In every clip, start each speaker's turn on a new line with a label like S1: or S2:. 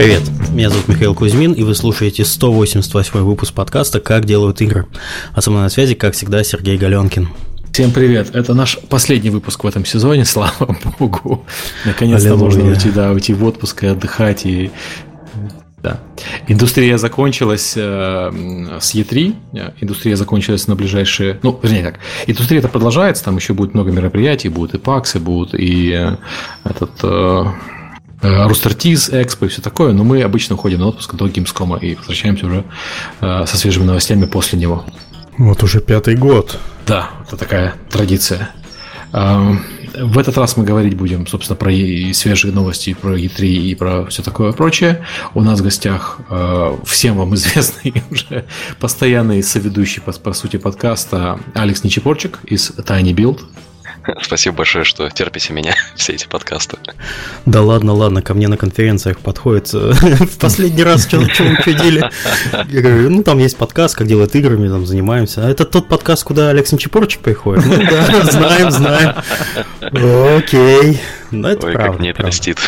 S1: Привет, меня зовут Михаил Кузьмин, и вы слушаете 188 выпуск подкаста «Как делают игры». А со мной на связи, как всегда, Сергей Галенкин.
S2: Всем привет! Это наш последний выпуск в этом сезоне, слава богу. Наконец-то можно уйти, да, уйти в отпуск и отдыхать, и да. Индустрия закончилась э, с E3. Индустрия закончилась на ближайшие... Ну, вернее так. Индустрия это продолжается. Там еще будет много мероприятий. Будут и паксы, будут и э, этот... Э, Рустартиз, Экспо и все такое, но мы обычно уходим на отпуск до Gamescom и возвращаемся уже э, со свежими новостями после него.
S1: Вот уже пятый год.
S2: Да, это такая традиция. В этот раз мы говорить будем, собственно, про свежие новости, про E3 и про все такое прочее. У нас в гостях э, всем вам известный уже постоянный соведущий, по, по сути, подкаста Алекс Нечепорчик из Tiny Build.
S3: Спасибо большое, что терпите меня, все эти подкасты.
S1: Да ладно, ладно, ко мне на конференциях подходит. В последний раз что учудили. Я говорю, ну там есть подкаст, как делать играми, там занимаемся. А это тот подкаст, куда Алекс Нечепорчик приходит? Ну да, знаем, знаем. Окей. Ну, это Ой, правда,
S3: как мне это льстит.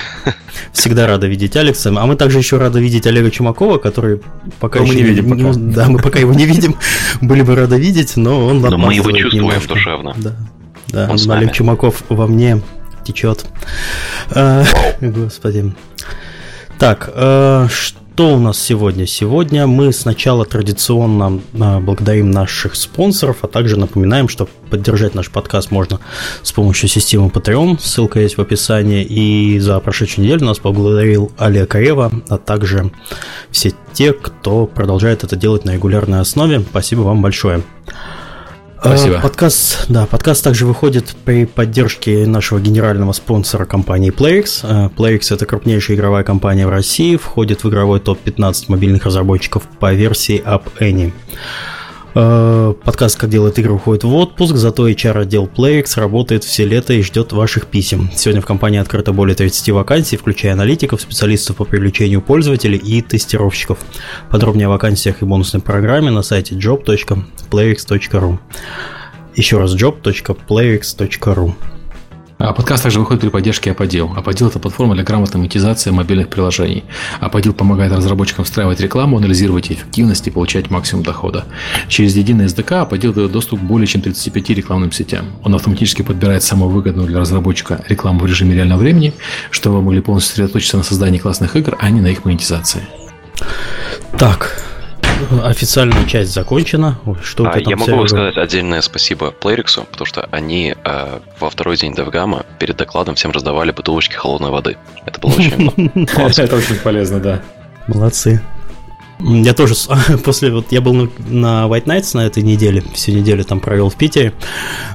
S1: Всегда рада видеть Алекса. А мы также еще рады видеть Олега Чумакова, который пока
S2: но еще не видим. Пока.
S1: Да, мы пока его не видим. Были бы рады видеть, но он
S3: Но мы его чувствуем немножко. душевно.
S1: Да. Да, Он Олег Чумаков во мне течет. А, господи. Так, а, что у нас сегодня? Сегодня мы сначала традиционно а, благодарим наших спонсоров, а также напоминаем, что поддержать наш подкаст можно с помощью системы Patreon, ссылка есть в описании, и за прошедшую неделю нас поблагодарил Алия Карева, а также все те, кто продолжает это делать на регулярной основе. Спасибо вам большое.
S2: Спасибо.
S1: А, подкаст, да, подкаст также выходит при поддержке нашего генерального спонсора компании PlayX. А, PlayX это крупнейшая игровая компания в России, входит в игровой топ-15 мобильных разработчиков по версии App Annie. Э, подкаст «Как делать игры» уходит в отпуск, зато HR-отдел PlayX работает все лето и ждет ваших писем. Сегодня в компании открыто более 30 вакансий, включая аналитиков, специалистов по привлечению пользователей и тестировщиков. Подробнее о вакансиях и бонусной программе на сайте job.playx.ru. Еще раз job.playx.ru.
S2: А подкаст также выходит при поддержке Аподел. Аподел – это платформа для грамотной монетизации мобильных приложений. Аподел помогает разработчикам встраивать рекламу, анализировать эффективность и получать максимум дохода. Через единый SDK Аподел дает доступ к более чем 35 рекламным сетям. Он автоматически подбирает самую выгодную для разработчика рекламу в режиме реального времени, чтобы вы могли полностью сосредоточиться на создании классных игр, а не на их монетизации.
S1: Так, официальная часть закончена.
S3: Что а, я могу сказать отдельное спасибо Playrix, потому что они э, во второй день Девгама перед докладом всем раздавали бутылочки холодной воды. Это было очень.
S2: Это очень полезно, да.
S1: Молодцы. Я тоже после вот я был на White Nights на этой неделе, всю неделю там провел в Питере.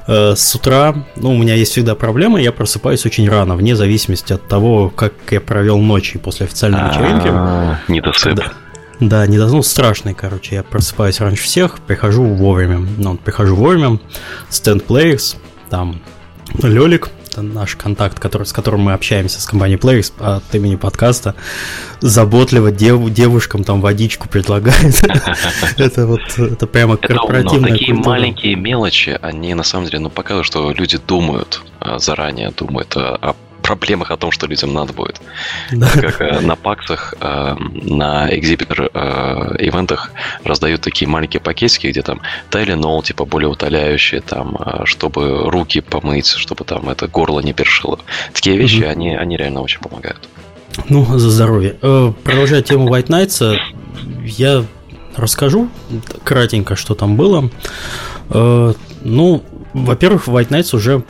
S1: Э, с утра, ну, у меня есть всегда проблема, я просыпаюсь очень рано, вне зависимости от того, как я провел ночи после официальной вечеринки.
S3: Недосып.
S1: Да, не ну, страшный, короче. Я просыпаюсь раньше всех, прихожу вовремя. Ну, прихожу вовремя. Stand Players, там Лёлик, наш контакт, который, с которым мы общаемся с компанией Players от имени подкаста, заботливо дев, девушкам там водичку предлагает. Это вот, это прямо корпоративная
S3: Такие маленькие мелочи, они на самом деле, ну, показывают, что люди думают а, заранее, думают о проблемах о том, что людям надо будет. Да. Как э, на паксах, э, на экзибитор э, ивентах раздают такие маленькие пакетики, где там Tylenol, типа более утоляющие, там, чтобы руки помыть, чтобы там это горло не першило. Такие вещи, угу. они, они реально очень помогают.
S1: Ну, за здоровье. Продолжая тему White Nights, я расскажу кратенько, что там было. Ну, во-первых, White Nights уже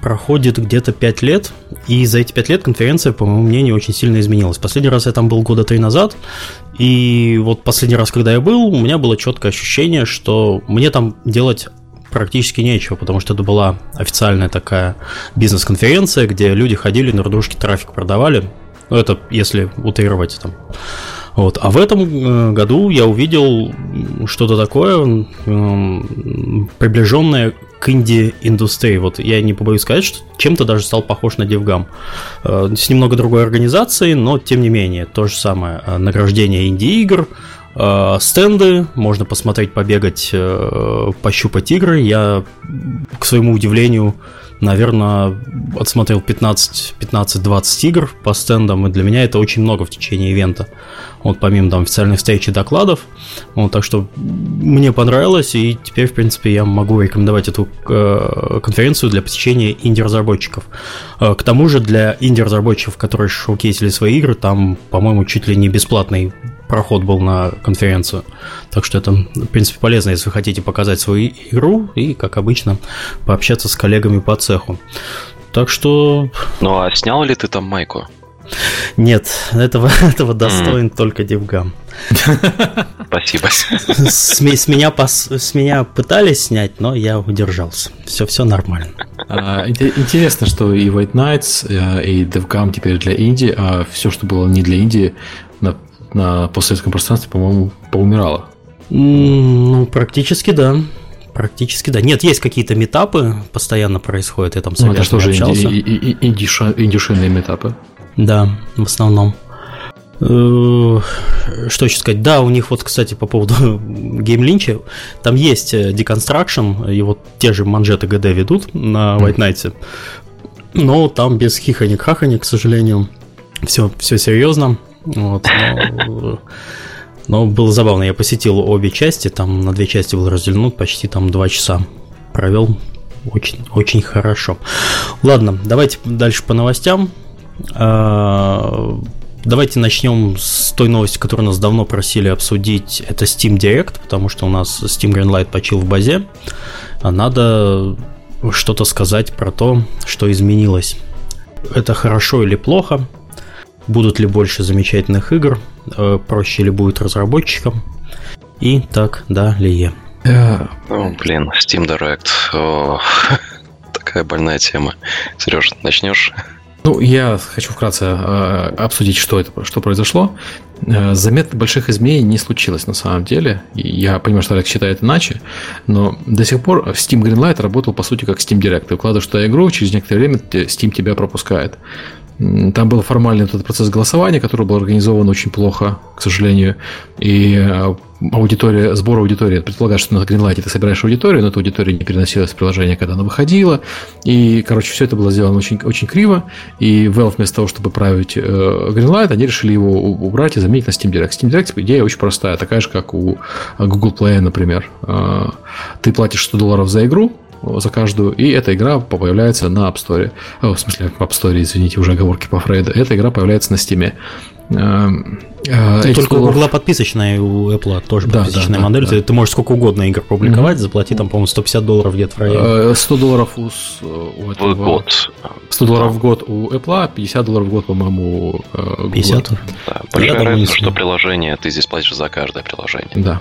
S1: проходит где-то 5 лет, и за эти 5 лет конференция, по моему мнению, очень сильно изменилась. Последний раз я там был года 3 назад, и вот последний раз, когда я был, у меня было четкое ощущение, что мне там делать практически нечего, потому что это была официальная такая бизнес-конференция, где люди ходили на дружке трафик продавали. Ну, это если утрировать там. Вот. А в этом э, году я увидел что-то такое, приближенное к инди-индустрии. Вот я не побоюсь сказать, что чем-то даже стал похож на DevGam. Э, с немного другой организацией, но тем не менее, то же самое. Э, награждение инди-игр, стенды, можно посмотреть, побегать, пощупать игры. Я, к своему удивлению, наверное, отсмотрел 15-20 игр по стендам, и для меня это очень много в течение ивента. Вот помимо там официальных встреч и докладов. Вот, так что мне понравилось, и теперь, в принципе, я могу рекомендовать эту э, конференцию для посещения инди-разработчиков. Э, к тому же для инди-разработчиков, которые шоукейсили свои игры, там, по-моему, чуть ли не бесплатный проход был на конференцию. Так что это, в принципе, полезно, если вы хотите показать свою игру и, как обычно, пообщаться с коллегами по цеху. Так что...
S3: Ну а снял ли ты там майку?
S1: Нет, этого, этого достоин mm. только Девгам.
S3: Спасибо.
S1: С, с, меня пос, с меня пытались снять, но я удержался. Все, все нормально.
S2: А, интересно, что и White Knights, э, и DevGam теперь для Индии, а все, что было не для Индии, на, постсоветском пространстве, по-моему, поумирало.
S1: Ну, практически да. Практически да. Нет, есть какие-то метапы, постоянно происходят, я там с
S2: ну, это что же инди, индюшиные метапы?
S1: Да, в основном. Э, что еще сказать? Да, у них вот, кстати, по поводу геймлинча, там есть э, Deconstruction, и вот те же манжеты ГД ведут на White Knight, но там без хихоник-хахоник, к сожалению. Все, все серьезно. Вот, но, но было забавно, я посетил обе части, там на две части был разделен, почти там два часа провел. Очень, очень хорошо. Ладно, давайте дальше по новостям. А, давайте начнем с той новости, которую нас давно просили обсудить. Это Steam Direct, потому что у нас Steam Greenlight почил в базе. А надо что-то сказать про то, что изменилось. Это хорошо или плохо? Будут ли больше замечательных игр? Э, проще ли будет разработчикам? И так далее.
S3: О, блин, Steam Direct. О, такая больная тема. Сереж, начнешь?
S2: Ну, я хочу вкратце э, обсудить, что это, что произошло. Э, заметно больших изменений не случилось на самом деле. Я понимаю, что Алекс считает иначе, но до сих пор Steam Greenlight работал по сути как Steam Direct. Ты вкладываешь туда игру, через некоторое время Steam тебя пропускает. Там был формальный этот процесс голосования, который был организован очень плохо, к сожалению. И э, аудитория, сбор аудитории предполагает, что на Greenlight ты собираешь аудиторию, но эта аудитория не переносилась в приложение, когда она выходила. И, короче, все это было сделано очень, очень криво. И Valve вместо того, чтобы править э, Greenlight, они решили его убрать и заменить на Steam Direct. Steam Direct идея очень простая, такая же, как у Google Play, например. Э, ты платишь 100 долларов за игру, за каждую, и эта игра появляется на App Store. О, в смысле, App Store, извините, уже оговорки по Фрейду. Эта игра появляется на Steam.
S1: Эм, э, Только у Google подписочная, у Apple тоже да, подписочная да, модель. Да, ты, да. ты можешь сколько угодно игр публиковать, mm-hmm. заплати там, по-моему, 150 долларов где-то в районе.
S2: 100 э, долларов у, у этого... В год. 100 долларов в год у Apple, 50 долларов в год, по-моему,
S1: у Google. 50?
S3: Да, разница, что приложение, ты здесь платишь за каждое приложение.
S2: Да.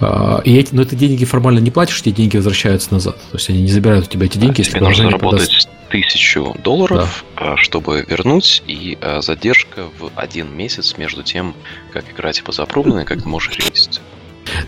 S2: А, и эти, но эти деньги формально не платишь, эти деньги возвращаются назад. То есть они не забирают у тебя эти деньги,
S3: а если нужно работать продаст... тысячу долларов, да. чтобы вернуть, и а, задержка в один месяц между тем, как игра типа запрубленная, и как ты можешь релизить.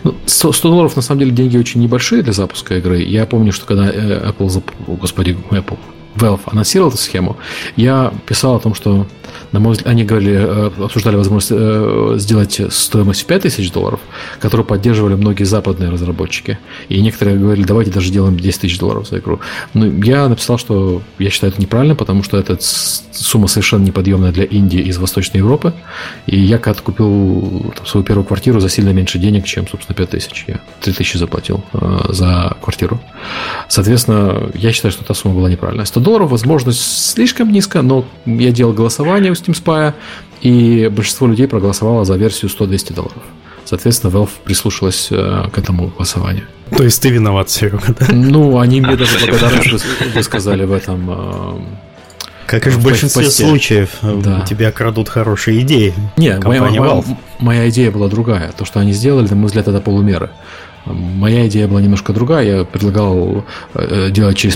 S2: Ну, 100, 100 долларов на самом деле деньги очень небольшие для запуска игры. Я помню, что когда э, Apple, зап... господи, Apple, Valve анонсировал эту схему, я писал о том, что на мой взгляд, они говорили, э, обсуждали возможность э, сделать стоимость в 5000 долларов, которую поддерживали многие западные разработчики. И некоторые говорили, давайте даже сделаем 10 тысяч долларов за игру. Но я написал, что я считаю это неправильно, потому что это сумма совершенно неподъемная для Индии из Восточной Европы. И я когда купил там, свою первую квартиру за сильно меньше денег, чем, собственно, 5000. Я 3000 заплатил э, за квартиру. Соответственно, я считаю, что эта сумма была неправильная. 100 долларов, возможно, слишком низко, но я делал голосование Steam Spy, и большинство людей проголосовало за версию 100-200 долларов. Соответственно, Valve прислушалась э, к этому голосованию.
S1: То есть ты виноват, Серега,
S2: да? Ну, они мне даже благодарность высказали в этом. Э,
S1: как и в, в большинстве посте. случаев, э, да. тебя крадут хорошие идеи.
S2: Нет, моя, моя, моя идея была другая. То, что они сделали, на мой взгляд, это полумеры. Моя идея была немножко другая. Я предлагал делать через,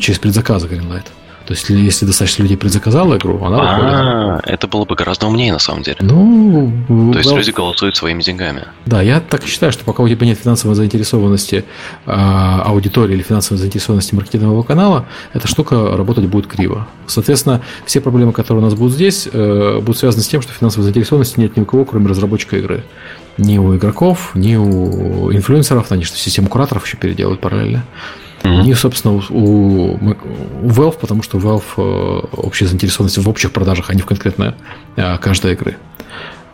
S2: через предзаказы Greenlight. То есть, если достаточно людей предзаказало игру, она
S3: а, это было бы гораздо умнее, на самом деле.
S2: Ну,
S3: То есть, люди голосуют своими деньгами.
S2: Да, я так считаю, что пока у тебя нет финансовой заинтересованности а, аудитории или финансовой заинтересованности маркетингового канала, эта штука работать будет криво. Соответственно, все проблемы, которые у нас будут здесь, э, будут связаны с тем, что финансовой заинтересованности нет ни у кого, кроме разработчика игры. Ни у игроков, ни у инфлюенсеров, они что систему кураторов еще переделают параллельно. Mm-hmm. Них, собственно, у, у Valve, потому что Valve э, общая заинтересованность в общих продажах, а не в конкретно э, каждой игры.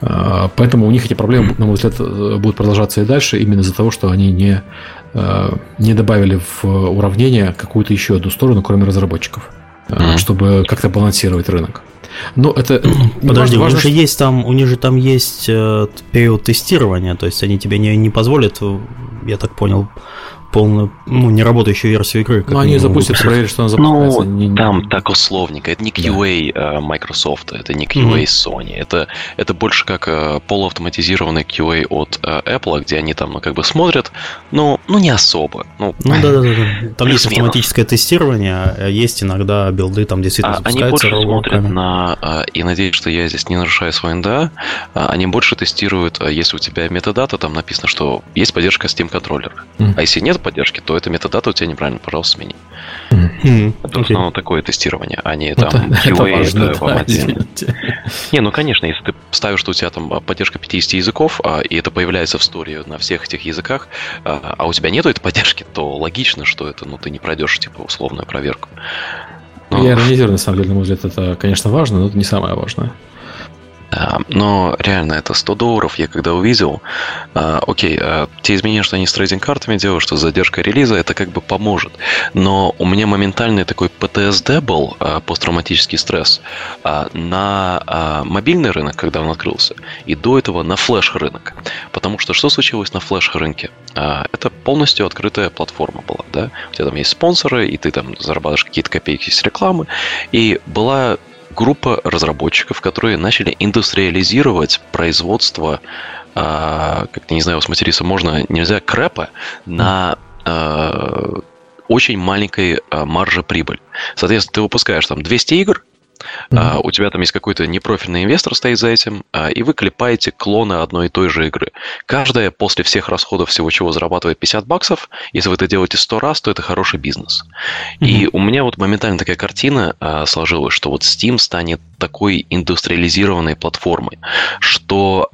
S2: Э, поэтому у них эти проблемы, на мой взгляд, будут продолжаться и дальше, именно из-за того, что они не, не добавили в уравнение какую-то еще одну сторону, кроме разработчиков, mm-hmm. чтобы как-то балансировать рынок.
S1: Ну, это... Подожди, важно, у них же есть там, у них же там есть период тестирования, то есть они тебе не, не позволят, я так понял, полную, ну, не работающую версию игры.
S2: Ну, они запустят, проверят, что она
S3: запускается. Ну, не, там так условненько. Это не QA да. Э, Microsoft, это не QA mm-hmm. Sony. Это, это больше как э, полуавтоматизированный QA от э, Apple, где они там, ну, как бы смотрят, но, ну, не особо. Ну,
S1: ну да, да, да. Там есть автоматическое тестирование, а есть иногда билды там действительно
S3: а, Они больше смотрят на, и надеюсь, что я здесь не нарушаю свой НДА, они больше тестируют, если у тебя метадата, там написано, что есть поддержка Steam контроллера. Mm-hmm. А если нет поддержки, то эта метадата у тебя неправильно, пожалуйста, смени. Mm-hmm. Это okay. в основном такое тестирование, а не там это, QA это важно, да, Не, ну конечно, если ты ставишь, что у тебя там поддержка 50 языков, а, и это появляется в истории на всех этих языках, а, а у тебя нету этой поддержки, то логично, что это, ну, ты не пройдешь, типа, условную проверку.
S2: Но... Я иронизирую, на самом деле, на мой взгляд, это, конечно, важно, но это не самое важное.
S3: Да, но реально это 100 долларов я когда увидел, а, окей, а, те изменения, что они с трейдинг-картами делают, что задержка релиза, это как бы поможет. Но у меня моментальный такой PTSD был, а, посттравматический стресс, а, на а, мобильный рынок, когда он открылся, и до этого на флеш-рынок. Потому что что случилось на флеш-рынке? А, это полностью открытая платформа была, да? У тебя там есть спонсоры, и ты там зарабатываешь какие-то копейки с рекламы, и была группа разработчиков, которые начали индустриализировать производство, э, как-то не знаю, сматериться можно, нельзя, крэпа на э, очень маленькой э, марже прибыль. Соответственно, ты выпускаешь там 200 игр, Mm-hmm. у тебя там есть какой-то непрофильный инвестор стоит за этим, а, и вы клепаете клоны одной и той же игры. Каждая после всех расходов всего чего зарабатывает 50 баксов. Если вы это делаете 100 раз, то это хороший бизнес. Mm-hmm. И у меня вот моментально такая картина а, сложилась, что вот Steam станет такой индустриализированной платформой, что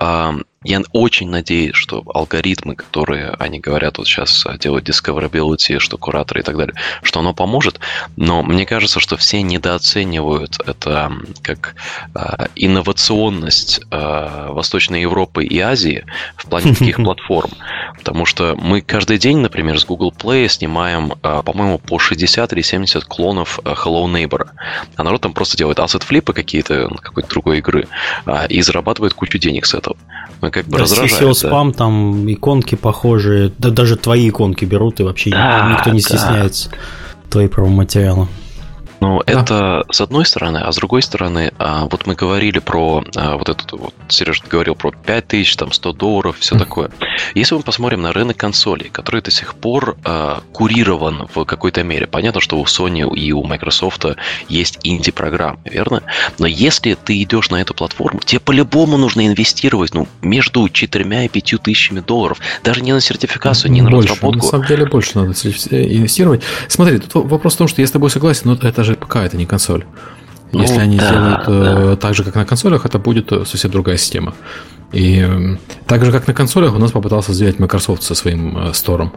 S3: я очень надеюсь, что алгоритмы, которые они говорят вот сейчас э, делают discoverability, что кураторы и так далее, что оно поможет, но мне кажется, что все недооценивают это как э, инновационность э, Восточной Европы и Азии в плане таких платформ. Потому что мы каждый день, например, с Google Play снимаем, э, по-моему, по 60 или 70 клонов э, Hello Neighbor. А народ там просто делает ассет-флипы какие-то какой-то другой игры э, и зарабатывает кучу денег с этого.
S1: Мы как бы да, раздражает. SEO спам, да. там иконки похожие, да даже твои иконки берут, и вообще да, никто не да. стесняется твои промо-материалы.
S3: Ну, да. это с одной стороны, а с другой стороны, а, вот мы говорили про а, вот этот, вот Сережа говорил про 5000, там 100 долларов, все mm. такое. Если мы посмотрим на рынок консолей, который до сих пор а, курирован в какой-то мере, понятно, что у Sony и у Microsoft есть инди-программы, верно? Но если ты идешь на эту платформу, тебе по-любому нужно инвестировать, ну, между 4 и 5 тысячами долларов, даже не на сертификацию, не на
S2: больше,
S3: разработку.
S2: На самом деле больше надо инвестировать. Смотри, тут вопрос в том, что я с тобой согласен, но это же же ПК, это не консоль. Ну, Если они да, сделают э, да. так же, как на консолях, это будет э, совсем другая система. И э, так же, как на консолях, у нас попытался сделать Microsoft со своим стором.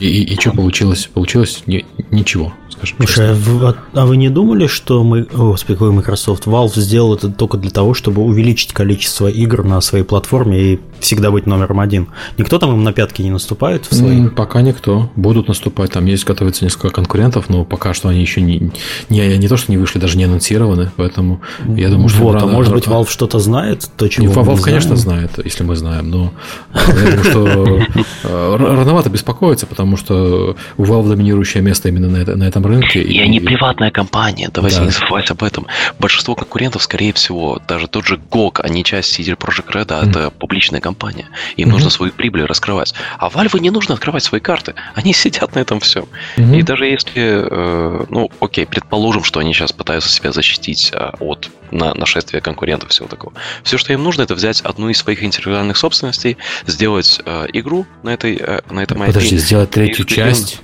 S2: И, и, и что получилось? Получилось не, ничего
S1: скажем Слушай, а, а вы не думали, что мы, господи, какой Microsoft, Valve сделал это только для того, чтобы увеличить количество игр на своей платформе и всегда быть номером один? Никто там им на пятки не наступает в свои?
S2: Пока никто. Будут наступать. Там есть, готовится несколько конкурентов, но пока что они еще не, не, не то, что не вышли, даже не анонсированы. Поэтому я думаю, что...
S1: Вот, рано, а может быть, Valve что-то знает, то, чего
S2: Valve, Valve конечно, знает, если мы знаем, но я думаю, что э, рановато беспокоиться, потому что у Valve доминирующее место именно на этом рынке.
S3: И, и они приватная компания, давайте да. не забывать об этом. Большинство конкурентов, скорее всего, даже тот же GOG, они часть CD Projekt Red, mm. это публичная компания. Им mm-hmm. нужно свою прибыль раскрывать. А Valve не нужно открывать свои карты. Они сидят на этом всем. Mm-hmm. И даже если, э, ну, окей, предположим, что они сейчас пытаются себя защитить э, от на нашествия конкурентов, всего такого. Все, что им нужно, это взять одну из своих интеллектуальных собственностей, сделать э, игру на этой э, на этом
S2: Подожди, сделать третью часть.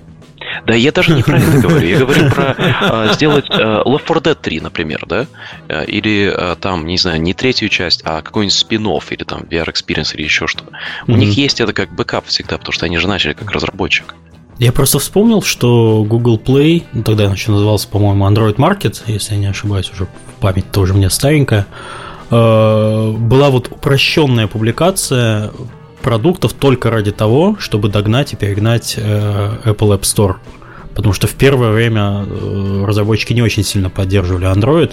S3: Да я даже не про это говорю. Я говорю про э, сделать э, Left 4 Dead 3, например, да? Э, или э, там, не знаю, не третью часть, а какой-нибудь спин-офф или там VR Experience или еще что. Mm-hmm. У них есть это как бэкап всегда, потому что они же начали как разработчик.
S1: Я просто вспомнил, что Google Play, ну, тогда он еще назывался, по-моему, Android Market, если я не ошибаюсь, уже память тоже у меня старенькая, э, была вот упрощенная публикация продуктов только ради того, чтобы догнать и перегнать э, Apple App Store. Потому что в первое время э, разработчики не очень сильно поддерживали Android,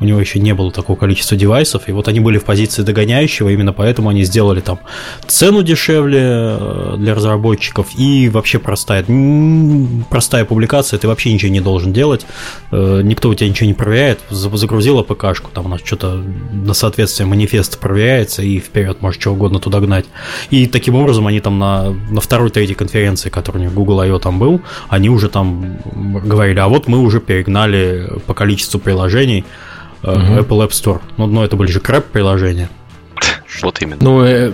S1: у него еще не было такого количества девайсов, и вот они были в позиции догоняющего, именно поэтому они сделали там цену дешевле э, для разработчиков и вообще простая, простая публикация, ты вообще ничего не должен делать, э, никто у тебя ничего не проверяет, загрузила ПКшку, там у нас что-то на соответствие манифеста проверяется, и вперед можешь что угодно туда гнать. И таким образом они там на, на второй, третьей конференции, которая у Google I.O. там был, они уже там говорили, а вот мы уже перегнали по количеству приложений, угу. Apple App Store. Но, но это были же крэп-приложения.
S3: Вот именно.
S2: Ну, э,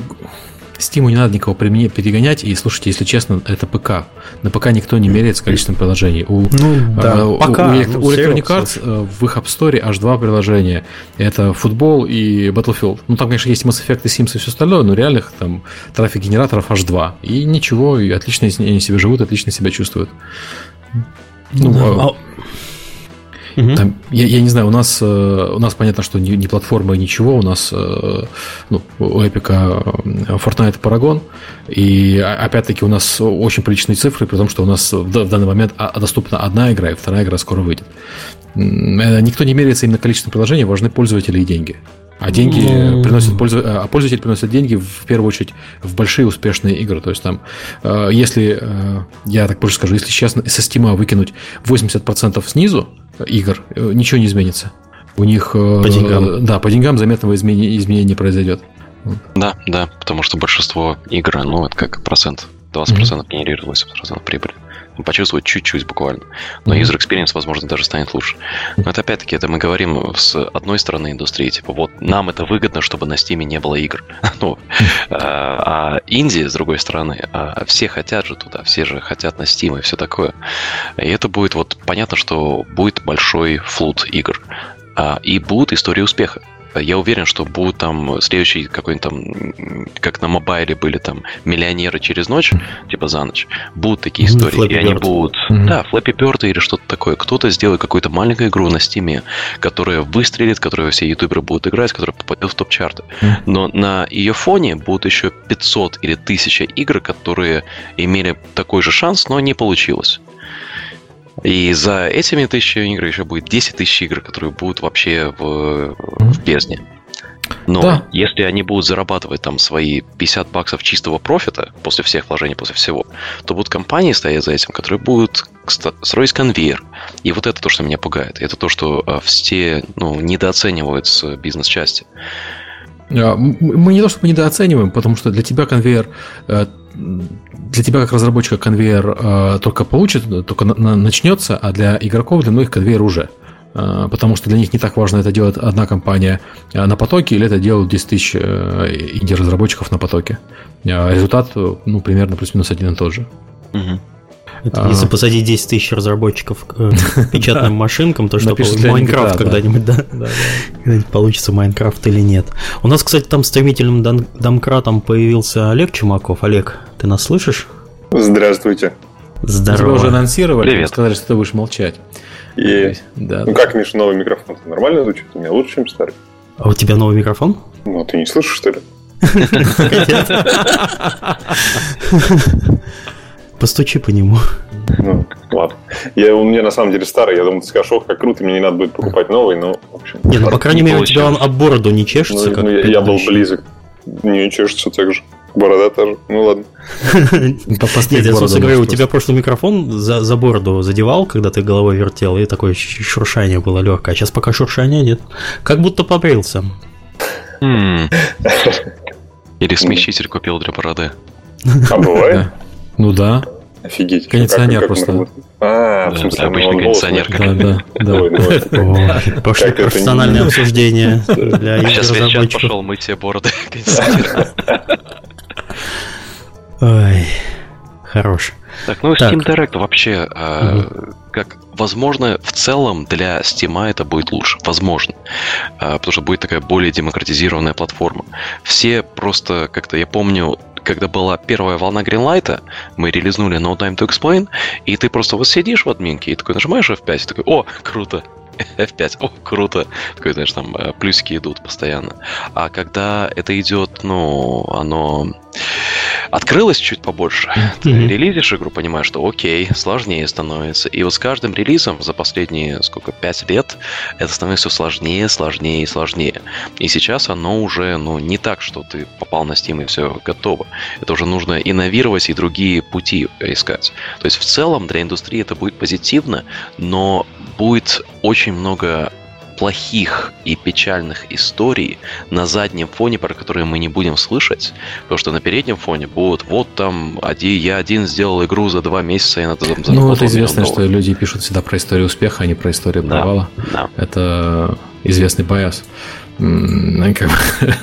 S2: Steam не надо никого перегонять, и слушайте, если честно, это ПК. На ПК никто не меряет с количеством приложений. У, ну, да, э, пока, у, ну, у Electronic Arts э, в их App Store аж два приложения. Это футбол и Battlefield. Ну, там, конечно, есть Mass Effect и Sims и все остальное, но реальных там трафик генераторов аж два. И ничего, и отлично они себе живут, отлично себя чувствуют. Ну, да. а... Угу. Там, я, я не знаю, у нас, э, у нас понятно, что не, не платформа и ничего, у нас э, ну, у Epic э, Fortnite Paragon, и опять-таки у нас очень приличные цифры, при том, что у нас в данный момент а, а доступна одна игра, и вторая игра скоро выйдет. Никто не меряется именно количеством приложений, важны пользователи и деньги. А деньги ну... приносят пользователь, а пользователь приносит деньги в первую очередь в большие успешные игры. То есть там, если я так больше скажу, если сейчас со Steam выкинуть 80% снизу, игр, э, ничего не изменится. У них... Э, по деньгам. Да, по деньгам заметного изменения, изменения не произойдет.
S3: Да, да, потому что большинство игр, ну, это как процент. 20% mm-hmm. генерировалось 80% прибыли почувствовать чуть-чуть буквально. Но user experience, возможно, даже станет лучше. Но это опять-таки, это мы говорим с одной стороны индустрии, типа вот нам это выгодно, чтобы на Steam не было игр. ну, а, а Индии, с другой стороны, а, все хотят же туда, все же хотят на Steam и все такое. И это будет вот понятно, что будет большой флут игр. А, и будут истории успеха. Я уверен, что будут там следующий какой-нибудь там, как на мобайле были там миллионеры через ночь, типа за ночь. Будут такие истории, mm-hmm. и они будут, mm-hmm. да, Flappy Bird или что-то такое. Кто-то сделает какую-то маленькую игру на стиме, которая выстрелит, которую все ютуберы будут играть, которая попадет в топ-чарты. Mm-hmm. Но на ее фоне будут еще 500 или 1000 игр, которые имели такой же шанс, но не получилось. И за этими тысячами игр еще будет 10 тысяч игр, которые будут вообще в, в бездне. Но да. если они будут зарабатывать там свои 50 баксов чистого профита после всех вложений, после всего, то будут компании стоять за этим, которые будут строить конвейер. И вот это то, что меня пугает. Это то, что а, все ну, недооценивают с бизнес-части.
S2: А, мы не то чтобы недооцениваем, потому что для тебя конвейер э, для тебя как разработчика конвейер э, только получит, только на, на, начнется, а для игроков, для многих конвейер уже. Э, потому что для них не так важно, это делает одна компания э, на потоке или это делают 10 тысяч инди-разработчиков на потоке. Результат, ну, примерно плюс-минус один и тот же.
S1: Угу. Это а... Если посадить 10 тысяч разработчиков к э, печатным машинкам, то что Майнкрафт когда-нибудь, да? Когда-нибудь получится Майнкрафт или нет. У нас, кстати, там стремительным домкратом появился Олег Чумаков. Олег, ты нас слышишь?
S4: Здравствуйте.
S2: Здорово. Тебя уже анонсировали, Привет. сказали, что ты будешь молчать.
S4: И... Да, ну да. как, Миша, новый микрофон? Нормально звучит? У меня лучше, чем старый.
S1: А у тебя новый микрофон?
S4: Ну, а ты не слышишь, что ли?
S1: Постучи по нему.
S4: Ну, ладно. Я, у меня на самом деле старый, я думаю, ты скажешь, как круто, мне не надо будет покупать новый, но, в общем...
S1: Не, ну, по крайней мере, у тебя он об бороду не чешется,
S4: ну, как ну, я, я был близок. Не чешется так же. Борода тоже. Ну ладно.
S1: Нет, я просто говорю, у тебя прошлый микрофон за, за бороду задевал, когда ты головой вертел, и такое шуршание было легкое. А сейчас пока шуршания нет. Как будто побрился.
S3: Или смещитель купил для бороды.
S4: А бывает?
S2: Ну да.
S4: Офигеть.
S2: Кондиционер как, как просто.
S3: А, в смысле, обычный кондиционер.
S2: Да,
S1: да, да. Пошли профессиональное обсуждение
S3: для Сейчас я пошел мыть себе бороды
S1: Ой, хорош.
S3: Так, ну Steam Direct вообще, угу. как возможно, в целом для Steam это будет лучше. Возможно. А, потому что будет такая более демократизированная платформа. Все просто как-то, я помню, когда была первая волна Greenlight, мы релизнули No Time to Explain, и ты просто вот сидишь в админке и такой нажимаешь F5, и такой, о, круто, F5, о, круто. Такой, знаешь, там э, плюсики идут постоянно. А когда это идет, ну, оно открылось чуть побольше, ты mm-hmm. релизишь игру, понимаешь, что окей, сложнее становится. И вот с каждым релизом за последние, сколько, пять лет, это становится все сложнее, сложнее и сложнее. И сейчас оно уже, ну, не так, что ты попал на Steam и все готово. Это уже нужно инновировать и другие пути искать. То есть в целом для индустрии это будет позитивно, но будет очень много плохих и печальных историй на заднем фоне, про которые мы не будем слышать, потому что на переднем фоне будут вот там один, я один сделал игру за два месяца, и надо
S2: там Ну, это известно, что люди пишут всегда про историю успеха, а не про историю провала. Да, да. Это известный байс. Как бы,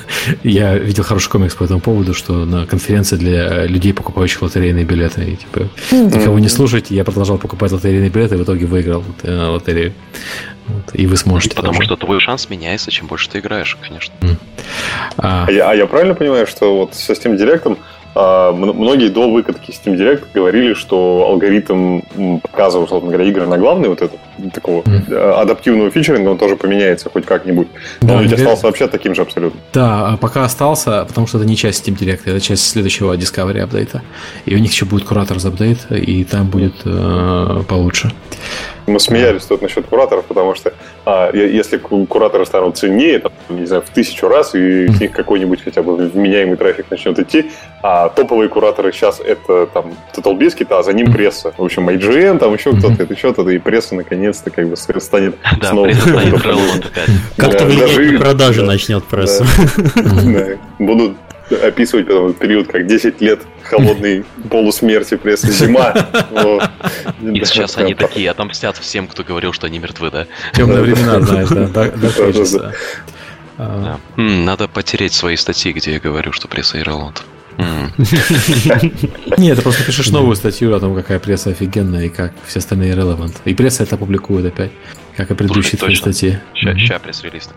S2: я видел хороший комикс по этому поводу, что на конференции для людей, покупающих лотерейные билеты, и, типа, никого не слушайте, я продолжал покупать лотерейные билеты, и в итоге выиграл э, лотерею. Вот, и вы сможете.
S3: Потому тоже. что твой шанс меняется, чем больше ты играешь, конечно.
S4: Mm. А... А, я, а я правильно понимаю, что вот с Steam Direct многие до выкатки Steam Direct говорили, что алгоритм показа, условно говоря, игры на главный вот этот такого mm. адаптивного фичеринга, он тоже поменяется хоть как-нибудь. Да, он ведь остался вообще таким же абсолютно.
S2: Да, а пока остался, потому что это не часть Steam Direct, это часть следующего Discovery апдейта. И у них еще будет Curators апдейт, и там будет э, получше.
S4: Мы смеялись тут насчет кураторов, потому что а, если кураторы станут ценнее, там, не знаю, в тысячу раз, и с них какой-нибудь хотя бы вменяемый трафик начнет идти, а топовые кураторы сейчас это там Total Biscuit, а за ним пресса. В общем, IGN, там еще кто-то, это что-то, и пресса наконец-то как бы станет
S1: да, снова. Как-то в продажи начнет прессу.
S4: Будут описывать потом период как 10 лет холодной полусмерти прессы зима.
S3: И сейчас они такие отомстят всем, кто говорил, что они мертвы, да?
S2: Темные времена, знаешь, да.
S3: А. Надо потереть свои статьи, где я говорю, что пресса Ирланд.
S2: Нет, ты просто пишешь новую статью о том, какая пресса офигенная и как все остальные relevant. И пресса это публикует опять, как и предыдущие твои статьи.
S3: Сейчас пресс-релиз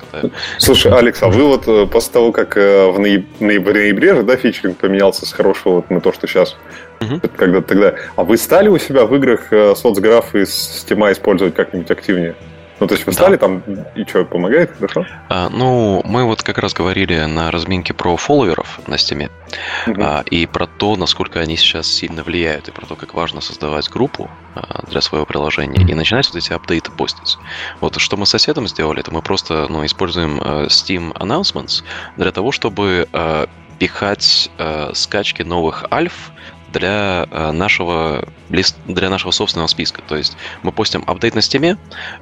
S4: Слушай, Алекс, а вы вот э, после того, как э, в ноябре, да, фичеринг поменялся с хорошего вот на то, что сейчас, когда тогда, а вы стали у себя в играх э, соцграфы из Steam использовать как-нибудь активнее? Ну, то есть вы стали да. там, и что, помогает, хорошо?
S3: А, ну, мы вот как раз говорили на разминке про фолловеров на стиме, угу. а, и про то, насколько они сейчас сильно влияют, и про то, как важно создавать группу а, для своего приложения, и начинать вот эти апдейты постить. Вот что мы с соседом сделали, это мы просто, ну, используем uh, Steam Announcements для того, чтобы uh, пихать uh, скачки новых альф для э, нашего для нашего собственного списка. То есть мы постим апдейт на стиме,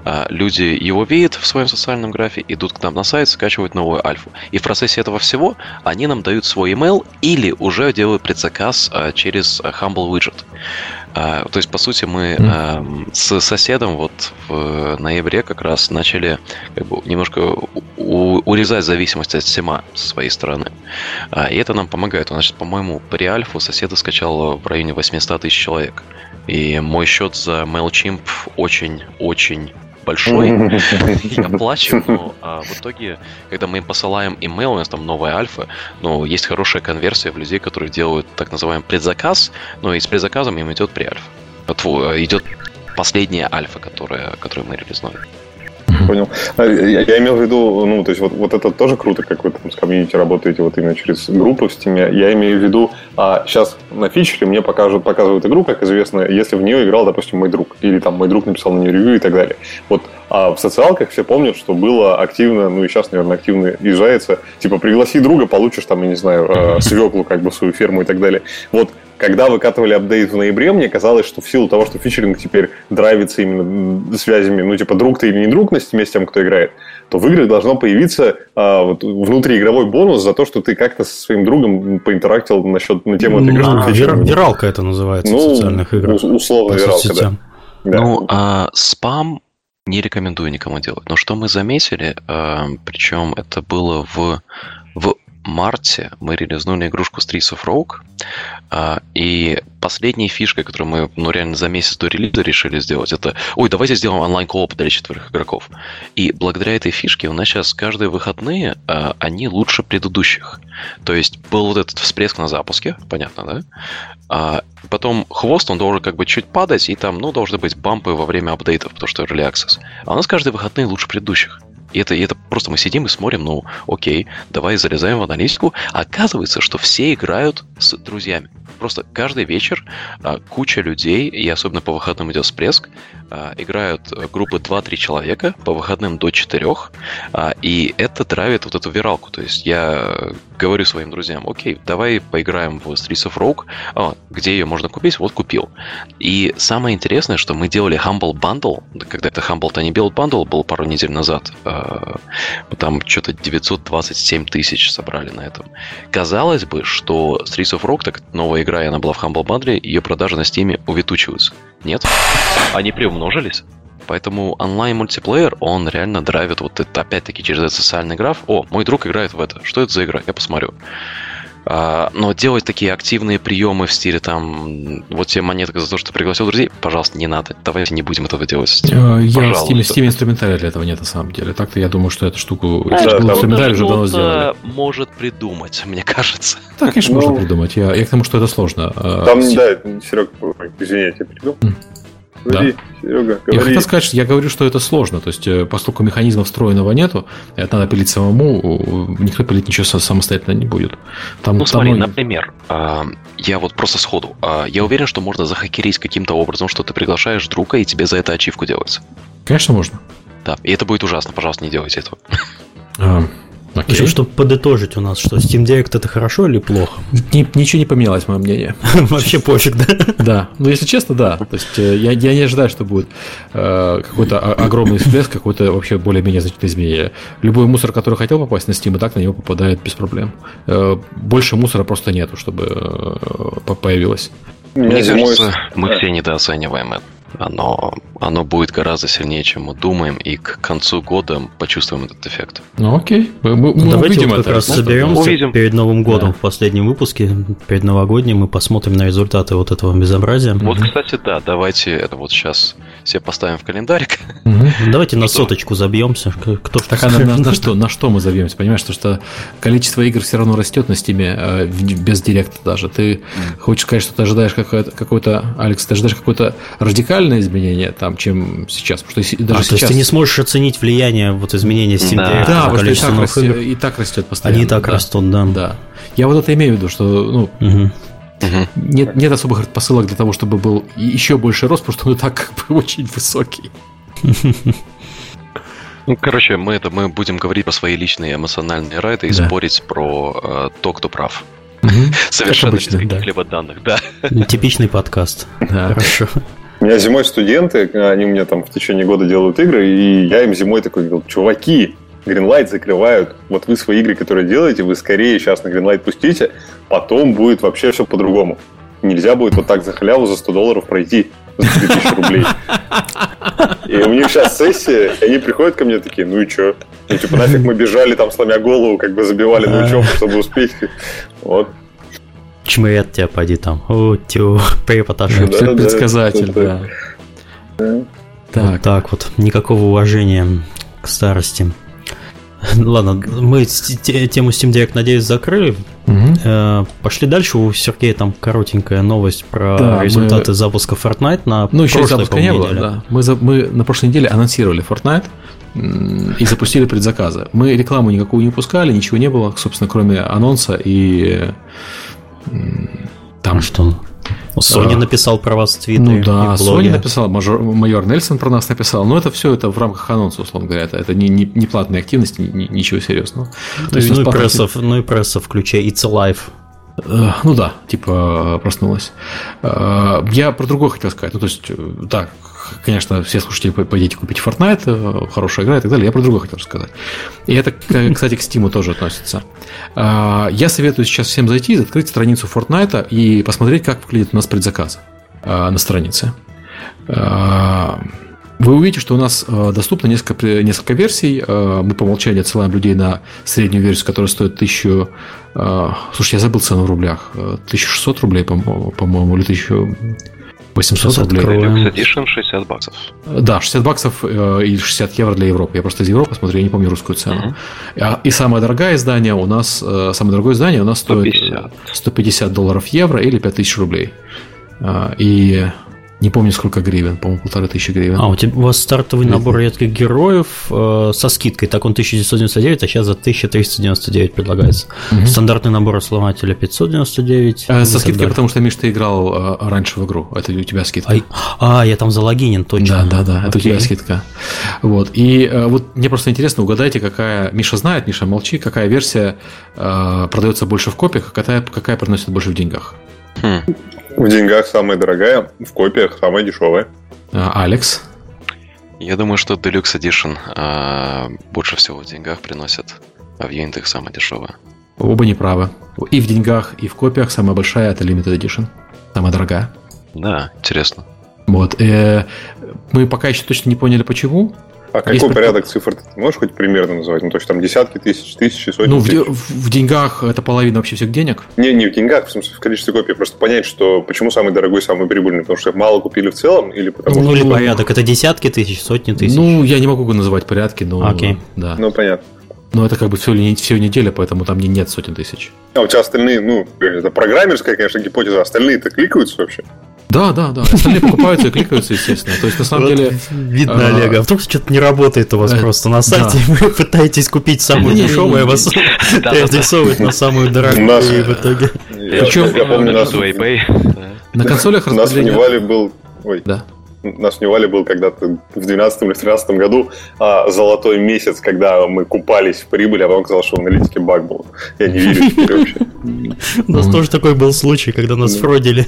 S3: э, люди его видят в своем социальном графе, идут к нам на сайт, скачивают новую альфу. И в процессе этого всего они нам дают свой email или уже делают предзаказ э, через Humble Widget. А, то есть, по сути, мы mm. с соседом вот в ноябре как раз начали как бы, немножко урезать зависимость от сема со своей стороны. А, и это нам помогает. Значит, по-моему, при альфу соседа скачало в районе 800 тысяч человек. И мой счет за MailChimp очень-очень большой, я плачу, но а, в итоге, когда мы им посылаем имейл, у нас там новая альфа, но есть хорошая конверсия в людей, которые делают так называемый предзаказ, но и с предзаказом им идет преальфа. Идет последняя альфа, которая, которую мы релизнули.
S4: Понял. А, я, я имел в виду, ну, то есть вот, вот это тоже круто, как вы там с комьюнити работаете вот именно через группу в Steam. Я имею в виду, а сейчас на feature мне покажут, показывают игру, как известно, если в нее играл, допустим, мой друг, или там мой друг написал на нее ревью и так далее. Вот а в социалках все помнят, что было активно, ну и сейчас, наверное, активно юзается, типа, пригласи друга, получишь там, я не знаю, э, свеклу, как бы, свою ферму и так далее. Вот когда выкатывали апдейт в ноябре, мне казалось, что в силу того, что фичеринг теперь драйвится именно связями, ну, типа, друг ты или не друг на стиме с тем, кто играет, то в играх должно появиться а, вот, внутриигровой бонус за то, что ты как-то со своим другом поинтерактил насчет на тему этой игры.
S1: А, виралка это называется ну, в социальных играх.
S4: Условно виралка, да.
S3: да. Ну, а спам не рекомендую никому делать. Но что мы заметили, а, причем это было в, в марте мы релизнули игрушку Streets of Rogue, а, и последней фишкой, которую мы, ну, реально за месяц до релиза решили сделать, это, ой, давайте сделаем онлайн-кооп для четверых игроков. И благодаря этой фишке у нас сейчас каждые выходные а, они лучше предыдущих. То есть был вот этот всплеск на запуске, понятно, да? А потом хвост, он должен как бы чуть падать, и там, ну, должны быть бампы во время апдейтов, потому что Early Access. А у нас каждые выходные лучше предыдущих. И это, и это просто мы сидим и смотрим, ну, окей, давай залезаем в аналитику. Оказывается, что все играют с друзьями. Просто каждый вечер а, куча людей, и особенно по выходным идет всплеск, играют группы 2-3 человека, по выходным до 4, а, и это травит вот эту виралку. То есть я говорю своим друзьям, окей, давай поиграем в Streets of Rogue, а, где ее можно купить, вот купил. И самое интересное, что мы делали Humble Bundle, когда это Humble Tiny Build Bundle был пару недель назад, а, там что-то 927 тысяч собрали на этом. Казалось бы, что Streets of Rogue, так новая игра, и она была в Humble Bundle, ее продажи на Steam увитучиваются. Нет, они приумножились. Поэтому онлайн-мультиплеер, он реально драйвит вот это, опять-таки, через этот социальный граф. О, мой друг играет в это. Что это за игра? Я посмотрю. А, но делать такие активные приемы в стиле там, вот тебе монетка за то, что ты пригласил друзей, пожалуйста, не надо. Давайте не будем этого делать.
S2: Э, я в Steam, Steam инструментария для этого нет, на самом деле. Так-то я думаю, что эту штуку да, инструментарий уже давно сделали.
S3: может придумать, мне кажется.
S2: Так, конечно, ну, можно придумать. Я, я к тому, что это сложно.
S4: А, там, да, Серег, извини, я перебил.
S2: Говори, да. Серега, говори. Я хотел сказать, что я говорю, что это сложно. То есть, э, поскольку механизма встроенного нету, это надо пилить самому, никто пилить ничего самостоятельно не будет.
S3: Там, ну, смотри, там... например, а, я вот просто сходу. А, я уверен, что можно захакерить каким-то образом, что ты приглашаешь друга, и тебе за это ачивку делается.
S2: Конечно, можно.
S3: Да, и это будет ужасно. Пожалуйста, не делайте этого.
S1: А, Окей. Еще, чтобы подытожить у нас, что Steam Direct это хорошо или плохо?
S2: Ни, ничего не поменялось, мое мнение.
S1: Вообще пофиг, да?
S2: Да. Ну, если честно, да. То есть э, я, я не ожидаю, что будет э, какой-то огромный всплеск, какое-то вообще более-менее значительное изменение. Любой мусор, который хотел попасть на Steam, и так на него попадает без проблем. Э, больше мусора просто нету, чтобы э, появилось.
S3: Мне кажется, мы все недооцениваем это оно, оно будет гораздо сильнее, чем мы думаем, и к концу года почувствуем этот эффект.
S2: Ну окей,
S1: мы, мы ну, Давайте увидим вот как это. раз соберемся увидим. перед Новым годом да. в последнем выпуске, перед новогодним, мы посмотрим на результаты вот этого безобразия.
S3: Вот, угу. кстати, да, давайте это вот сейчас все поставим в календарик.
S1: Угу. Давайте на соточку забьемся. Кто
S2: так, а на, на, что, на что мы забьемся? Понимаешь, что, что количество игр все равно растет на стиме э, без директа даже. Ты хочешь сказать, что ты ожидаешь какой-то, какой-то Алекс, ты ожидаешь какой-то радикальное изменение там, чем сейчас. Потому
S1: что даже а, сейчас... То есть ты не сможешь оценить влияние вот изменения Steam
S2: да. Direct, да, потому что и так, растет, и так растет постоянно.
S1: Они и так
S2: да.
S1: растут, да.
S2: Да. Я вот это имею в виду, что ну, угу. Угу. Нет, нет особых посылок для того, чтобы был еще больше рост, потому что он и так как бы очень высокий.
S3: Ну, короче, мы это мы будем говорить про свои личные эмоциональные райты и да. спорить про э, то, кто прав. Угу. Совершенно обычно, без каких-либо да. данных, да.
S1: Типичный подкаст. Да. Хорошо.
S4: У меня зимой студенты, они у меня там в течение года делают игры, и я им зимой такой говорил, чуваки, Greenlight закрывают. Вот вы свои игры, которые делаете, вы скорее сейчас на Greenlight пустите, потом будет вообще все по-другому. Нельзя будет вот так за халяву за 100 долларов пройти за 3000 рублей. И у них сейчас сессия, и они приходят ко мне такие, ну и что? Ну, типа, нафиг мы бежали там, сломя голову, как бы забивали на учебу, чтобы успеть. Вот.
S1: Чмырят тебя, поди там. О, тю, препотаж.
S2: Да, предсказатель, да.
S1: Так. Вот так вот. Никакого уважения к старости. Ладно, мы тему Steam Direct, надеюсь, закрыли. Угу. Пошли дальше. У Сергея там коротенькая новость про да, результаты мы... запуска Fortnite на
S2: ну, еще запуска не было, да. Мы, за... мы на прошлой неделе анонсировали Fortnite и запустили предзаказы. Мы рекламу никакую не пускали, ничего не было, собственно, кроме анонса и
S1: там что? Sony а, написал про вас в Твиттере.
S2: Ну да, Sony написал, мажор, майор Нельсон про нас написал. Но это все это в рамках анонса, условно говоря. Это, это не, не, не платные активности, ни, ничего серьезного.
S1: Ну, То есть, ну, и пресса, ну и пресса, включая It's Alive.
S2: Э, ну да, типа проснулась. Э, я про другое хотел сказать. Ну, то есть, так, э, конечно, все слушатели пойдите купить Fortnite, э, хорошая игра и так далее. Я про другое хотел рассказать. И это, кстати, к Steam тоже относится. А, я советую сейчас всем зайти, открыть страницу Fortnite и посмотреть, как выглядит у нас предзаказ а, на странице. А, вы увидите, что у нас э, доступно несколько, несколько версий. Э, мы по умолчанию отсылаем людей на среднюю версию, которая стоит 1000... Э, слушай, я забыл цену в рублях. 1600 рублей, по-моему, по-моему или 1800 рублей.
S3: Deluxe Edition 60 баксов.
S2: Да, 60 баксов и 60 евро для Европы. Я просто из Европы смотрю, я не помню русскую цену. Uh-huh. И самое дорогое издание у нас, самое дорогое издание у нас 150. стоит 150 долларов евро или 5000 рублей. И не помню, сколько гривен, по-моему, полторы тысячи гривен.
S1: А, у, тебя, у вас стартовый набор редких героев э, со скидкой, так он 1999, а сейчас за 1399 предлагается. Угу. Стандартный набор основателя 599.
S2: Э, со скидкой, потому что, Миш, ты играл э, раньше в игру, это у тебя скидка.
S1: А, а я там залогинен, точно.
S2: Да, да, да, это у тебя скидка. Вот, и э, вот мне просто интересно, угадайте, какая, Миша знает, Миша, молчи, какая версия э, продается больше в копиях, а какая, какая приносит больше в деньгах.
S4: Хм. В деньгах самая дорогая, в копиях самая дешевая.
S2: А, Алекс?
S3: Я думаю, что Deluxe Edition а, больше всего в деньгах приносит, а в юнитах самая дешевая.
S2: Оба неправы. И в деньгах, и в копиях самая большая это Limited Edition. Самая дорогая.
S3: Да, интересно.
S2: Вот. Э, мы пока еще точно не поняли, почему.
S4: А какой Есть порядок цифр ты можешь хоть примерно называть? Ну, то есть там десятки тысяч, тысячи, сотни
S2: Ну,
S4: тысяч?
S2: В, в деньгах это половина вообще всех денег?
S4: Не, не в деньгах, в смысле в количестве копий. Просто понять, что почему самый дорогой, самый прибыльный, потому что мало купили в целом, или потому
S1: ну,
S4: что...
S1: Ну, порядок, это десятки тысяч, сотни тысяч.
S2: Ну, я не могу называть порядки, но...
S1: Окей.
S2: Да.
S4: Ну, понятно.
S2: Но это как бы все, все неделя, поэтому там не нет сотен тысяч.
S4: А у тебя остальные, ну, это программерская, конечно, гипотеза, остальные-то кликаются вообще?
S2: Да, да, да. Остальные покупаются и кликаются, естественно. То есть, на самом деле...
S1: Видно, а, Олега. А вдруг что-то не работает у вас э, просто на сайте, вы пытаетесь купить самую дешевую, а вас перерисовывает на самую дорогую в итоге.
S4: Причем, я помню,
S2: на консолях
S4: распределение... У нас в был... Ой. Да нас в Невале был когда-то в 12 или 13 году а, золотой месяц, когда мы купались в прибыли, а потом оказалось, что в аналитике баг был. Я не верю теперь вообще.
S1: У нас тоже такой был случай, когда нас фродили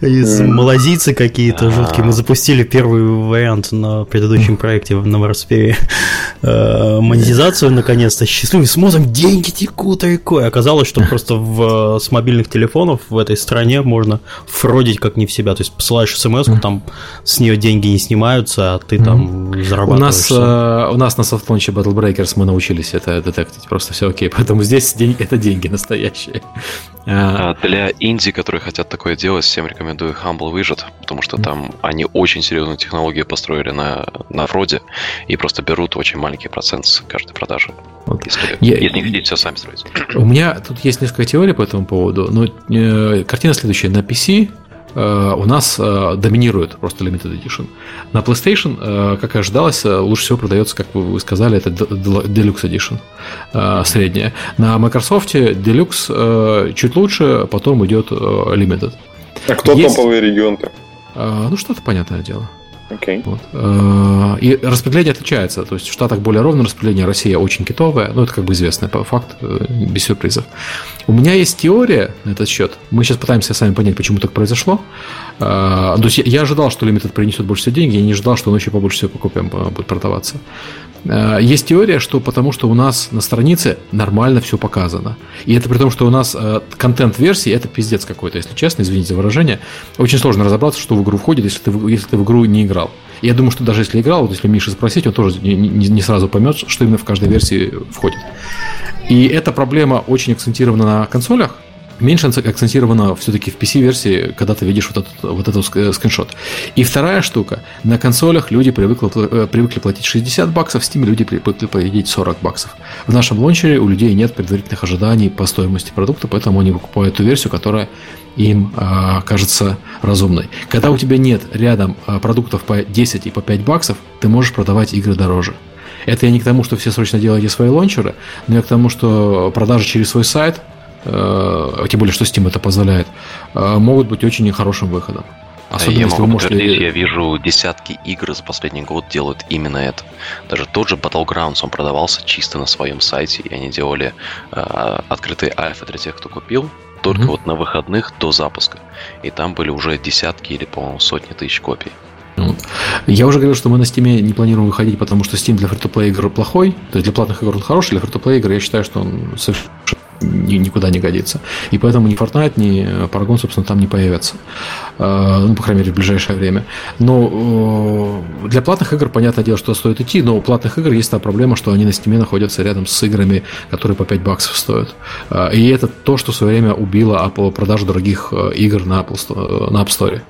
S1: из малазийцы какие-то жуткие. Мы запустили первый вариант на предыдущем проекте в Новороссийске. Э, монетизацию наконец-то. Счастливый смотрим, деньги текут рекой. Оказалось, что просто в, с мобильных телефонов в этой стране можно фродить как не в себя. То есть посылаешь смс там с нее деньги не снимаются, а ты там mm-hmm. зарабатываешь.
S2: У нас, э, у нас на софтлонче Battle Breakers мы научились это детектить, просто все окей. Поэтому здесь деньги, это деньги настоящие.
S3: А, для инди, которые хотят такое делать, всем рекомендую Humble Widget, потому что там они очень серьезную технологию построили на, на фроде и просто берут очень маленький процент с каждой продажи. Вот. Если, Я... если не хотите все сами строить.
S2: У меня тут есть несколько теорий по этому поводу, но э, картина следующая. На PC у нас э, доминирует просто Limited Edition. На PlayStation, э, как и ожидалось, лучше всего продается, как вы сказали, это Deluxe Edition средняя. На Microsoft Deluxe чуть лучше, потом идет Limited.
S4: А кто Есть... топовый регион-то?
S2: Ну, что-то понятное дело.
S4: Okay.
S2: Вот. Э, и распределение отличается. То есть в Штатах более ровное распределение, Россия очень китовая. Ну, это как бы известный факт, э, без сюрпризов. У меня есть теория на этот счет. Мы сейчас пытаемся сами понять, почему так произошло. Э, то есть я ожидал, что Limited принесет больше всего денег, я не ожидал, что он еще побольше всего покупаем будет продаваться. Э, есть теория, что потому что у нас на странице нормально все показано. И это при том, что у нас э, контент версии это пиздец какой-то, если честно, извините за выражение. Очень сложно разобраться, что в игру входит, если ты, если ты в игру не играл. Я думаю, что даже если играл, вот если Миша спросить, он тоже не, не, не сразу поймет, что именно в каждой версии входит. И эта проблема очень акцентирована на консолях, меньше акцентировано все-таки в PC-версии, когда ты видишь вот этот, вот этот э, скриншот. И вторая штука. На консолях люди привыкли, э, привыкли платить 60 баксов, в Steam люди привыкли платить 40 баксов. В нашем лончере у людей нет предварительных ожиданий по стоимости продукта, поэтому они покупают ту версию, которая им а, кажется разумной. Когда у тебя нет рядом а, продуктов по 10 и по 5 баксов, ты можешь продавать игры дороже. Это я не к тому, что все срочно делайте свои лончеры, но я к тому, что продажи через свой сайт Э, тем более, что Steam это позволяет, э, могут быть очень хорошим выходом.
S3: Особенно, я если могу вы можете... я вижу десятки игр за последний год делают именно это. Даже тот же Battlegrounds, он продавался чисто на своем сайте, и они делали э, открытые альфа для тех, кто купил, только mm-hmm. вот на выходных до запуска. И там были уже десятки или, по-моему, сотни тысяч копий.
S2: Я уже говорил, что мы на Steam не планируем выходить, потому что Steam для фри-то-плей игр плохой, то есть для платных игр он хороший, для фри-то-плей игр я считаю, что он совершенно никуда не годится. И поэтому ни Fortnite, ни Paragon, собственно, там не появятся. Ну, по крайней мере, в ближайшее время. Но для платных игр, понятное дело, что стоит идти, но у платных игр есть та проблема, что они на Steam находятся рядом с играми, которые по 5 баксов стоят. И это то, что в свое время убило продажу дорогих игр на Apple, на App Store.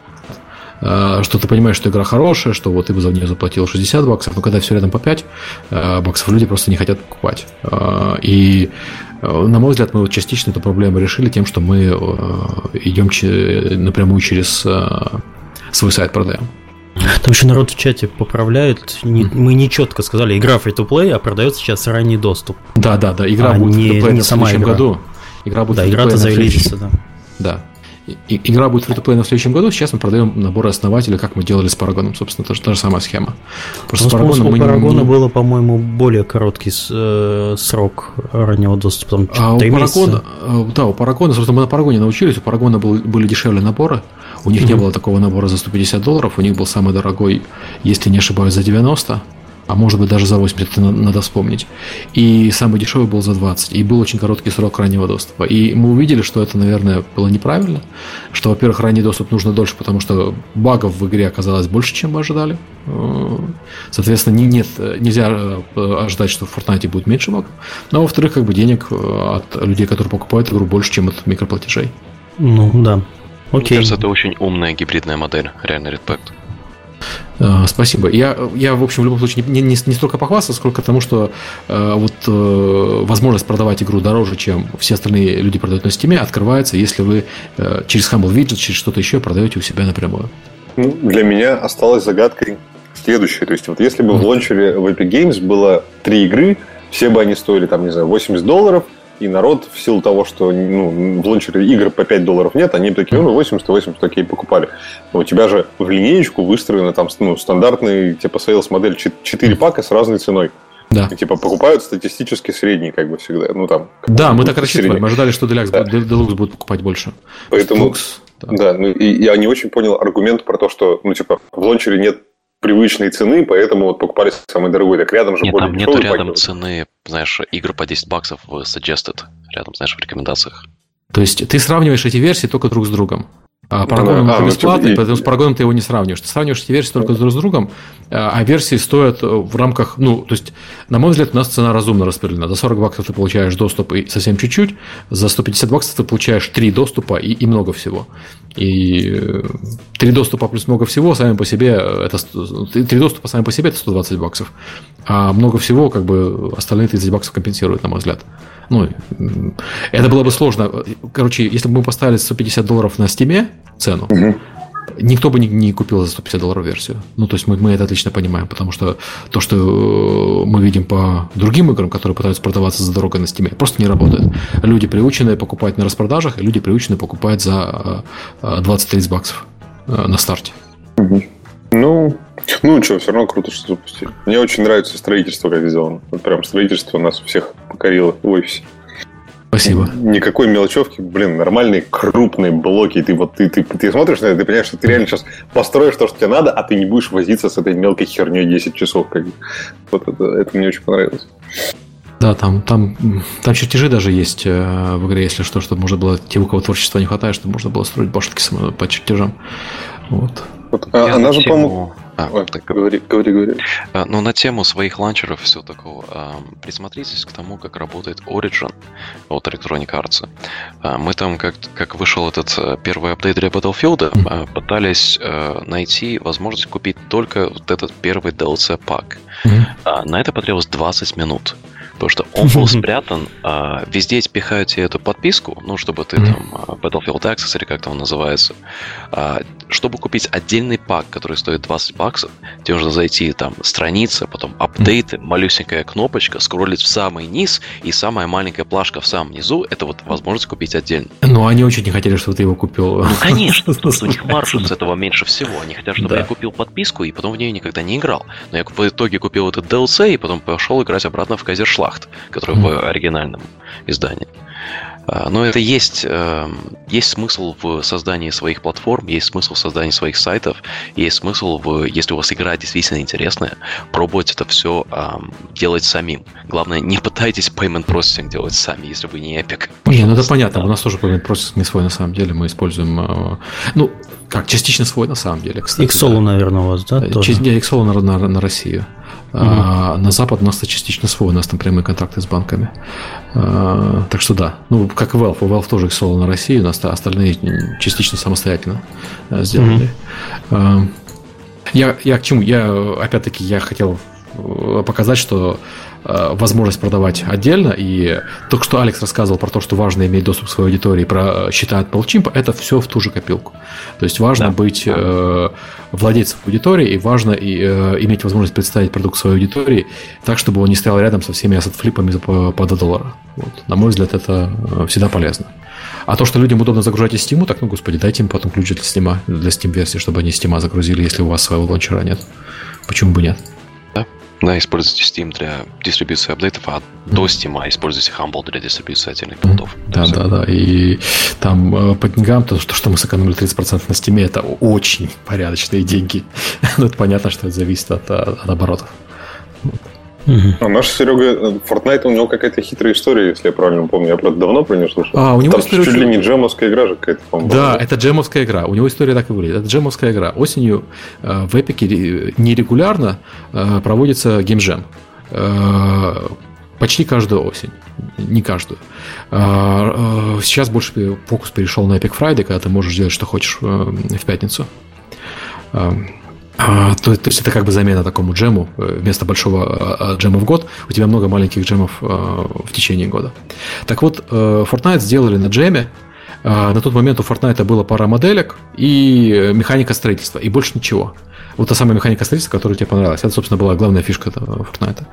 S2: Э, что ты понимаешь, что игра хорошая, что вот ты бы за нее заплатил 60 баксов, но когда все рядом по 5 э, баксов, люди просто не хотят покупать. Э, и на мой взгляд, мы вот частично эту проблему решили тем, что мы идем напрямую через свой сайт продаем.
S1: Там еще народ в чате поправляет. Не, мы не четко сказали, игра free-to-play, а продается сейчас ранний доступ.
S2: Да, да, да. Игра а будет не, free-to-play не в следующем игра. году.
S1: Игра будет да, игра-то заявляется, да.
S2: Да игра будет фри то на следующем году. Сейчас мы продаем наборы основателей, как мы делали с Парагоном. Собственно, та, та же самая схема.
S1: Просто с Парагоном у Парагона не... было, по-моему, более короткий э, срок раннего доступа. Там,
S2: а у Парагона, э, да, у Парагона, собственно, мы на Парагоне научились. У Парагона был, были дешевле наборы. У них mm-hmm. не было такого набора за 150 долларов. У них был самый дорогой, если не ошибаюсь, за 90 а может быть даже за 80, это надо вспомнить. И самый дешевый был за 20, и был очень короткий срок раннего доступа. И мы увидели, что это, наверное, было неправильно, что, во-первых, ранний доступ нужно дольше, потому что багов в игре оказалось больше, чем мы ожидали. Соответственно, не, нет, нельзя э, ожидать, что в Fortnite будет меньше багов. Но, во-вторых, как бы денег э, от людей, которые покупают игру, больше, чем от микроплатежей.
S1: Ну, да.
S3: Окей. Мне кажется, это очень умная гибридная модель, реально респект.
S2: Э, спасибо. Я, я, в общем, в любом случае не, не, не столько похвастаться, сколько тому, что э, вот э, возможность продавать игру дороже, чем все остальные люди продают на Steam, открывается, если вы э, через Humble Widget, через что-то еще продаете у себя напрямую.
S4: Ну, для меня осталась загадкой следующая. То есть, вот если бы mm-hmm. в лончере в Epic Games было три игры, все бы они стоили, там, не знаю, 80 долларов – и народ в силу того, что ну, в лончере игр по 5 долларов нет, они такие, ну, 80, 80, окей, покупали. Но у тебя же в линеечку выстроена там ну, стандартный типа sales модель 4 пака с разной ценой. Да. И, типа покупают статистически средний, как бы всегда. Ну, там,
S2: да, мы так рассчитывали. Мы ожидали, что Deluxe, да. Deluxe будет покупать больше.
S4: Поэтому, Deluxe, да. да, ну, и я не очень понял аргумент про то, что, ну, типа, в лончере нет привычной цены, поэтому вот покупали самый дорогой. Так рядом же
S3: Нет, более там нету рядом пакет. цены, знаешь, игр по 10 баксов в suggested, рядом, знаешь, в рекомендациях.
S2: То есть ты сравниваешь эти версии только друг с другом. А Парагон да, а, бесплатный, ну, поэтому с Парагоном ты его не сравниваешь. Ты сравниваешь эти версии только друг с другом, а, а версии стоят в рамках, ну, то есть, на мой взгляд, у нас цена разумно распределена. За 40 баксов ты получаешь доступ и совсем чуть-чуть, за 150 баксов ты получаешь 3 доступа и, и много всего. И э, три доступа плюс много всего сами по себе это три доступа сами по себе это 120 баксов. А много всего, как бы остальные 30 баксов компенсируют, на мой взгляд. Ну, это было бы сложно. Короче, если бы мы поставили 150 долларов на стиме цену, угу. никто бы не, не купил за 150 долларов версию. Ну, то есть мы, мы это отлично понимаем, потому что то, что э, мы видим по другим играм, которые пытаются продаваться за дорого на стиме, просто не работает. Люди приучены покупать на распродажах, и люди приучены покупать за 20-30 э, баксов э, на старте.
S4: Угу. Ну, ну что, все равно круто, что запустили. Мне очень нравится строительство, как сделано. Вот прям строительство нас всех покорило в офисе.
S2: Спасибо.
S4: Никакой мелочевки, блин, нормальные крупные блоки. Ты вот ты, ты, ты смотришь на это, ты понимаешь, что ты реально сейчас построишь то, что тебе надо, а ты не будешь возиться с этой мелкой херней 10 часов. Как Вот это, это мне очень понравилось.
S2: Да, там, там, там чертежи даже есть э, в игре, если что, чтобы можно было, те, у кого творчества не хватает, чтобы можно было строить башенки по чертежам. Вот.
S4: вот а, она же, по-моему, а, Ой, так, говори, говори, говори.
S3: А, ну, на тему своих ланчеров все такого. А, присмотритесь к тому, как работает Origin от Electronic Arts. А, мы там, как, как вышел этот первый апдейт для Battlefield, mm-hmm. пытались найти возможность купить только вот этот первый DLC-пак. Mm-hmm. На это потребовалось 20 минут. Потому что он был спрятан, а, везде пихают тебе эту подписку, ну, чтобы ты там а, Battlefield Access или как там он называется. А, чтобы купить отдельный пак, который стоит 20 баксов, тебе нужно зайти там страница, потом апдейты, малюсенькая кнопочка, скроллить в самый низ, и самая маленькая плашка в самом низу, это вот возможность купить отдельно.
S2: Ну, они очень не хотели, чтобы ты его купил.
S3: Ну, конечно, потому что у них маршрут с этого меньше всего. Они хотят, чтобы да. я купил подписку, и потом в нее никогда не играл. Но я в итоге купил этот DLC, и потом пошел играть обратно в Казершлаг. Шахт, который mm-hmm. в оригинальном издании. А, но это есть, эм, есть смысл в создании своих платформ, есть смысл в создании своих сайтов, есть смысл в, если у вас игра действительно интересная, пробовать это все делать самим. Главное, не пытайтесь payment processing делать сами, если вы не Epic.
S2: Не, ну это понятно, у нас тоже payment processing не свой на самом деле, мы используем, э, ну, как, частично свой на самом деле,
S1: кстати. Xolo, да. наверное, у вас, да?
S2: Э, Тоже? Не, Xolo на, на, на Россию. Угу. А, на Запад у нас частично свой, у нас там прямые контакты с банками. А, так что да. Ну, как Valve. У Valve тоже Xolo на Россию, у нас остальные частично самостоятельно э, сделали. Угу. А, я, я к чему? Я, опять-таки, я хотел показать, что Э, возможность продавать отдельно. И только что Алекс рассказывал про то, что важно иметь доступ к своей аудитории, про счета от это все в ту же копилку. То есть важно да. быть э, владельцем аудитории, и важно и, э, иметь возможность представить продукт своей аудитории так, чтобы он не стоял рядом со всеми ассет-флипами по, по 2 доллара. Вот. На мой взгляд, это э, всегда полезно. А то, что людям удобно загружать из Steam, так, ну, господи, дайте им потом ключ для Steam, для Steam-версии, чтобы они Steam загрузили, если у вас своего лончера нет. Почему бы нет?
S3: Да, используйте Steam для дистрибьюции апдейтов, а до Steam используйте Humble для дистрибьюции отдельных билдов.
S2: Да, да, да. И там э, по деньгам, то, что, мы сэкономили 30% на Steam, это очень порядочные деньги. Но ну, это понятно, что это зависит от, от оборотов.
S4: Угу. А наш Серега, э, Fortnite, у него какая-то хитрая история, если я правильно помню. Я, правда, давно про нее слышал.
S2: А, у него
S4: Там история... чуть ли не джемовская игра же какая-то,
S2: по-моему. Да, была. это джемовская игра. У него история так и выглядит. Это джемовская игра. Осенью э, в Эпике нерегулярно э, проводится геймджем. Э, почти каждую осень. Не каждую. Э, э, сейчас больше фокус перешел на Epic Friday, когда ты можешь делать, что хочешь э, в пятницу. Э, а, то, то есть это как бы замена такому джему. Э, вместо большого а, а, джема в год у тебя много маленьких джемов в течение года. Так вот, э, Fortnite сделали на джеме. На тот момент у Fortnite было пара моделек и механика строительства, и больше ничего. Вот та самая механика строительства, которая тебе понравилась. Это, собственно, была главная фишка Fortnite.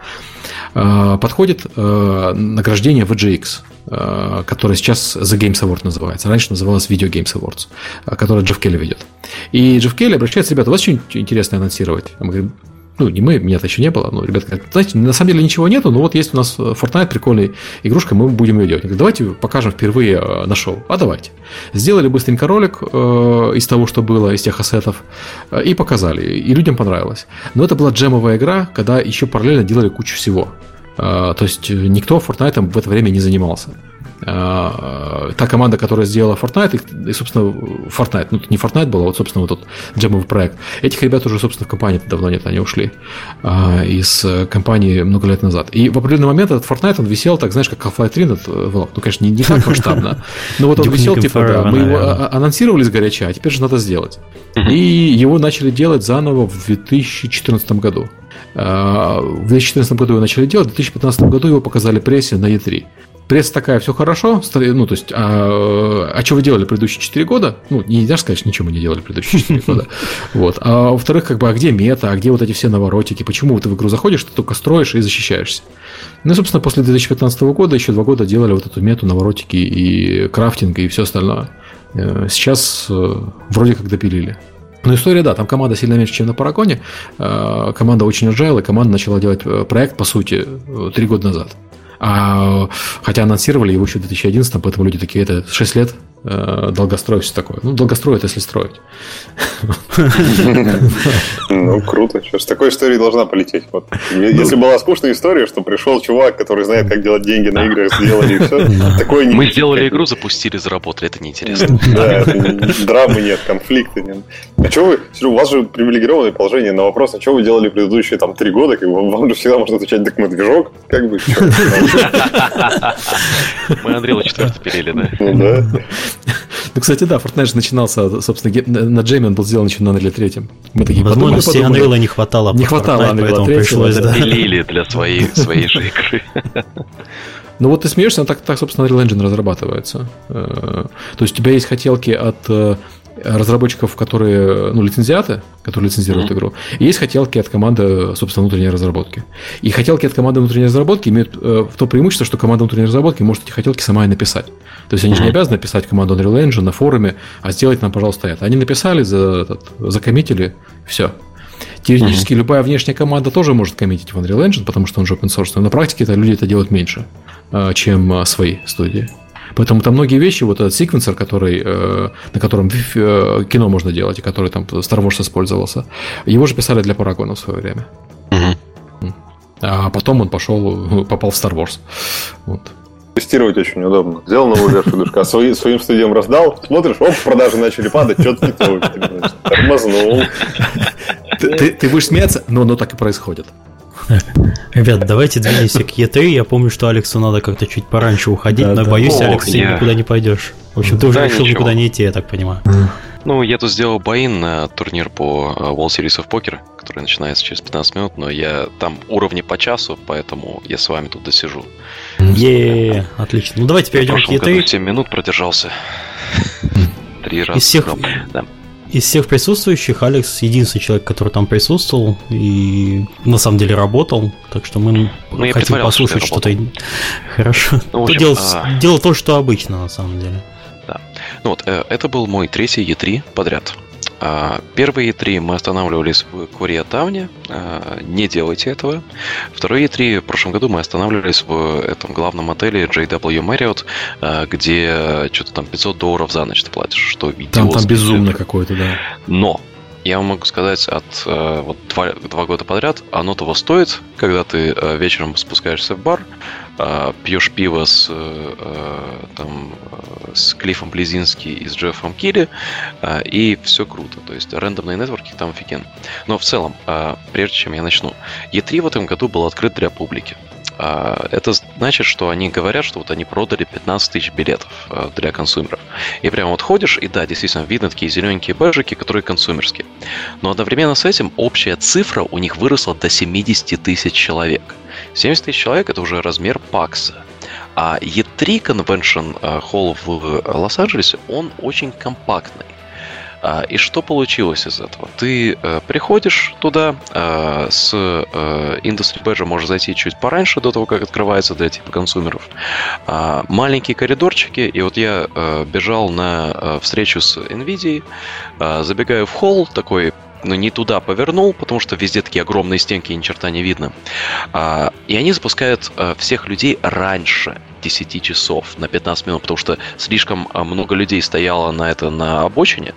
S2: Подходит награждение VGX. Э, которая сейчас The Games Award называется. Раньше называлась Video Games Awards, э, которая Джефф Келли ведет. И Джефф Келли обращается, ребята, у вас что-нибудь интересное анонсировать? А мы говорим, ну, не мы, меня-то еще не было, но ребята говорят, знаете, на самом деле ничего нету, но вот есть у нас э, Fortnite, прикольная игрушка, мы будем ее делать. Говорят, давайте покажем впервые на шоу. А давайте. Сделали быстренько ролик э, из того, что было, из тех ассетов, э, и показали. И людям понравилось. Но это была джемовая игра, когда еще параллельно делали кучу всего. А, то есть никто Fortnite в это время не занимался. А, та команда, которая сделала Fortnite, и, собственно, Fortnite, ну, не Fortnite был, а вот, собственно, вот тот джемовый проект. Этих ребят уже, собственно, в компании давно нет, они ушли а, из компании много лет назад. И в определенный момент этот Fortnite, он висел, так, знаешь, как Half-Life 3 над Valve. Ну, конечно, не, не так масштабно, но вот он висел, типа, да, мы его анонсировали с горяча, а теперь же надо сделать. И его начали делать заново в 2014 году. В 2014 году его начали делать, в 2015 году его показали прессе на E3. Пресса такая, все хорошо, ну, то есть, а, а что вы делали предыдущие 4 года? Ну, не нельзя сказать, ничего мы не делали предыдущие 4 года. Вот. А во-вторых, как бы, а где мета, а где вот эти все наворотики? Почему ты в игру заходишь, ты только строишь и защищаешься? Ну, и, собственно, после 2015 года еще два года делали вот эту мету, наворотики и крафтинг и все остальное. Э, сейчас э, вроде как допилили. Но история, да, там команда сильно меньше, чем на Парагоне. Э, команда очень agile, и команда начала делать проект, по сути, три года назад. А, хотя анонсировали его еще в 2011, поэтому люди такие, это 6 лет, э, долгострой, все такое. Ну, долгострой это если строить.
S4: Ну, круто. Что ж, такой история должна полететь. Вот. Если ну. была скучная история, что пришел чувак, который знает, как делать деньги на играх, сделали и все.
S3: Такое не... Мы сделали игру, запустили, заработали. Это неинтересно.
S4: Да, драмы нет, конфликта нет. А что вы, у вас же привилегированное положение на вопрос, а что вы делали предыдущие там три года, как бы, вам же всегда можно отвечать, так мы движок, как бы,
S3: Мы Андрея четвертый перели, да?
S2: Ну да. Ну, кстати, да, Fortnite же начинался, собственно, на джеме он был сделан еще на Unreal 3.
S1: Мы такие Возможно, подумали, Unreal не хватало.
S2: Не хватало Unreal 3.
S3: Пришлось, да. Пилили для своей, своей же игры.
S2: Ну вот ты смеешься, так, так, собственно, Unreal Engine разрабатывается. Э, то есть у тебя есть хотелки от э, разработчиков, которые, ну, лицензиаты, которые лицензируют mm-hmm. игру, и есть хотелки от команды, собственно, внутренней разработки. И хотелки от команды внутренней разработки имеют э, то преимущество, что команда внутренней разработки может эти хотелки сама и написать. То есть они mm-hmm. же не обязаны писать команду Unreal Engine на форуме, а сделать нам, пожалуйста, это. Они написали, за, этот, закоммитили, все. Теоретически mm-hmm. любая внешняя команда тоже может коммитить в Unreal Engine, потому что он же open source, но на практике это люди это делают меньше, э, чем э, свои студии. Поэтому там многие вещи, вот этот секвенсор, который, э, на котором э, кино можно делать, и который там Star Wars использовался, его же писали для Парагона в свое время. Угу. А потом он пошел, попал в Star Wars. Вот.
S4: Тестировать очень удобно. Сделал новую версию движка, свои, своим студиям раздал, смотришь, оп, продажи начали падать, что-то не то. Тормознул.
S2: Ты, ты, ты будешь смеяться, но оно так и происходит.
S1: Ребят, давайте двинемся к Е3. Я помню, что Алексу надо как-то чуть пораньше уходить, да, но да. боюсь, Ох, Алекс, я... никуда не пойдешь. В общем, ты уже да, решил ничего. никуда не идти, я так понимаю.
S3: Ну, я тут сделал боин на турнир по э, World Series of Poker, который начинается через 15 минут, но я там уровни по часу, поэтому я с вами тут досижу.
S1: Е, отлично. Ну давайте перейдем к
S3: E3. 7 минут продержался. Три раза.
S1: Из всех, да. Из всех присутствующих Алекс единственный человек, который там присутствовал и на самом деле работал, так что мы ну, хотим послушать что-то. Хорошо. Ну, общем, дело, а... дело то, что обычно на самом деле.
S3: Да. Ну вот, э, это был мой третий E3 подряд. А, первые три мы останавливались в Кореятауне. А, не делайте этого. Вторые три в прошлом году мы останавливались в этом главном отеле JW Marriott, а, где что-то там 500 долларов за ночь ты платишь. Что
S2: там, там безумно какое-то, да.
S3: Но я вам могу сказать, от вот два, два года подряд оно того стоит, когда ты вечером спускаешься в бар, э, пьешь пиво с, там, с Клиффом Близински и с Джеффом Килли, и все круто. То есть рандомные нетворки там офиген. Но в целом, прежде чем я начну, E3 в этом году был открыт для публики. А, это значит, что они говорят, что вот они продали 15 тысяч билетов а, для консумеров. И прямо вот ходишь, и да, действительно видно такие зелененькие бэджики, которые консумерские. Но одновременно с этим общая цифра у них выросла до 70 тысяч человек. 70 тысяч человек это уже размер пакса. А E3 Convention а, Hall в Лос-Анджелесе, он очень компактный. А, и что получилось из этого? Ты э, приходишь туда, э, с э, Industry Badge можешь зайти чуть пораньше, до того, как открывается для типа консумеров. Э, маленькие коридорчики, и вот я э, бежал на э, встречу с NVIDIA, э, забегаю в холл, такой но не туда повернул, потому что везде такие огромные стенки, и ни черта не видно. А, и они запускают а, всех людей раньше 10 часов на 15 минут, потому что слишком а, много людей стояло на это на обочине,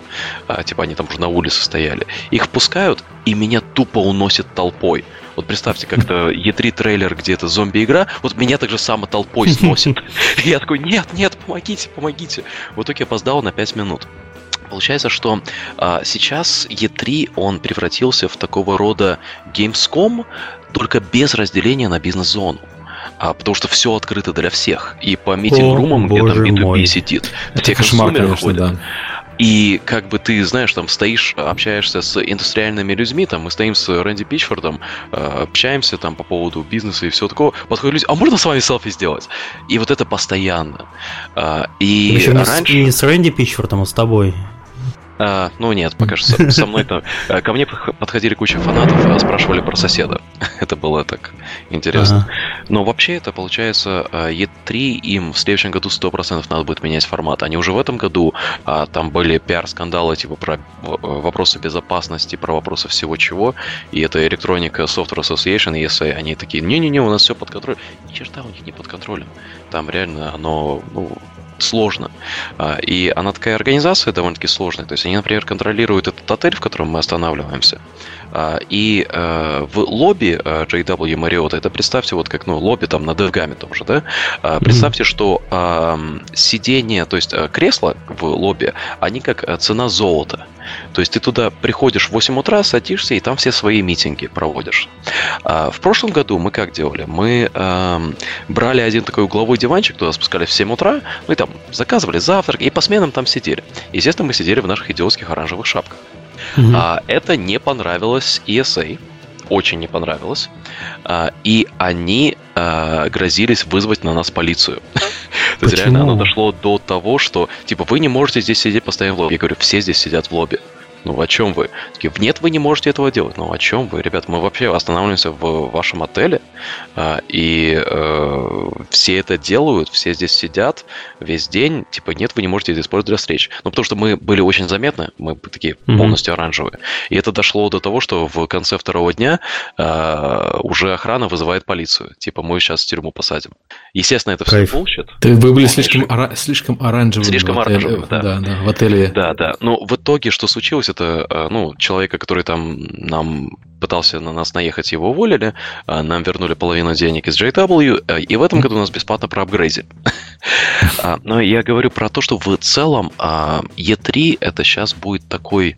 S3: а, типа они там уже на улице стояли. Их впускают, и меня тупо уносит толпой. Вот представьте, как-то E3 трейлер где-то зомби-игра, вот меня так же само толпой сносит. Я такой, нет, нет, помогите, помогите. В итоге опоздал на 5 минут. Получается, что а, сейчас E3 он превратился в такого рода Gamescom, только без разделения на бизнес-зону. А, потому что все открыто для всех. И по митинг-румам где-то в B2B сидит.
S2: Это кошмар, конечно, да.
S3: И как бы ты, знаешь, там стоишь, общаешься с индустриальными людьми, там мы стоим с Рэнди Пичфордом, а, общаемся там по поводу бизнеса и все такого, подходят люди, а можно с вами селфи сделать? И вот это постоянно. А, и
S1: Причем раньше... не с Рэнди Пичфордом, а с тобой.
S3: А, ну нет, пока что со мной-то... Э, ко мне подходили куча фанатов, а спрашивали про соседа. это было так интересно. Ага. Но вообще это получается E3 им в следующем году 100% надо будет менять формат. Они уже в этом году, а, там были пиар-скандалы типа про вопросы безопасности, про вопросы всего чего. И это Electronic Software Association, ESA, они такие, не-не-не, у нас все под контролем. Ни черта у них не под контролем. Там реально оно ну, сложно. А, и она такая организация довольно-таки сложная. То есть они, например, контролируют этот отель, в котором мы останавливаемся. А, и э, в лобби э, JW Marriott, это представьте, вот как ну, лобби там на DevGAM тоже, да? А, представьте, что сидение, то есть э, кресла в лобби, они как цена золота. То есть ты туда приходишь в 8 утра, садишься и там все свои митинги проводишь. В прошлом году мы как делали? Мы брали один такой угловой диванчик, туда спускали в 7 утра, ну и там заказывали завтрак, и по сменам там сидели. Естественно, мы сидели в наших идиотских оранжевых шапках. Mm-hmm. А, это не понравилось ESA, очень не понравилось. А, и они а, грозились вызвать на нас полицию. То есть реально оно дошло до того, что типа вы не можете здесь сидеть постоянно в лобби. Я говорю, все здесь сидят в лобби. Ну, о чем вы? Такие, нет, вы не можете этого делать. Ну, о чем вы, ребят? Мы вообще останавливаемся в вашем отеле. а, и э, все это делают, все здесь сидят весь день, типа, нет, вы не можете это использовать для встреч. Ну, потому что мы были очень заметны, мы такие mm-hmm. полностью оранжевые. И это дошло до того, что в конце второго дня э, уже охрана вызывает полицию. Типа, мы сейчас в тюрьму посадим. Естественно, это Кайф. все bullshit.
S2: Ты, вы были слишком, ора- слишком оранжевыми.
S3: Слишком оранжевыми, да.
S2: да. Да, в отеле.
S3: Да, да. Но в итоге, что случилось, это, э, ну, человека, который там нам пытался на нас наехать, его уволили, а, нам вернули половину денег из JW, э, и в этом году у нас бесплатно про апгрейде. А, но я говорю про то, что в целом E3 а, это сейчас будет такой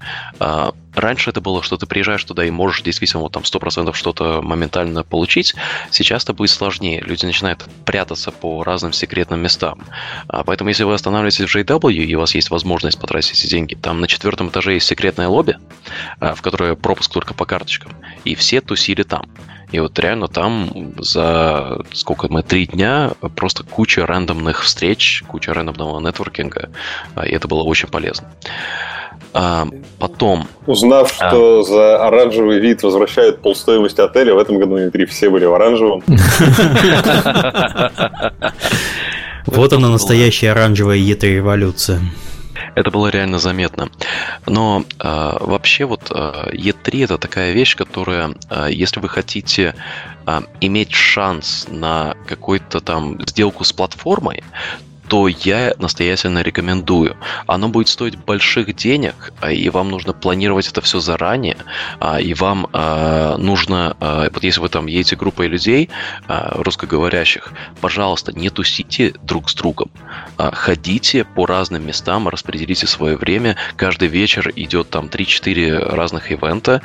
S3: Раньше это было, что ты приезжаешь туда и можешь действительно вот там 100% что-то моментально получить. Сейчас это будет сложнее. Люди начинают прятаться по разным секретным местам. Поэтому если вы останавливаетесь в JW и у вас есть возможность потратить эти деньги, там на четвертом этаже есть секретное лобби, в которое пропуск только по карточкам. И все тусили там. И вот реально там за сколько мы, три дня просто куча рандомных встреч, куча рандомного нетворкинга, а, и это было очень полезно. А, потом...
S4: Узнав, а... что за оранжевый вид возвращают полстоимости отеля, в этом году внутри все были в оранжевом.
S1: Вот она настоящая оранжевая E3 революция.
S3: Это было реально заметно. Но э, вообще вот э, E3 это такая вещь, которая, э, если вы хотите э, иметь шанс на какую-то там сделку с платформой, то я настоятельно рекомендую. Оно будет стоить больших денег, а, и вам нужно планировать это все заранее, а, и вам а, нужно, вот если вы там едете группой людей русскоговорящих, пожалуйста, не тусите друг с другом, ходите по разным местам, распределите свое время, каждый вечер идет там 3-4 разных ивента,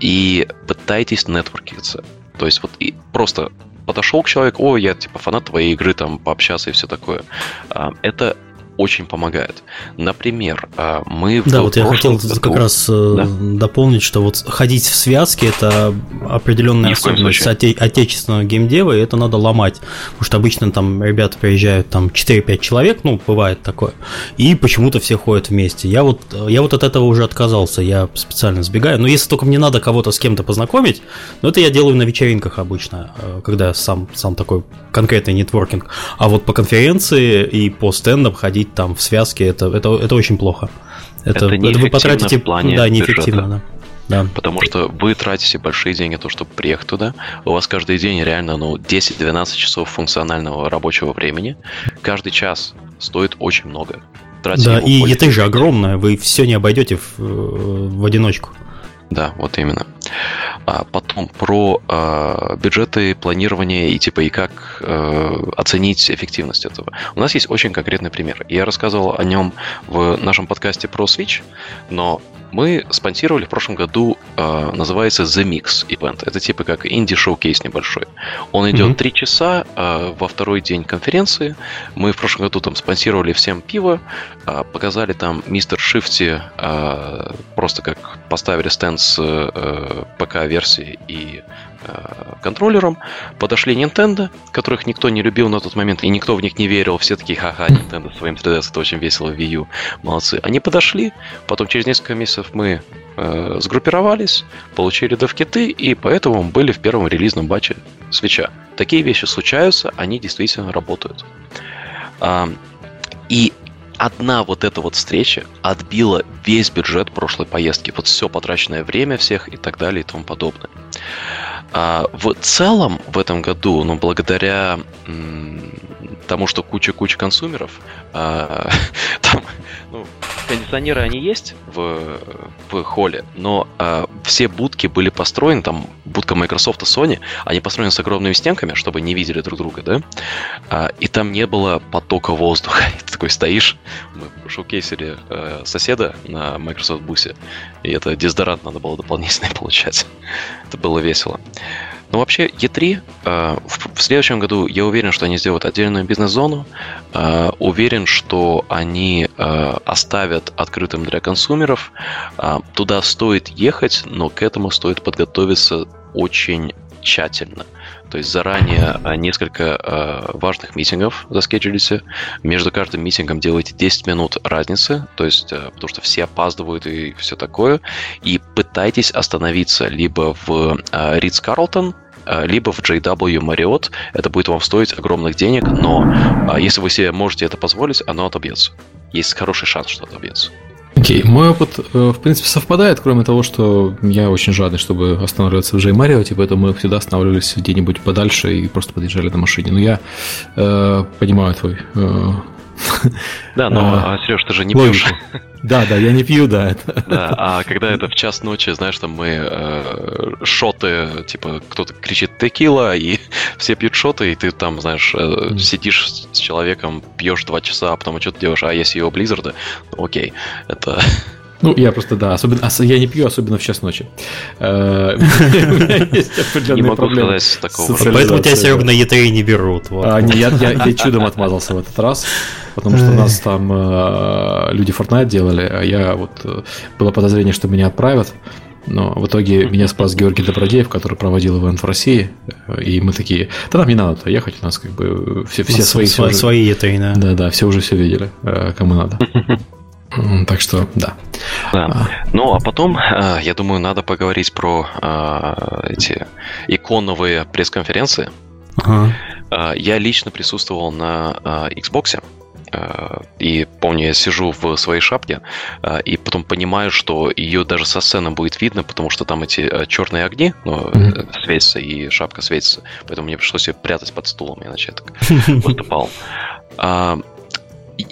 S3: и пытайтесь нетворкиться. То есть вот и просто подошел к человеку, о, я типа фанат твоей игры, там, пообщаться и все такое. А, это очень помогает. Например, а, мы
S1: Да, вот я хотел году... как раз э, да? дополнить, что вот ходить в связке это определенная особенность оте- отечественного геймдева, и это надо ломать. Потому что обычно там ребята приезжают там 4-5 человек, ну, бывает такое, и почему-то все ходят вместе. Я вот, я вот от этого уже отказался, я специально сбегаю. Но если только мне надо кого-то с кем-то познакомить, но это я делаю на вечеринках обычно, э, когда сам, сам такой конкретный нетворкинг. А вот по конференции и по стендам ходить там в связке, это, это, это очень плохо.
S3: Это, это, это вы потратите... В плане
S1: да, неэффективно, да.
S3: Да. Потому что вы тратите большие деньги на то, чтобы приехать туда. У вас каждый день реально ну, 10-12 часов функционального рабочего времени. Каждый час стоит очень много.
S1: Тратите да, и это же огромное, вы все не обойдете в, в одиночку.
S3: Да, вот именно. А потом про э, бюджеты, планирование и типа и как э, оценить эффективность этого. У нас есть очень конкретный пример. Я рассказывал о нем в нашем подкасте про Switch, но мы спонсировали в прошлом году, э, называется The Mix Event. Это типа как инди-шоу-кейс небольшой. Он идет mm-hmm. часа э, во второй день конференции. Мы в прошлом году там спонсировали всем пиво, э, показали там Мистер Шифти, э, просто как поставили стенд с э, ПК-версией и Э, контроллером. Подошли Nintendo, которых никто не любил на тот момент, и никто в них не верил. Все такие, ха-ха, Nintendo своим 3DS, это очень весело, Wii U, молодцы. Они подошли, потом через несколько месяцев мы э, сгруппировались, получили девкиты, и поэтому были в первом релизном батче свеча. Такие вещи случаются, они действительно работают. А, и одна вот эта вот встреча отбила весь бюджет прошлой поездки. Вот все потраченное время всех и так далее и тому подобное. А в целом в этом году, ну, благодаря тому, что куча-куча консумеров, а, там, ну, кондиционеры они есть в, в холле, но а, все будки были построены, там будка Microsoft и Sony, они построены с огромными стенками, чтобы не видели друг друга, да, а, и там не было потока воздуха. И ты такой стоишь, мы шоукейсили а, соседа на Microsoft бусе, и это дезодорант надо было дополнительный получать. это было весело. Но вообще E3 э, в, в следующем году я уверен, что они сделают отдельную бизнес-зону. Э, уверен, что они э, оставят открытым для консумеров. Э, туда стоит ехать, но к этому стоит подготовиться очень тщательно. То есть заранее э, несколько э, важных митингов заскеджулите. Между каждым митингом делайте 10 минут разницы, то есть э, потому что все опаздывают и все такое. И пытайтесь остановиться либо в Ридс Карлтон, либо в JW Marriott. Это будет вам стоить огромных денег, но если вы себе можете это позволить, оно отобьется. Есть хороший шанс, что отобьется.
S2: Окей, okay. мой опыт, в принципе, совпадает, кроме того, что я очень жадный, чтобы останавливаться в Джей Марио, типа, поэтому мы всегда останавливались где-нибудь подальше и просто подъезжали на машине. Но я э, понимаю твой э,
S3: да, но, а, Сереж, ты же не пьешь.
S2: Да, да, я не пью, да.
S3: Да, а когда это в час ночи, знаешь, там мы э, шоты, типа, кто-то кричит текила, и все пьют шоты, и ты там, знаешь, э, сидишь с человеком, пьешь два часа, а потом что ты делаешь, а если его Близзарда, ну, окей, это...
S2: Ну, я просто, да, особенно, я не пью, особенно в час ночи. Э,
S3: не могу сказать такого.
S1: Поэтому тебя, Серега, на E3 не берут.
S2: А, я чудом отмазался в этот раз, потому что у нас там э, люди Fortnite делали, а я вот... Э, было подозрение, что меня отправят. Но в итоге меня спас Георгий Добродеев, который проводил ивент в России. И мы такие, да нам не надо туда ехать, у нас как бы все, все свои...
S1: Свои это, да.
S2: Да, да, все уже все видели, кому надо. Так что, да.
S3: да. А. Ну, а потом, э, я думаю, надо поговорить про э, эти иконовые пресс-конференции. Ага. Э, я лично присутствовал на Xbox. И помню, я сижу в своей шапке, и потом понимаю, что ее даже со сцены будет видно, потому что там эти черные огни ну, mm-hmm. светятся, и шапка светится. Поэтому мне пришлось ее прятать под стулом, иначе я так выступал.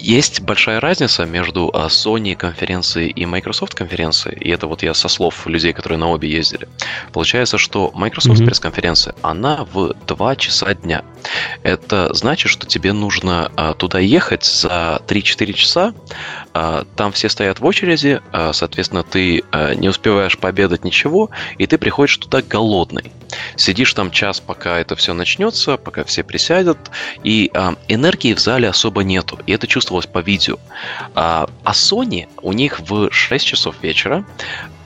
S3: Есть большая разница между а, Sony конференцией и Microsoft конференцией, и это вот я со слов людей, которые на обе ездили. Получается, что Microsoft mm-hmm. пресс-конференция, она в 2 часа дня. Это значит, что тебе нужно а, туда ехать за 3-4 часа, там все стоят в очереди, соответственно, ты не успеваешь пообедать ничего, и ты приходишь туда голодный. Сидишь там час, пока это все начнется, пока все присядут, и энергии в зале особо нету, и это чувствовалось по видео. А, а Sony, у них в 6 часов вечера,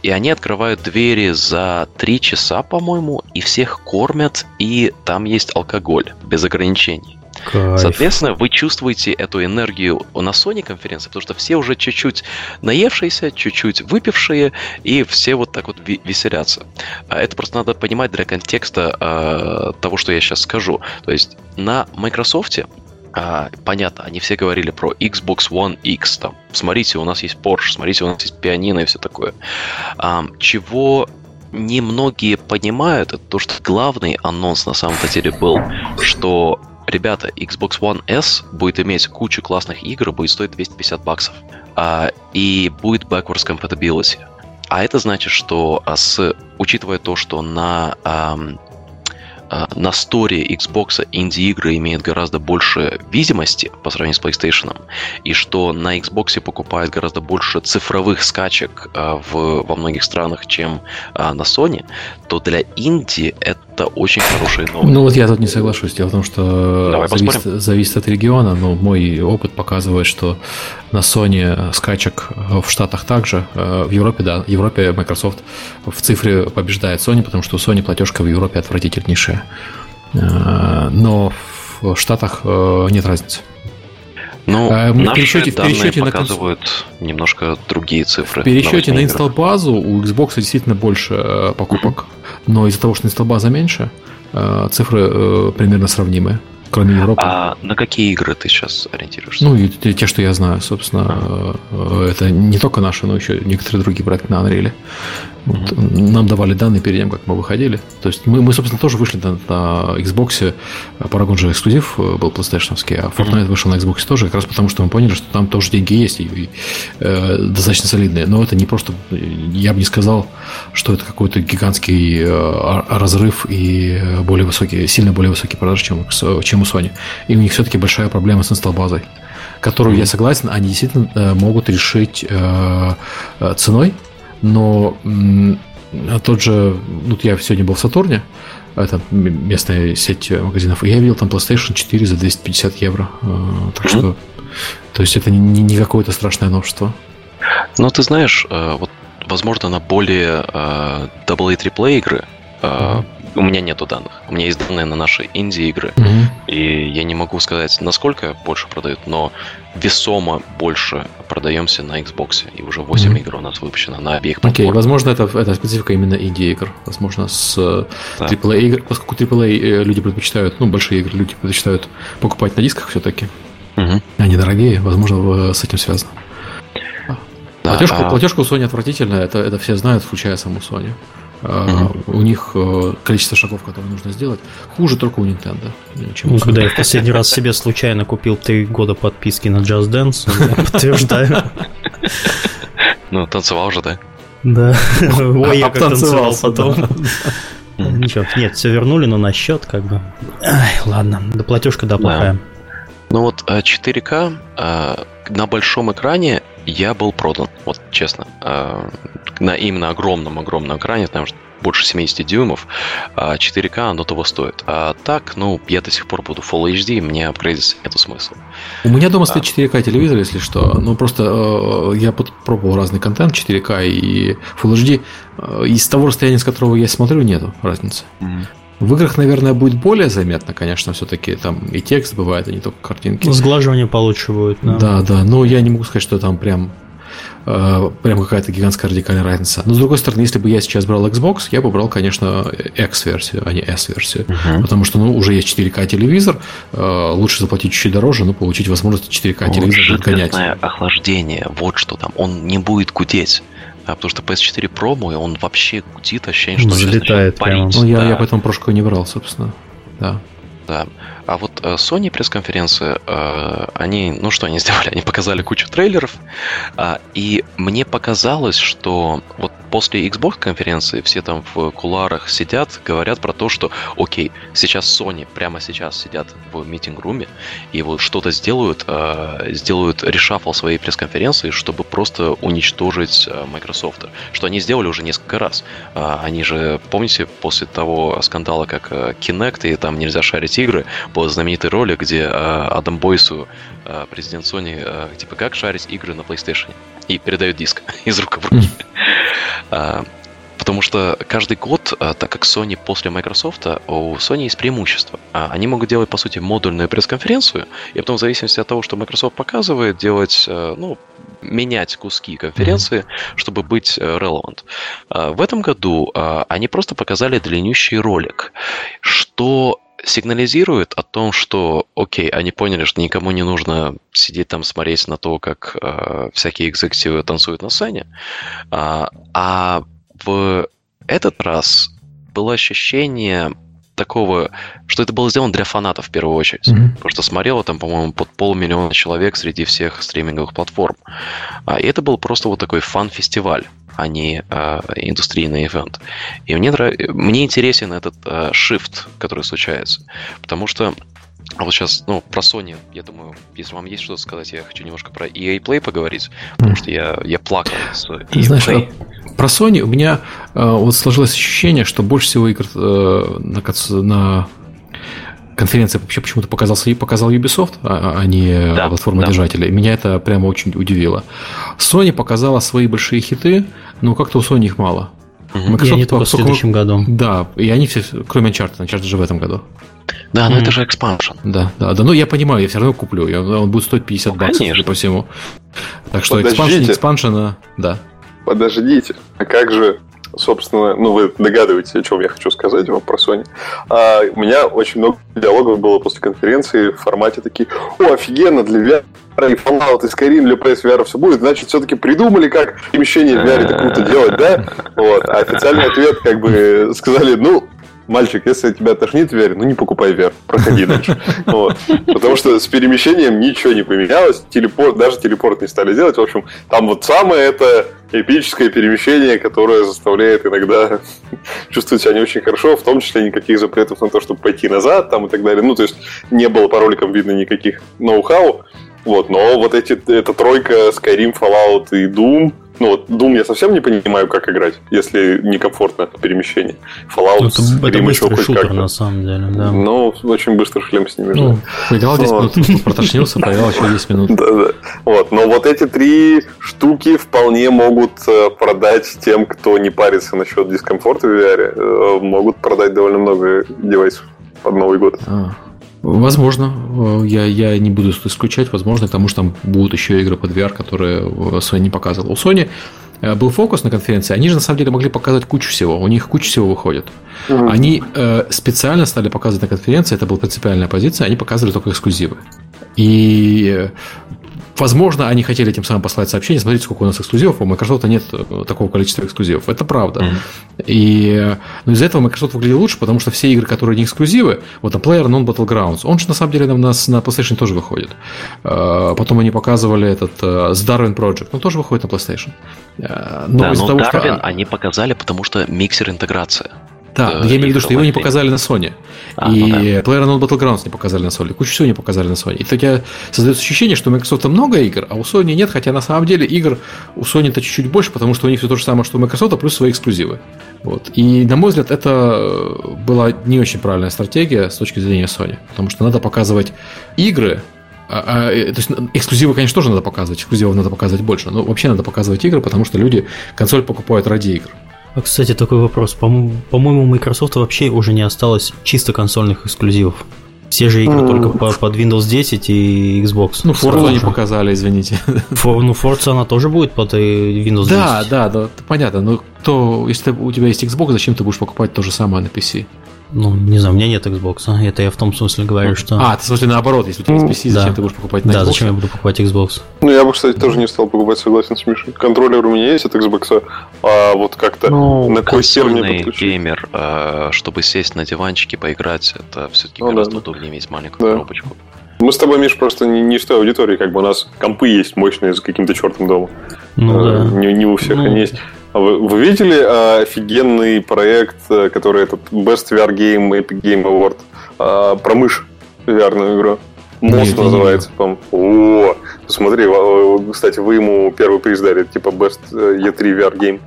S3: и они открывают двери за 3 часа, по-моему, и всех кормят, и там есть алкоголь без ограничений. Кайф. Соответственно, вы чувствуете эту энергию на Sony конференции, потому что все уже чуть-чуть наевшиеся, чуть-чуть выпившие, и все вот так вот веселятся. А это просто надо понимать для контекста э, того, что я сейчас скажу. То есть на Microsoft а, понятно, они все говорили про Xbox One X, там, смотрите, у нас есть Porsche, смотрите, у нас есть пианино и все такое. А, чего немногие понимают, это то, что главный анонс на самом-то деле был, что ребята, Xbox One S будет иметь кучу классных игр, будет стоить 250 баксов. А, и будет backwards compatibility. А это значит, что а, с, учитывая то, что на на сторе Xbox инди-игры имеют гораздо больше видимости по сравнению с PlayStation, и что на Xbox покупают гораздо больше цифровых скачек а, в, во многих странах, чем а, на Sony, то для инди это очень хорошие новости.
S2: Ну вот я тут не соглашусь. Дело в том, что зависит, зависит от региона, но мой опыт показывает, что на Sony скачек в Штатах также, в Европе, да, в Европе Microsoft в цифре побеждает Sony, потому что у Sony платежка в Европе отвратительнейшая. Э, но в Штатах э, нет разницы.
S3: Ну, а, наши пересчете, в пересчете показывают на... немножко другие цифры.
S2: В пересчете на инсталл-базу у Xbox действительно больше э, покупок, но из-за того, что инсталл-база меньше, цифры примерно сравнимые кроме Европы.
S3: А на какие игры ты сейчас ориентируешься?
S2: Ну, и те, что я знаю, собственно, а. это не только наши, но еще некоторые другие проекты на Unreal. Вот, mm-hmm. Нам давали данные перед тем, как мы выходили. То есть мы, мы собственно, тоже вышли на, на Xbox. Paragon же эксклюзив э, был PlayStation, а Fortnite mm-hmm. вышел на Xbox тоже, как раз потому, что мы поняли, что там тоже деньги есть и, и э, достаточно солидные. Но это не просто, я бы не сказал, что это какой-то гигантский э, разрыв и более высокий, сильно более высокий продаж, чем, чем у Sony. И у них все-таки большая проблема с инсталл-базой которую, mm-hmm. я согласен, они действительно э, могут решить э, э, ценой, но а тот же, ну, я сегодня был в Сатурне, это местная сеть магазинов, и я видел там PlayStation 4 за 250 евро. Э, так что, то есть это не, не какое-то страшное новшество.
S3: Ну, ты знаешь, э, вот, возможно, на более AA AAA игры, mm-hmm. У меня нету данных, У меня есть данные на наши инди-игры, mm-hmm. и я не могу сказать, насколько больше продают, но весомо больше продаемся на Xbox, и уже 8 mm-hmm. игр у нас выпущено на обеих
S2: платформах. Окей, okay, возможно, это, это специфика именно инди-игр. Возможно, с да. AAA игр, поскольку AAA э, люди предпочитают, ну, большие игры люди предпочитают покупать на дисках все-таки. Mm-hmm. Они дорогие, возможно, с этим связано. Да, платежка, а... платежка у Sony отвратительная, это, это все знают, включая саму Sony. Uh-huh. У них э, количество шагов, которые нужно сделать, хуже только у Nintendo.
S1: Ну, когда я в последний раз себе случайно купил три года подписки на Just Dance, я подтверждаю.
S3: Ну, танцевал же, да?
S1: Да. Ой, я как танцевал потом. Ничего, нет, все вернули, но на счет как бы. Ай, ладно, да платежка, да, плохая.
S3: Ну вот 4К э, э, на большом экране я был продан, вот честно. Э, на именно огромном-огромном экране, там больше 70 дюймов, 4К а оно того стоит. А так, ну, я до сих пор буду Full HD, мне апгрейдиться нету смысла.
S2: У меня дома стоит 4К телевизор, если что. Ну, просто э, я пробовал разный контент 4К и Full HD. Из того расстояния, с которого я смотрю, нету разницы. Mm-hmm. В играх, наверное, будет более заметно, конечно, все-таки там и текст бывает, а не только картинки.
S1: Сглаживание получше будет,
S2: да. Да, да, но я не могу сказать, что там прям э, прям какая-то гигантская радикальная разница. Но с другой стороны, если бы я сейчас брал Xbox, я бы брал, конечно, X-версию, а не S-версию. Uh-huh. Потому что ну, уже есть 4К телевизор, э, лучше заплатить чуть-чуть дороже, но получить возможность 4К телевизор будет гонять.
S3: охлаждение, вот что там, он не будет гудеть. А, потому что PS4 Pro мой, он вообще гудит, ощущение, что
S1: залетает прямо.
S2: Ну, я, да. я поэтому прошку не брал, собственно. Да.
S3: Да. А вот э, Sony пресс-конференции, э, они, ну что они сделали? Они показали кучу трейлеров, а, и мне показалось, что вот после Xbox конференции все там в куларах сидят, говорят про то, что окей, сейчас Sony прямо сейчас сидят в митинг-руме и вот что-то сделают, э, сделают решафл своей пресс-конференции, чтобы просто уничтожить Microsoft. Что они сделали уже несколько раз. А, они же, помните, после того скандала, как Kinect и там нельзя шарить игры, был знаменитый ролик, где э, Адам Бойсу, э, президент Sony, э, типа как шарить игры на PlayStation и передает диск из рук в руки. Потому что каждый год, так как Sony после Microsoft, у Sony есть преимущество. Они могут делать, по сути, модульную пресс-конференцию, и потом, в зависимости от того, что Microsoft показывает, делать, ну, менять куски конференции, mm-hmm. чтобы быть relevant. В этом году они просто показали длиннющий ролик, что сигнализирует о том, что, окей, они поняли, что никому не нужно сидеть там смотреть на то, как э, всякие экзекутивы танцуют на сцене, а, а в этот раз было ощущение такого, что это было сделано для фанатов в первую очередь. Mm-hmm. Потому что смотрело там, по-моему, под полмиллиона человек среди всех стриминговых платформ. А, и это был просто вот такой фан-фестиваль а не э, индустрийный ивент. И мне, мне интересен этот э, shift, который случается. Потому что вот сейчас, ну, про Sony, я думаю, если вам есть что сказать, я хочу немножко про EA Play поговорить, потому что я, я плакал с EA
S2: Знаешь, Play. А про Sony у меня э, вот сложилось ощущение, что больше всего игр э, на, на конференции вообще почему-то показался, показал Ubisoft, а, а не да, платформа да. Меня это прямо очень удивило. Sony показала свои большие хиты, но как-то у Sony их мало.
S1: Microsoft, и они только в следующем году.
S2: Да, и они все, кроме Uncharted, Uncharted же в этом году.
S3: Да, но mm. это же expansion.
S2: Да, да, да. Ну, я понимаю, я все равно куплю. Я, он будет стоить 50 ну, баксов, конечно. по всему. Так что expansion, expansion, да.
S4: Подождите, а как же собственно, ну, вы догадываетесь, о чем я хочу сказать вам про Sony. А, у меня очень много диалогов было после конференции в формате такие, о, офигенно, для VR и Fallout, и Skyrim для PS VR все будет, значит, все-таки придумали, как перемещение в VR это круто делать, да? Вот. А официальный ответ, как бы, сказали, ну, мальчик, если тебя тошнит VR, ну не покупай VR, проходи дальше. Вот. Потому что с перемещением ничего не поменялось, телепорт, даже телепорт не стали делать. В общем, там вот самое это эпическое перемещение, которое заставляет иногда чувствовать себя не очень хорошо, в том числе никаких запретов на то, чтобы пойти назад там и так далее. Ну, то есть не было по роликам видно никаких ноу-хау. Вот, но вот эти, эта тройка Skyrim, Fallout и Doom, Ну вот Doom я совсем не понимаю, как играть, если некомфортно перемещение. Fallout,
S1: ну, это, это быстрый шутер, на самом деле, да.
S4: Ну, очень быстро шлем с ними.
S2: Ну, поиграл 10 вот. минут, протошнился, поиграл еще 10 минут.
S4: Да, да. Вот, но вот эти три штуки вполне могут э, продать тем, кто не парится насчет дискомфорта в VR, э, могут продать довольно много девайсов под Новый год. А.
S2: Возможно, э, я, я не буду исключать, возможно, потому что там будут еще игры под VR, которые Sony не показывал. У Sony э, был фокус на конференции, они же на самом деле могли показать кучу всего, у них куча всего выходит. Mm-hmm. Они э, специально стали показывать на конференции, это была принципиальная позиция, они показывали только эксклюзивы. И Возможно, они хотели тем самым послать сообщение, смотрите, сколько у нас эксклюзивов, у Microsoft нет э, такого количества эксклюзивов. Это правда. Mm-hmm. И но из-за этого Microsoft выглядел лучше, потому что все игры, которые не эксклюзивы, вот там Player Non Battlegrounds, он же на самом деле у нас на PlayStation тоже выходит. Э, потом они показывали этот э, с Darwin Project, он тоже выходит на PlayStation.
S3: Но да, но того, Darwin что... они показали, потому что миксер интеграция.
S2: Да, я имею в виду, что его не показали на Sony. А, и ну да. PlayerUnknown's Battlegrounds не показали на Sony. Кучу всего не показали на Sony. И тогда создается ощущение, что у Microsoft много игр, а у Sony нет, хотя на самом деле игр у Sony-то чуть-чуть больше, потому что у них все то же самое, что у Microsoft, а плюс свои эксклюзивы. Вот. И, на мой взгляд, это была не очень правильная стратегия с точки зрения Sony. Потому что надо показывать игры, а, а, э, то есть эксклюзивы, конечно, тоже надо показывать, эксклюзивов надо показывать больше, но вообще надо показывать игры, потому что люди консоль покупают ради игр.
S1: А, кстати, такой вопрос. По-моему, у Microsoft вообще уже не осталось чисто консольных эксклюзивов. Все же игры mm. только по, под Windows 10 и Xbox.
S2: Ну, Forza не показали, извините.
S1: For, ну, Forza она тоже будет под э, Windows 10.
S2: Да, да, да, понятно. Но кто, если у тебя есть Xbox, зачем ты будешь покупать то же самое на PC?
S1: Ну, не знаю, у меня нет Xbox. А? Это я в том смысле говорю, ну, что...
S2: А, ты в смысле наоборот, если у тебя есть PC, зачем да. ты будешь покупать
S1: на Да, Xbox? зачем я буду покупать Xbox?
S4: Ну, я бы, кстати, тоже не стал покупать, согласен с Мишей. Контроллер у меня есть от Xbox, а вот как-то
S3: ну, на квестер мне геймер, а, чтобы сесть на диванчике, поиграть, это все-таки ну, гораздо да. удобнее иметь маленькую да. коробочку.
S4: Мы с тобой, Миш, просто не, не с той аудитории, как бы у нас компы есть мощные за каким-то чертом домом. Ну, а, да. не, не у всех ну, они есть. А вы, вы видели а, офигенный проект, э, который этот Best VR Game Epic Game Award а, про мышь VR игру? Мост называется, по О, посмотри, кстати, вы ему первый приз дали, типа Best E3 VR Game.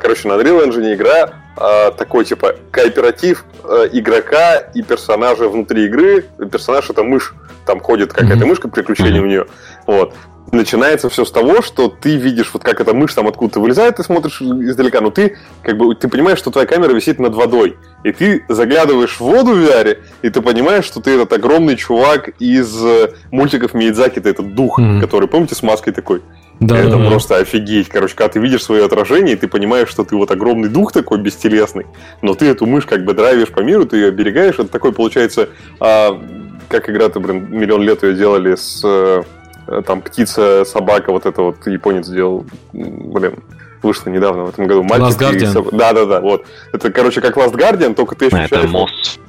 S4: Короче, на Unreal Engine игра такой, типа, кооператив игрока и персонажа внутри игры. Персонаж это мышь. Там ходит какая-то мышка, приключения mm-hmm. у нее. Вот начинается все с того, что ты видишь, вот как эта мышь там откуда-то вылезает, ты смотришь издалека, но ты как бы ты понимаешь, что твоя камера висит над водой, и ты заглядываешь в воду в VR, и ты понимаешь, что ты этот огромный чувак из э, мультиков Миядзаки, ты этот дух, mm-hmm. который, помните, с маской такой? Да, это да, просто офигеть. Короче, когда ты видишь свое отражение, и ты понимаешь, что ты вот огромный дух такой бестелесный, но ты эту мышь как бы драйвишь по миру, ты ее оберегаешь, это такой получается, а, как игра-то, блин, миллион лет ее делали с Э, там птица, собака, вот это вот японец сделал, блин, вышло недавно в этом году.
S2: Мальчик Last Guardian.
S4: Соб... Да, да, да, вот. Это, короче, как Last Guardian, только ты ощущаешь...
S3: Это мост.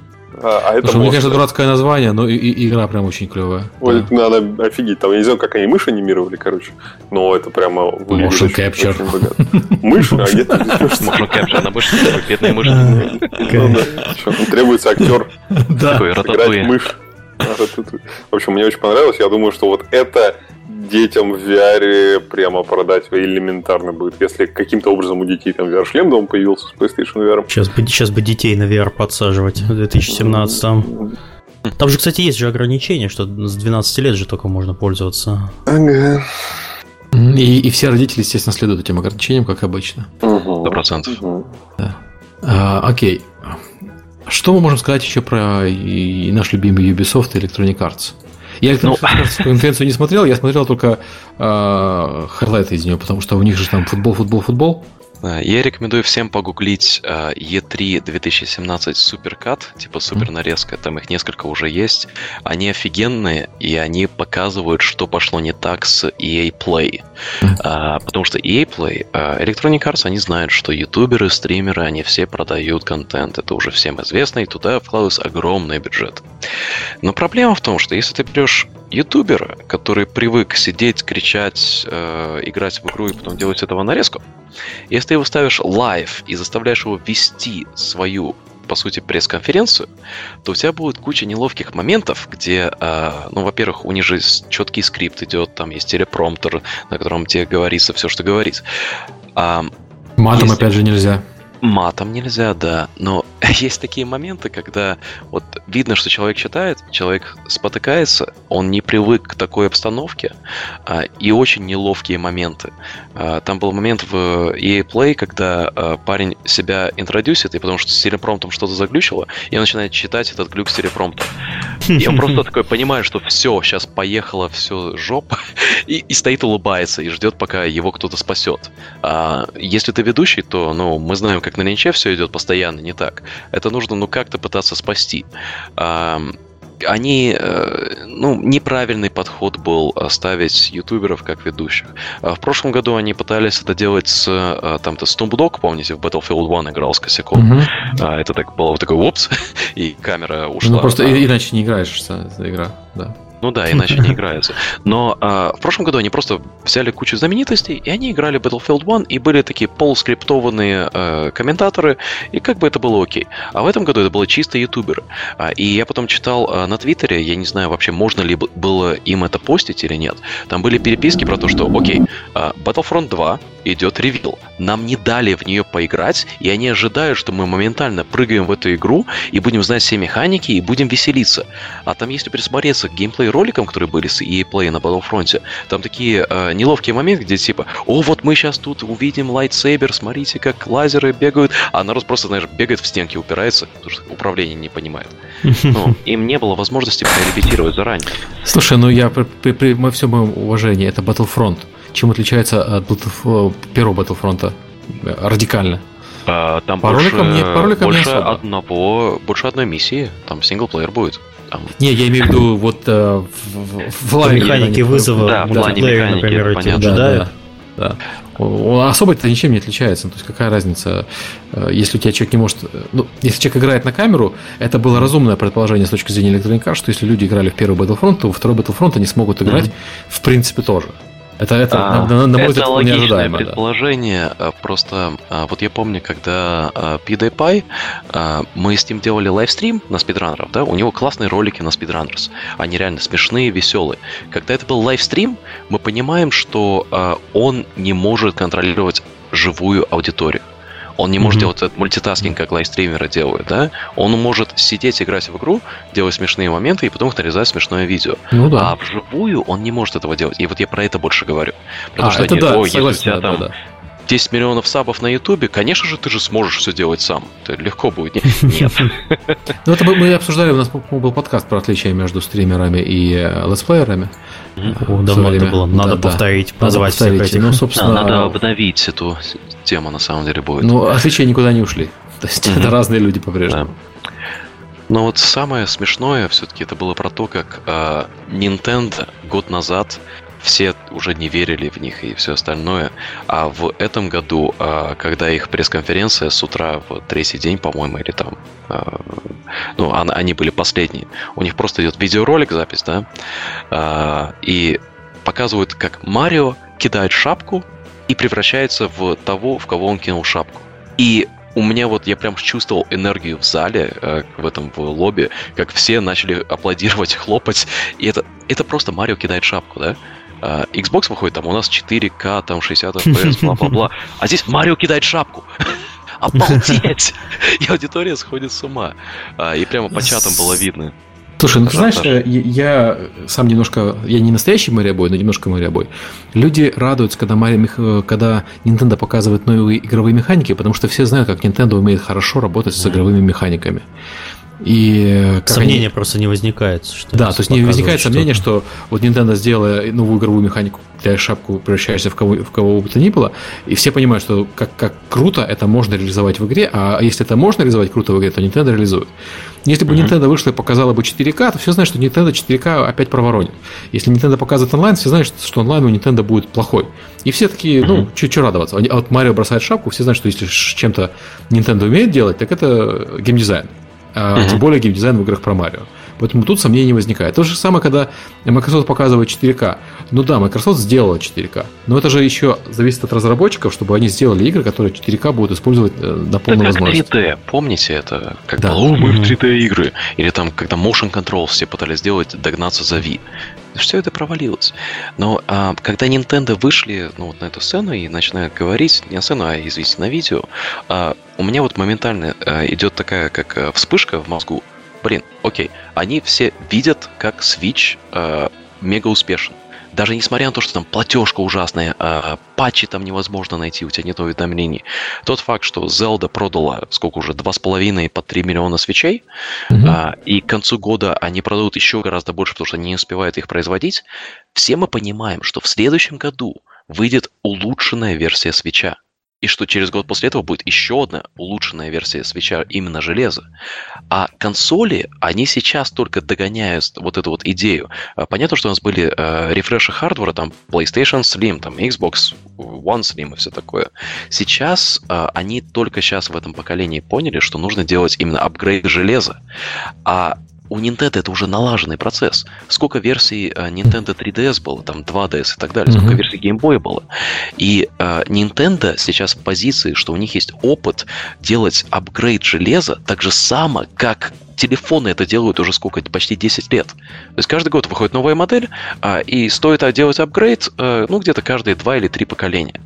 S2: А, а это Слушай, мне кажется, дурацкое название, но и, и игра прям очень клевая.
S4: Ой, да. надо офигеть. Там я не знаю, как они мышь анимировали, короче. Но это прямо
S2: выглядит Motion очень, capture. очень богато.
S4: Мышь? А где
S3: Motion capture, она больше бедная мышь.
S4: Ну требуется актер.
S3: Да. Такой
S4: мышь. В общем, мне очень понравилось. Я думаю, что вот это детям в VR прямо продать элементарно будет. Если каким-то образом у детей там VR-шлем дома появился с PlayStation VR.
S1: Сейчас бы, сейчас бы детей на VR подсаживать в 2017 там. Там же, кстати, есть же ограничение, что с 12 лет же только можно пользоваться.
S4: Ага.
S2: И, и все родители, естественно, следуют этим ограничениям, как обычно.
S3: Сто процентов.
S2: Да. А, окей. Что мы можем сказать еще про и наш любимый Ubisoft и Electronic Arts? Я Electronic ну, Arts конференцию не смотрел, я смотрел только э, хайлайты из нее, потому что у них же там футбол, футбол, футбол.
S3: Я рекомендую всем погуглить E3 2017 Суперкат, типа супер нарезка, там их несколько уже есть. Они офигенные, и они показывают, что пошло не так с EA Play. А, потому что EA Play, а, Electronic Arts, они знают, что ютуберы, стримеры, они все продают контент. Это уже всем известно, и туда вкладывается огромный бюджет. Но проблема в том, что если ты берешь ютубера, который привык сидеть, кричать, э, играть в игру и потом делать этого нарезку, если ты его ставишь live и заставляешь его вести свою по сути, пресс-конференцию, то у тебя будет куча неловких моментов, где, а, ну, во-первых, у них же четкий скрипт идет, там есть телепромптер, на котором тебе говорится все, что говорится.
S2: А, Матом, если... опять же, нельзя.
S3: Матом нельзя, да. Но есть такие моменты, когда вот видно, что человек читает, человек спотыкается, он не привык к такой обстановке, а, и очень неловкие моменты. А, там был момент в EA Play, когда а, парень себя интродюсит, и потому что с телепромптом что-то заглючило, и он начинает читать этот глюк с телепромптом. И он просто такой понимает, что все, сейчас поехала все жопа, и, и стоит улыбается, и ждет, пока его кто-то спасет. А, если ты ведущий, то ну, мы знаем, как как на Линче все идет постоянно не так. Это нужно, ну, как-то пытаться спасти. Они, э, ну, неправильный подход был ставить ютуберов как ведущих. А в прошлом году они пытались это делать с, э, там-то, Snoop Dogg, помните, в Battlefield 1 играл с косяком. Угу. Это так было вот такой, опс, и камера ушла. Ну,
S2: просто а... иначе не играешь, эта игра, да.
S3: Ну да, иначе не играется. Но а, в прошлом году они просто взяли кучу знаменитостей, и они играли Battlefield 1, и были такие полускриптованные а, комментаторы, и как бы это было окей. А в этом году это было чисто ютуберы. А, и я потом читал а, на Твиттере, я не знаю вообще, можно ли было им это постить или нет. Там были переписки про то, что, окей, а, Battlefront 2 идет ревил. Нам не дали в нее поиграть, и они ожидают, что мы моментально прыгаем в эту игру и будем знать все механики и будем веселиться. А там, если присмотреться к геймплей роликам, которые были с EA Play на Battlefront, там такие э, неловкие моменты, где типа, о, вот мы сейчас тут увидим лайтсейбер, смотрите, как лазеры бегают, а народ просто, знаешь, бегает в стенки, упирается, потому что управление не понимает. Ну, им не было возможности прорепетировать заранее.
S2: Слушай, ну я при, при, при всем моем уважении, это Battlefront. Чем отличается от Battlef- первого Battlefront радикально?
S3: А, там по больше, роликам, нет, по роликам больше не одного, больше одной миссии. Там синглплеер будет
S2: там. Не, я имею в виду вот э, в, в, в
S1: плане механики вызова.
S3: Да, в плане механики, например,
S1: понятно. Да,
S2: да, да. Он особо это ничем не отличается. То есть какая разница, э, если у тебя человек не может... Э, ну, если человек играет на камеру, это было разумное предположение с точки зрения Arts, что если люди играли в первый Battlefront, то во второй Battlefront они смогут играть mm-hmm. в принципе тоже.
S3: Это, это, а, на, на мой взгляд, логичное предположение. Да. Просто а, вот я помню, когда а, PewDiePie, мы с ним делали лайвстрим на спидранеров, да, у него классные ролики на Speedrunners. Они реально смешные, веселые. Когда это был лайвстрим, мы понимаем, что он не может контролировать живую аудиторию. Он не может mm-hmm. делать этот мультитаскинг, как лайвстримеры делают, да? Он может сидеть, играть в игру, делать смешные моменты и потом их нарезать смешное видео. Ну да. А вживую он не может этого делать. И вот я про это больше говорю. Потому а, что это они, да, тебя да, там да, да. 10 миллионов сабов на Ютубе, конечно же, ты же сможешь все делать сам. Это легко будет. Нет.
S2: Ну, это мы обсуждали, у нас был подкаст про отличия между стримерами и э, летсплеерами.
S1: Давно это было. Надо повторить, позвать всех этих.
S3: Ну, собственно... Надо обновить эту тема на самом деле будет.
S2: Ну, отличия никуда не ушли. То есть это разные люди по-прежнему.
S3: Но вот самое смешное все-таки это было про то, как э, Nintendo год назад все уже не верили в них и все остальное. А в этом году, э, когда их пресс-конференция с утра в третий день, по-моему, или там, э, ну, они были последние, у них просто идет видеоролик, запись, да, э, и показывают, как Марио кидает шапку и превращается в того, в кого он кинул шапку. И у меня вот я прям чувствовал энергию в зале, в этом в лобби, как все начали аплодировать, хлопать. И это, это просто Марио кидает шапку, да? Uh, Xbox выходит, там у нас 4К, там 60 FPS, бла-бла-бла. А здесь Марио кидает шапку. Обалдеть! И аудитория сходит с ума. Uh, и прямо по чатам было видно.
S2: Слушай, ну ты знаешь, я, я сам немножко, я не настоящий Мариобой, но немножко Мариобой. Люди радуются, когда, Марио, когда Nintendo показывает новые игровые механики, потому что все знают, как Nintendo умеет хорошо работать с игровыми механиками.
S1: И Сомнения они... просто не возникает.
S2: Что да, то есть не возникает сомнения, что вот Nintendo сделала новую игровую механику, для шапку превращаешься в кого, в кого бы то ни было, и все понимают, что как, как круто это можно реализовать в игре, а если это можно реализовать круто в игре, то Nintendo реализует. Если бы mm-hmm. Nintendo вышла и показала бы 4К, то все знают, что Nintendo 4К опять проворонит. Если Nintendo показывает онлайн, все знают, что онлайн у Nintendo будет плохой. И все такие, mm-hmm. ну, что радоваться. А вот Марио бросает шапку, все знают, что если чем-то Nintendo умеет делать, так это геймдизайн. А угу. Тем более геймдизайн в играх про Марио. Поэтому тут сомнений не возникает. То же самое, когда Microsoft показывает 4К. Ну да, Microsoft сделала 4К, но это же еще зависит от разработчиков, чтобы они сделали игры, которые 4К будут использовать э, на полную
S3: как
S2: возможность.
S3: 3D, помните это? Как
S2: Да.
S3: было, «О, мы в 3D игры. Или там, когда Motion Control все пытались сделать, догнаться за V. Все это провалилось. Но а, когда Nintendo вышли ну, вот на эту сцену и начинают говорить, не на сцену, а, извините, на видео, а, у меня вот моментально а, идет такая, как а, вспышка в мозгу. Блин, окей, они все видят, как Switch а, мега успешен. Даже несмотря на то, что там платежка ужасная, а, патчи там невозможно найти, у тебя нет уведомлений. Тот факт, что Zelda продала сколько уже, 2,5 по 3 миллиона свечей,
S2: Мгм.
S3: а, и к концу года они продадут еще гораздо больше, потому что они не успевают их производить, все мы понимаем, что в следующем году выйдет улучшенная версия свеча. И что через год после этого будет еще одна улучшенная версия свеча именно железа. А консоли, они сейчас только догоняют вот эту вот идею. А, Понятно, что у нас были э, рефреши хардвара, там PlayStation Slim, там Xbox One Slim и все такое. Сейчас э, они только сейчас в этом поколении поняли, что нужно делать именно апгрейд железа. А у Nintendo это уже налаженный процесс. Сколько версий э, Nintendo 3DS было, там 2DS и так далее, сколько
S2: Мгм.
S3: версий Game Boy было. И э, Nintendo сейчас в позиции, что у них есть опыт делать апгрейд железа так же само, как телефоны это делают уже сколько, почти 10 лет. То есть каждый год выходит новая модель, а, и стоит делать апгрейд, э, ну, где-то каждые два или три поколения.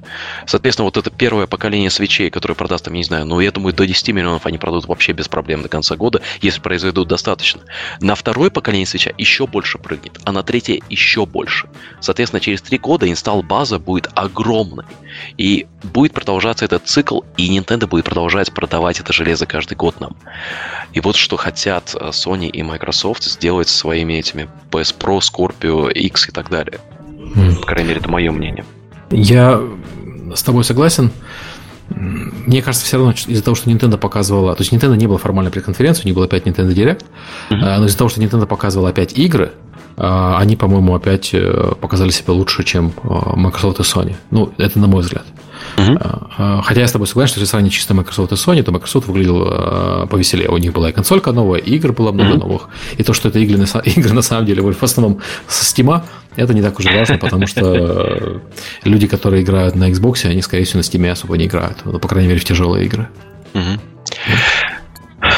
S3: Соответственно, вот это первое поколение свечей, которое продаст, там, не знаю, ну, я думаю, до 10 миллионов они продадут вообще без проблем до конца года, если произведут достаточно. На второе поколение свеча еще больше прыгнет, а на третье еще больше. Соответственно, через три года инсталл-база будет огромной. И будет продолжаться этот цикл, и Nintendo будет продолжать продавать это железо каждый год нам. И вот что хотят э, Sony и Microsoft сделать своими этими PS Pro, Scorpio, X и так далее.
S2: М.
S3: По крайней мере, это мое мнение.
S2: Я с тобой согласен. Мне кажется, все равно из-за того, что Nintendo показывала... То есть Nintendo не было формальной пресс-конференции, у них было опять Nintendo Direct, а, но из-за того, что Nintendo показывала опять игры, они, по-моему, опять э, показали себя лучше, чем а, Microsoft и Sony. Ну, это на мой взгляд. А, а, Хотя я с тобой согласен, что если сравнить чисто Microsoft и Sony, то Microsoft выглядел а, повеселее. У них была и консолька новая, и игр было много
S3: Мгм.
S2: новых. И то, что это игры на, игры на самом деле в основном со Steam, это не так уж важно, потому что э, люди, которые играют на Xbox, они, скорее всего, на Steam особо не играют. Ну, по крайней мере, в тяжелые игры.
S3: Мгм.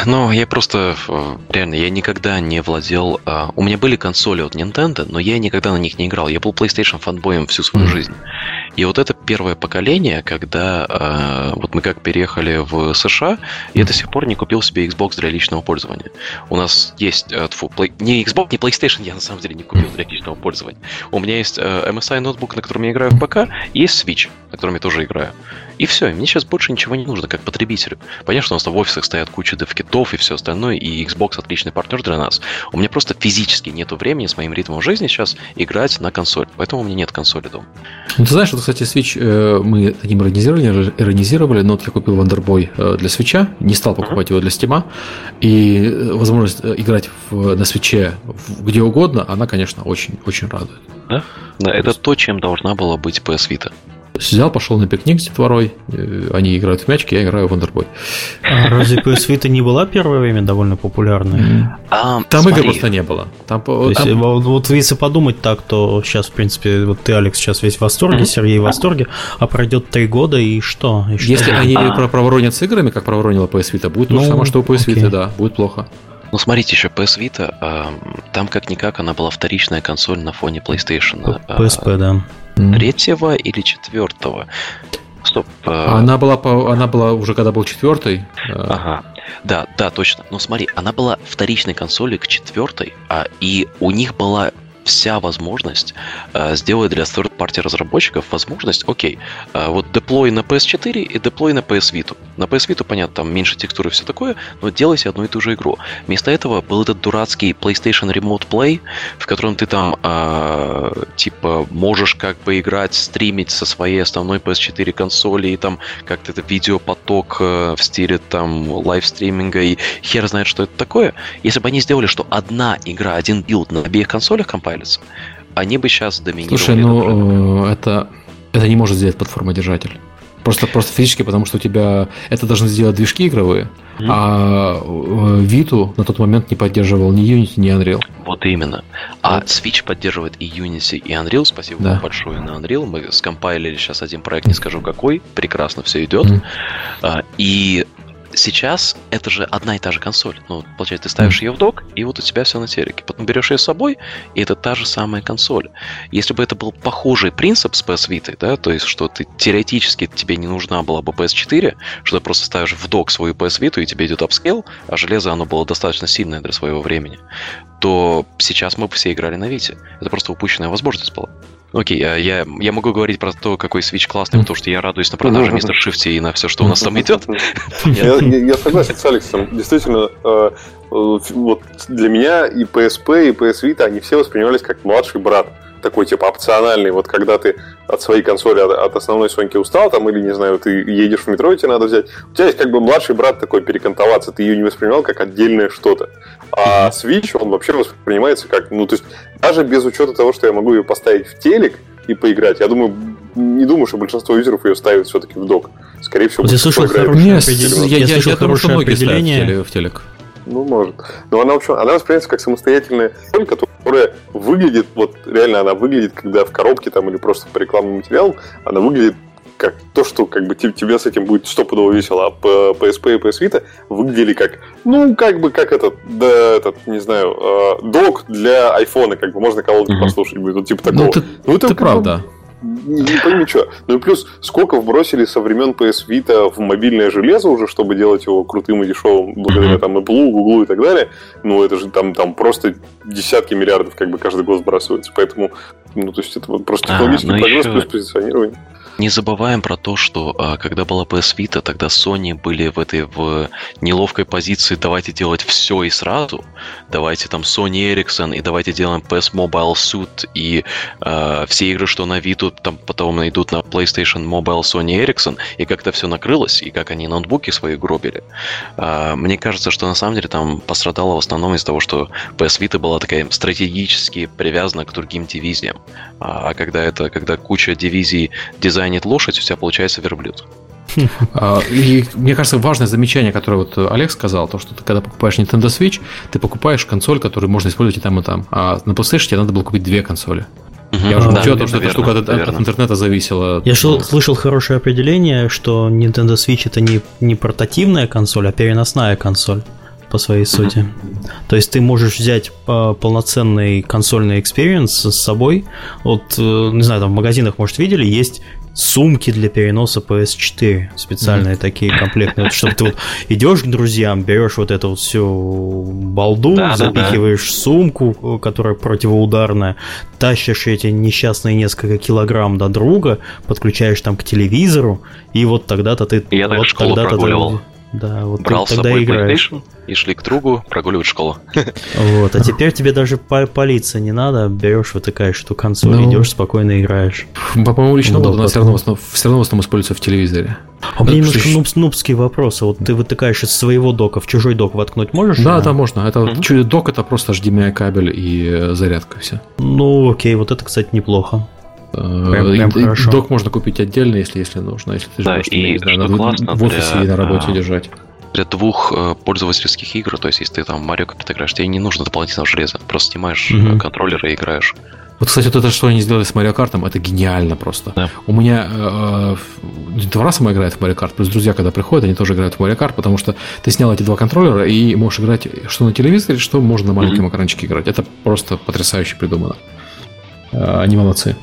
S3: Ну, я просто, э, реально, я никогда не владел... а, У меня были консоли от Nintendo, но я никогда на них не играл. Я был PlayStation фанбоем всю свою
S2: Мгм.
S3: жизнь. И вот это первое поколение, когда а, вот мы как переехали в США, я до сих пор не купил себе Xbox для личного пользования. У нас есть... э, тьфу, Play- не Xbox, не PlayStation я на самом деле не купил для личного пользования. У меня есть э, MSI ноутбук, на котором я играю в ПК, и есть Switch, на котором я тоже играю. И все, мне сейчас больше ничего не нужно, как потребителю. Понятно, что у нас в офисах стоят куча девкитов и все остальное, и Xbox отличный партнер для нас. У меня просто физически нету времени с моим ритмом жизни сейчас играть на консоль. Поэтому у меня нет консоли дома.
S2: Ну, ты знаешь, что, кстати, Switch э, мы таким иронизировали, иронизировали, но вот я купил Wonderboy э, для Switch, не стал покупать его для Steam, и э, возможность играть в- на Switch где угодно, она, конечно, очень-очень радует.
S3: Да? Да, это то, чем должна была быть PS Vita.
S2: Взял, пошел на пикник с детворой, э, они играют в мячики, я играю в Wonderboy.
S1: А разве PS Vita не была первое время довольно популярной?
S3: А,
S2: Там
S3: смотри,
S2: игр просто не было. Там, по-
S1: То есть,
S2: там-
S1: вот, вот если подумать так, то сейчас, в принципе, вот ты, Алекс, сейчас весь в восторге. Сергей в восторге, а пройдет три года, и что? И что?
S2: если они
S3: А.
S2: про- проворонят с играми, как проворонила PS Vita, будет то же
S1: Ну,
S2: самое, что у PS. Vita, да, будет плохо.
S3: Ну, смотрите, еще PS Vita, а, там как-никак она была вторичная консоль на фоне PlayStation.
S1: PSP, да.
S3: Третьего или четвертого? Стоп. а,
S2: Она была, по- она была уже когда был четвертый. э,
S3: Ага. Да, да, точно. Но смотри, она была вторичной консолью к четвертой, а, и у них была вся возможность э, сделать для third-party разработчиков возможность, окей, э, вот деплой на PS4 и деплой на PS Vita. На PS Vita, понятно, там меньше текстуры и все такое, но делайте одну и ту же игру. Вместо этого был этот дурацкий PlayStation Remote Play, в котором ты там, э, типа, можешь как бы играть, стримить со своей основной PS4 консоли, и там как-то это видеопоток э, в стиле там лайвстриминга, и хер знает, что это такое. Если бы они сделали, что одна игра, один билд на обеих консолях компайлится, они бы сейчас доминировали.
S2: Слушай, ну э, это, это не может сделать платформодержатель. Просто, просто физически, потому что у тебя это должны сделать движки игровые, А Vita на тот момент не поддерживал ни Unity, ни Unreal.
S3: Вот именно. А Switch поддерживает и Unity, и Unreal. Спасибо да. вам большое на Unreal. Мы скомпайлили сейчас один проект, не скажу какой. Прекрасно все идет. Mm. И сейчас это же одна и та же консоль. Ну, получается, ты ставишь ее в док, и вот у тебя все на телеке. Потом берешь ее с собой, и это та же самая консоль. Если бы это был похожий принцип с PS Vita, да, то есть, что ты теоретически тебе не нужна была бы PS4, что ты просто ставишь в док свою PS Vita, и тебе идет апскейл, а железо оно было достаточно сильное для своего времени, то сейчас мы бы все играли на Вите. Это просто упущенная возможность была. Окей, окей, я, я могу говорить про то, какой Switch классный, потому что я радуюсь на продаже Mr. Shift и на все, что у нас там идет.
S4: Я согласен с Алексом. Действительно, э, э, вот для меня и PSP, и PS Vita, они все воспринимались как младший брат такой типа опциональный, вот когда ты от своей консоли, от, от основной Соньки устал, там, или, не знаю, ты едешь в метро, и тебе надо взять. У тебя есть как бы младший брат такой перекантоваться, ты ее не воспринимал как отдельное что-то. А Switch, он вообще воспринимается как, ну, то есть, даже без учета того, что я могу ее поставить в телек и поиграть, я думаю, не думаю, что большинство юзеров ее ставят все-таки в док. Скорее всего,
S1: вот я слышал хорошее, определение, я, я, я, я слышал хорошее определение. В телек.
S4: Ну, может. Но она, в общем, она воспринимается как самостоятельная консоль, которая выглядит, вот реально она выглядит, когда в коробке там или просто по рекламному материалу, она выглядит как то, что как бы тебе с этим будет стопудово весело, а PSP и PS Vita выглядели как, ну, как бы, как этот, да, этот, не знаю, э, док для айфона, как бы можно кого-то mm-hmm. послушать будет, вот типа такого. Ну,
S2: это, ну, это, это правда.
S4: Не, не пойми что. Ну и плюс, сколько вбросили со времен PS Vita в мобильное железо уже, чтобы делать его крутым и дешевым, благодаря там Apple, Google и так далее. Ну, это же там, там просто десятки миллиардов как бы каждый год сбрасывается. Поэтому, ну, то есть это вот просто технологический а, прогресс еще... плюс позиционирование.
S3: Не забываем про то, что а, когда была PS Vita, тогда Sony были в этой в неловкой позиции давайте делать все и сразу. Давайте там Sony Ericsson и давайте делаем PS Mobile Suit и а, все игры, что на Vita, там потом идут на PlayStation Mobile Sony Ericsson, и как-то все накрылось, и как они ноутбуки свои гробили. А, мне кажется, что на самом деле там пострадало в основном из-за того, что PS Vita была такая стратегически привязана к другим дивизиям. А когда это, когда куча дивизий дизайн станет лошадь, у тебя получается верблюд.
S2: А, и мне кажется, важное замечание, которое вот Олег сказал, то, что ты когда покупаешь Nintendo Switch, ты покупаешь консоль, которую можно использовать и там, и там. А на PlayStation тебе надо было купить две консоли. Угу, Я уже да, учетом, что эта штука от, от интернета зависела.
S1: Я шел, слышал хорошее определение, что Nintendo Switch это не, не портативная консоль, а переносная консоль по своей сути. То есть ты можешь взять а, полноценный консольный experience с собой. Вот, э, не знаю, там в магазинах, может, видели, есть сумки для переноса PS4, специальные mm-hmm. такие комплектные, вот, чтобы ты вот идешь к друзьям, берешь вот эту вот всю балду, да, запихиваешь да, да. сумку, которая противоударная, тащишь эти несчастные несколько килограмм до друга, подключаешь там к телевизору, и вот тогда-то ты...
S3: Я
S1: вот
S3: так школу прогуливал.
S1: Да, вот
S3: Брал ты тогда с собой играешь. PlayStation и шли к другу прогуливать школу.
S1: Вот, а теперь тебе даже палиться не надо, берешь, вытыкаешь эту консоль, ну, идешь, спокойно играешь.
S2: По-моему, лично удобно, все равно, все равно в основном используется в телевизоре.
S1: А у меня немножко нуб, нубские вопросы. Вот ты вытыкаешь из своего дока в чужой док воткнуть можешь?
S2: Да, да, можно. Это mm док это просто HDMI кабель и э, зарядка все.
S1: Ну, окей, вот это, кстати, неплохо.
S2: Прям, прям и, хорошо. Док можно купить отдельно, если, если нужно. Если ты
S3: да, живешь, и не знаю,
S2: надо в офисе для, и на работе а, держать.
S3: Для двух э, пользовательских игр, то есть если ты там Mario Kart играешь, тебе не нужно дополнительного железа. Просто снимаешь угу. контроллер и играешь.
S2: Вот, кстати, вот это, что они сделали с Mario Kart, это гениально просто. Да. У меня э, два раза мы играем в Mario Kart, плюс друзья, когда приходят, они тоже играют в Mario Kart, потому что ты снял эти два контроллера и можешь играть что на телевизоре, что можно на маленьком mm-hmm. экранчике играть. Это просто потрясающе придумано. Э, они молодцы.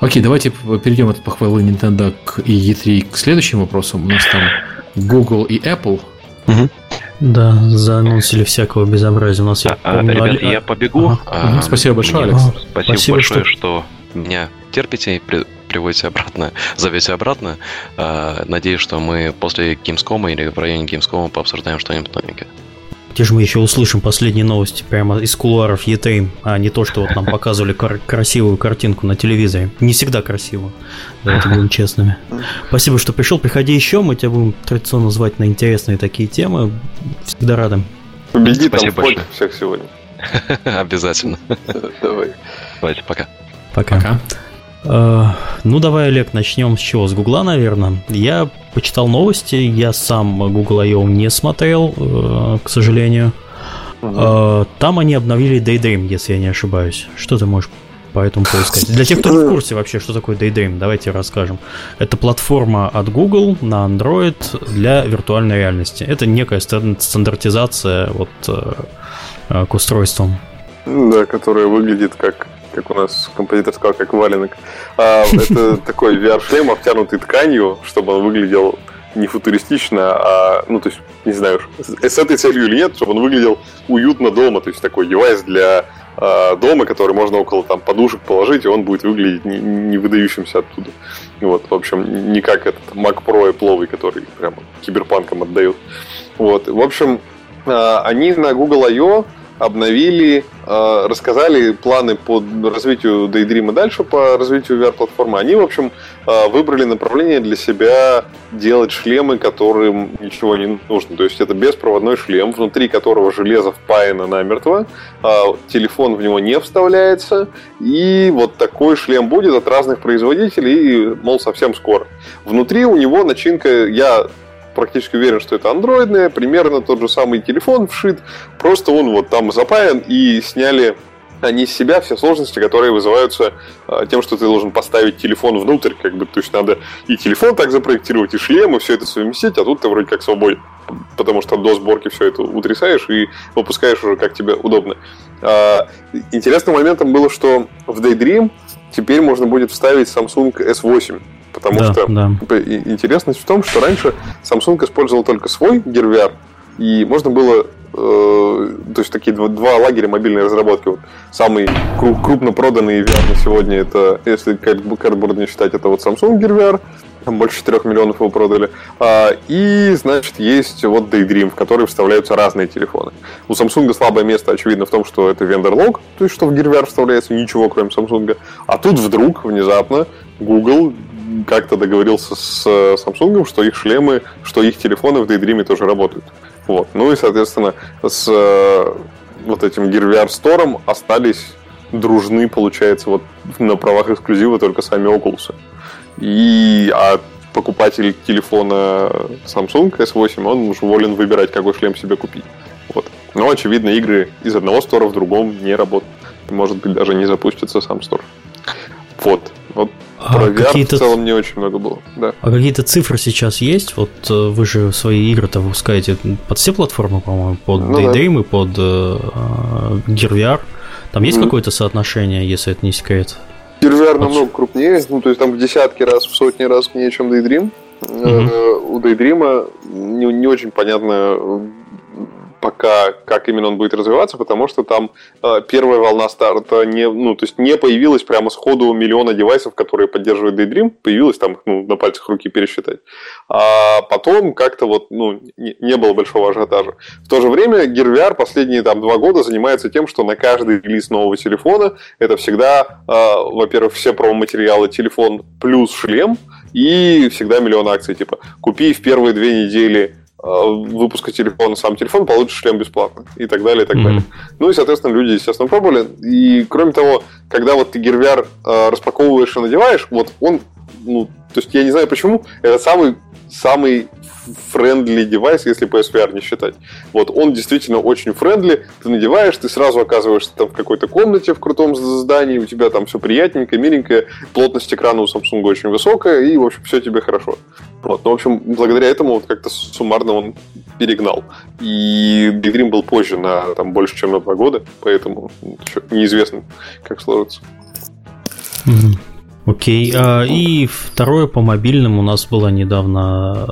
S2: Окей, давайте перейдем от похвалы Nintendo к E3 к следующим вопросам. У нас там Google и Apple.
S1: Угу. Да, заанонсили всякого безобразия. У нас
S3: я, а, помню, ребят, а... я побегу.
S2: Ага. А, Спасибо большое, Алекс.
S3: Спасибо, Спасибо большое, что... что меня терпите и при, приводите обратно, зовете обратно. А, надеюсь, что мы после Gamescom или в районе Gamescom пообсуждаем что-нибудь новенькое.
S1: Где же мы еще услышим последние новости прямо из кулуаров E3, а не то, что вот нам показывали кар- красивую картинку на телевизоре. Не всегда красиво, давайте будем честными. Спасибо, что пришел. Приходи еще, мы тебя будем традиционно звать на интересные такие темы. Всегда рады.
S4: Победи Спасибо там большое. всех сегодня.
S3: Обязательно.
S4: Давай.
S3: Давайте, пока.
S1: Пока. пока. Ну, давай, Олег, начнем с чего? С Гугла, наверное. Я почитал новости, я сам Google I.O. не смотрел, к сожалению. Угу. Там они обновили Daydream, если я не ошибаюсь. Что ты можешь по этому поводу сказать? Для тех, кто не в курсе вообще, что такое Daydream, давайте расскажем. Это платформа от Google на Android для виртуальной реальности. Это некая стандартизация вот э, к устройствам.
S4: Да, которая выглядит как как у нас композитор сказал, как валенок. А, это такой VR-шлем, обтянутый тканью, чтобы он выглядел не футуристично, а, ну, то есть, не знаю, с этой целью или нет, чтобы он выглядел уютно дома, то есть такой девайс для э, дома, который можно около там подушек положить, и он будет выглядеть не, не выдающимся оттуда. Вот, в общем, не как этот Mac Pro и пловый, который прямо киберпанком отдают. Вот, в общем, э, они на Google I.O обновили, э, рассказали планы по развитию Daydream и дальше по развитию VR-платформы. Они, в общем, э, выбрали направление для себя делать шлемы, которым ничего не нужно. То есть это беспроводной шлем, внутри которого железо впаяно намертво, э, телефон в него не вставляется, и вот такой шлем будет от разных производителей, и, мол, совсем скоро. Внутри у него начинка, я практически уверен, что это андроидная, примерно тот же самый телефон вшит, просто он вот там запаян и сняли они с себя все сложности, которые вызываются э, тем, что ты должен поставить телефон внутрь, как бы, то есть надо и телефон так запроектировать, и шлем, и все это совместить, а тут ты вроде как свободен, потому что до сборки все это утрясаешь и выпускаешь уже как тебе удобно. Э, интересным моментом было, что в Daydream теперь можно будет вставить Samsung S8, Потому да, что да. интересность в том, что раньше Samsung использовал только свой Gear VR, и можно было э, то есть такие два, два лагеря мобильной разработки. Вот самый круп, крупно проданный VR на сегодня это, если картборд не считать, это вот Samsung Gear VR, там больше 4 миллионов его продали. А, и, значит, есть вот Daydream, в который вставляются разные телефоны. У Samsung слабое место, очевидно, в том, что это vendor log, то есть что в Gear VR вставляется ничего, кроме Samsung. А тут вдруг, внезапно, Google как-то договорился с э, Samsung, что их шлемы, что их телефоны в Daydream тоже работают. Вот. Ну и, соответственно, с э, вот этим Gear VR Store остались дружны, получается, вот на правах эксклюзива только сами Oculus. И, а покупатель телефона Samsung S8, он уж волен выбирать, какой шлем себе купить. Вот. Но, очевидно, игры из одного стора в другом не работают. Может быть, даже не запустится сам стор. Вот. Вот а про VR в целом не очень много было. Да.
S1: А какие-то цифры сейчас есть? Вот э, вы же свои игры-то выпускаете под все платформы, по-моему, под ну, Daydream да. и под uh, Gear VR. Там есть mm-hmm. какое-то соотношение, если это не секрет?
S4: Gear VR вот. намного крупнее, ну, то есть там в десятки раз, в сотни раз менее, чем Daydream. Mm-hmm. У Daydream не, не очень понятно, пока, как именно он будет развиваться, потому что там э, первая волна старта не, ну, то есть не появилась прямо сходу миллиона девайсов, которые поддерживают Daydream, появилось там ну, на пальцах руки пересчитать. А потом как-то вот ну, не, не было большого ажиотажа. В то же время Gear VR последние там два года занимается тем, что на каждый релиз нового телефона это всегда, э, во-первых, все промо-материалы телефон плюс шлем, и всегда миллион акций, типа купи в первые две недели выпуска телефона сам телефон, получишь шлем бесплатно и так далее, и так mm-hmm. далее. Ну и, соответственно, люди, естественно, пробовали. И, кроме того, когда вот ты Gear VR э, распаковываешь и надеваешь, вот он, ну, то есть я не знаю почему, это самый самый friendly девайс, если PSVR не считать. Вот, он действительно очень friendly, ты надеваешь, ты сразу оказываешься там в какой-то комнате в крутом здании, у тебя там все приятненько, миленькое, плотность экрана у Samsung очень высокая, и, в общем, все тебе хорошо. Вот, ну, в общем, благодаря этому вот как-то суммарно он перегнал. И Big был позже, на там больше, чем на два года, поэтому еще неизвестно, как сложится.
S1: Mm-hmm. Окей. А, и второе по мобильным у нас была недавно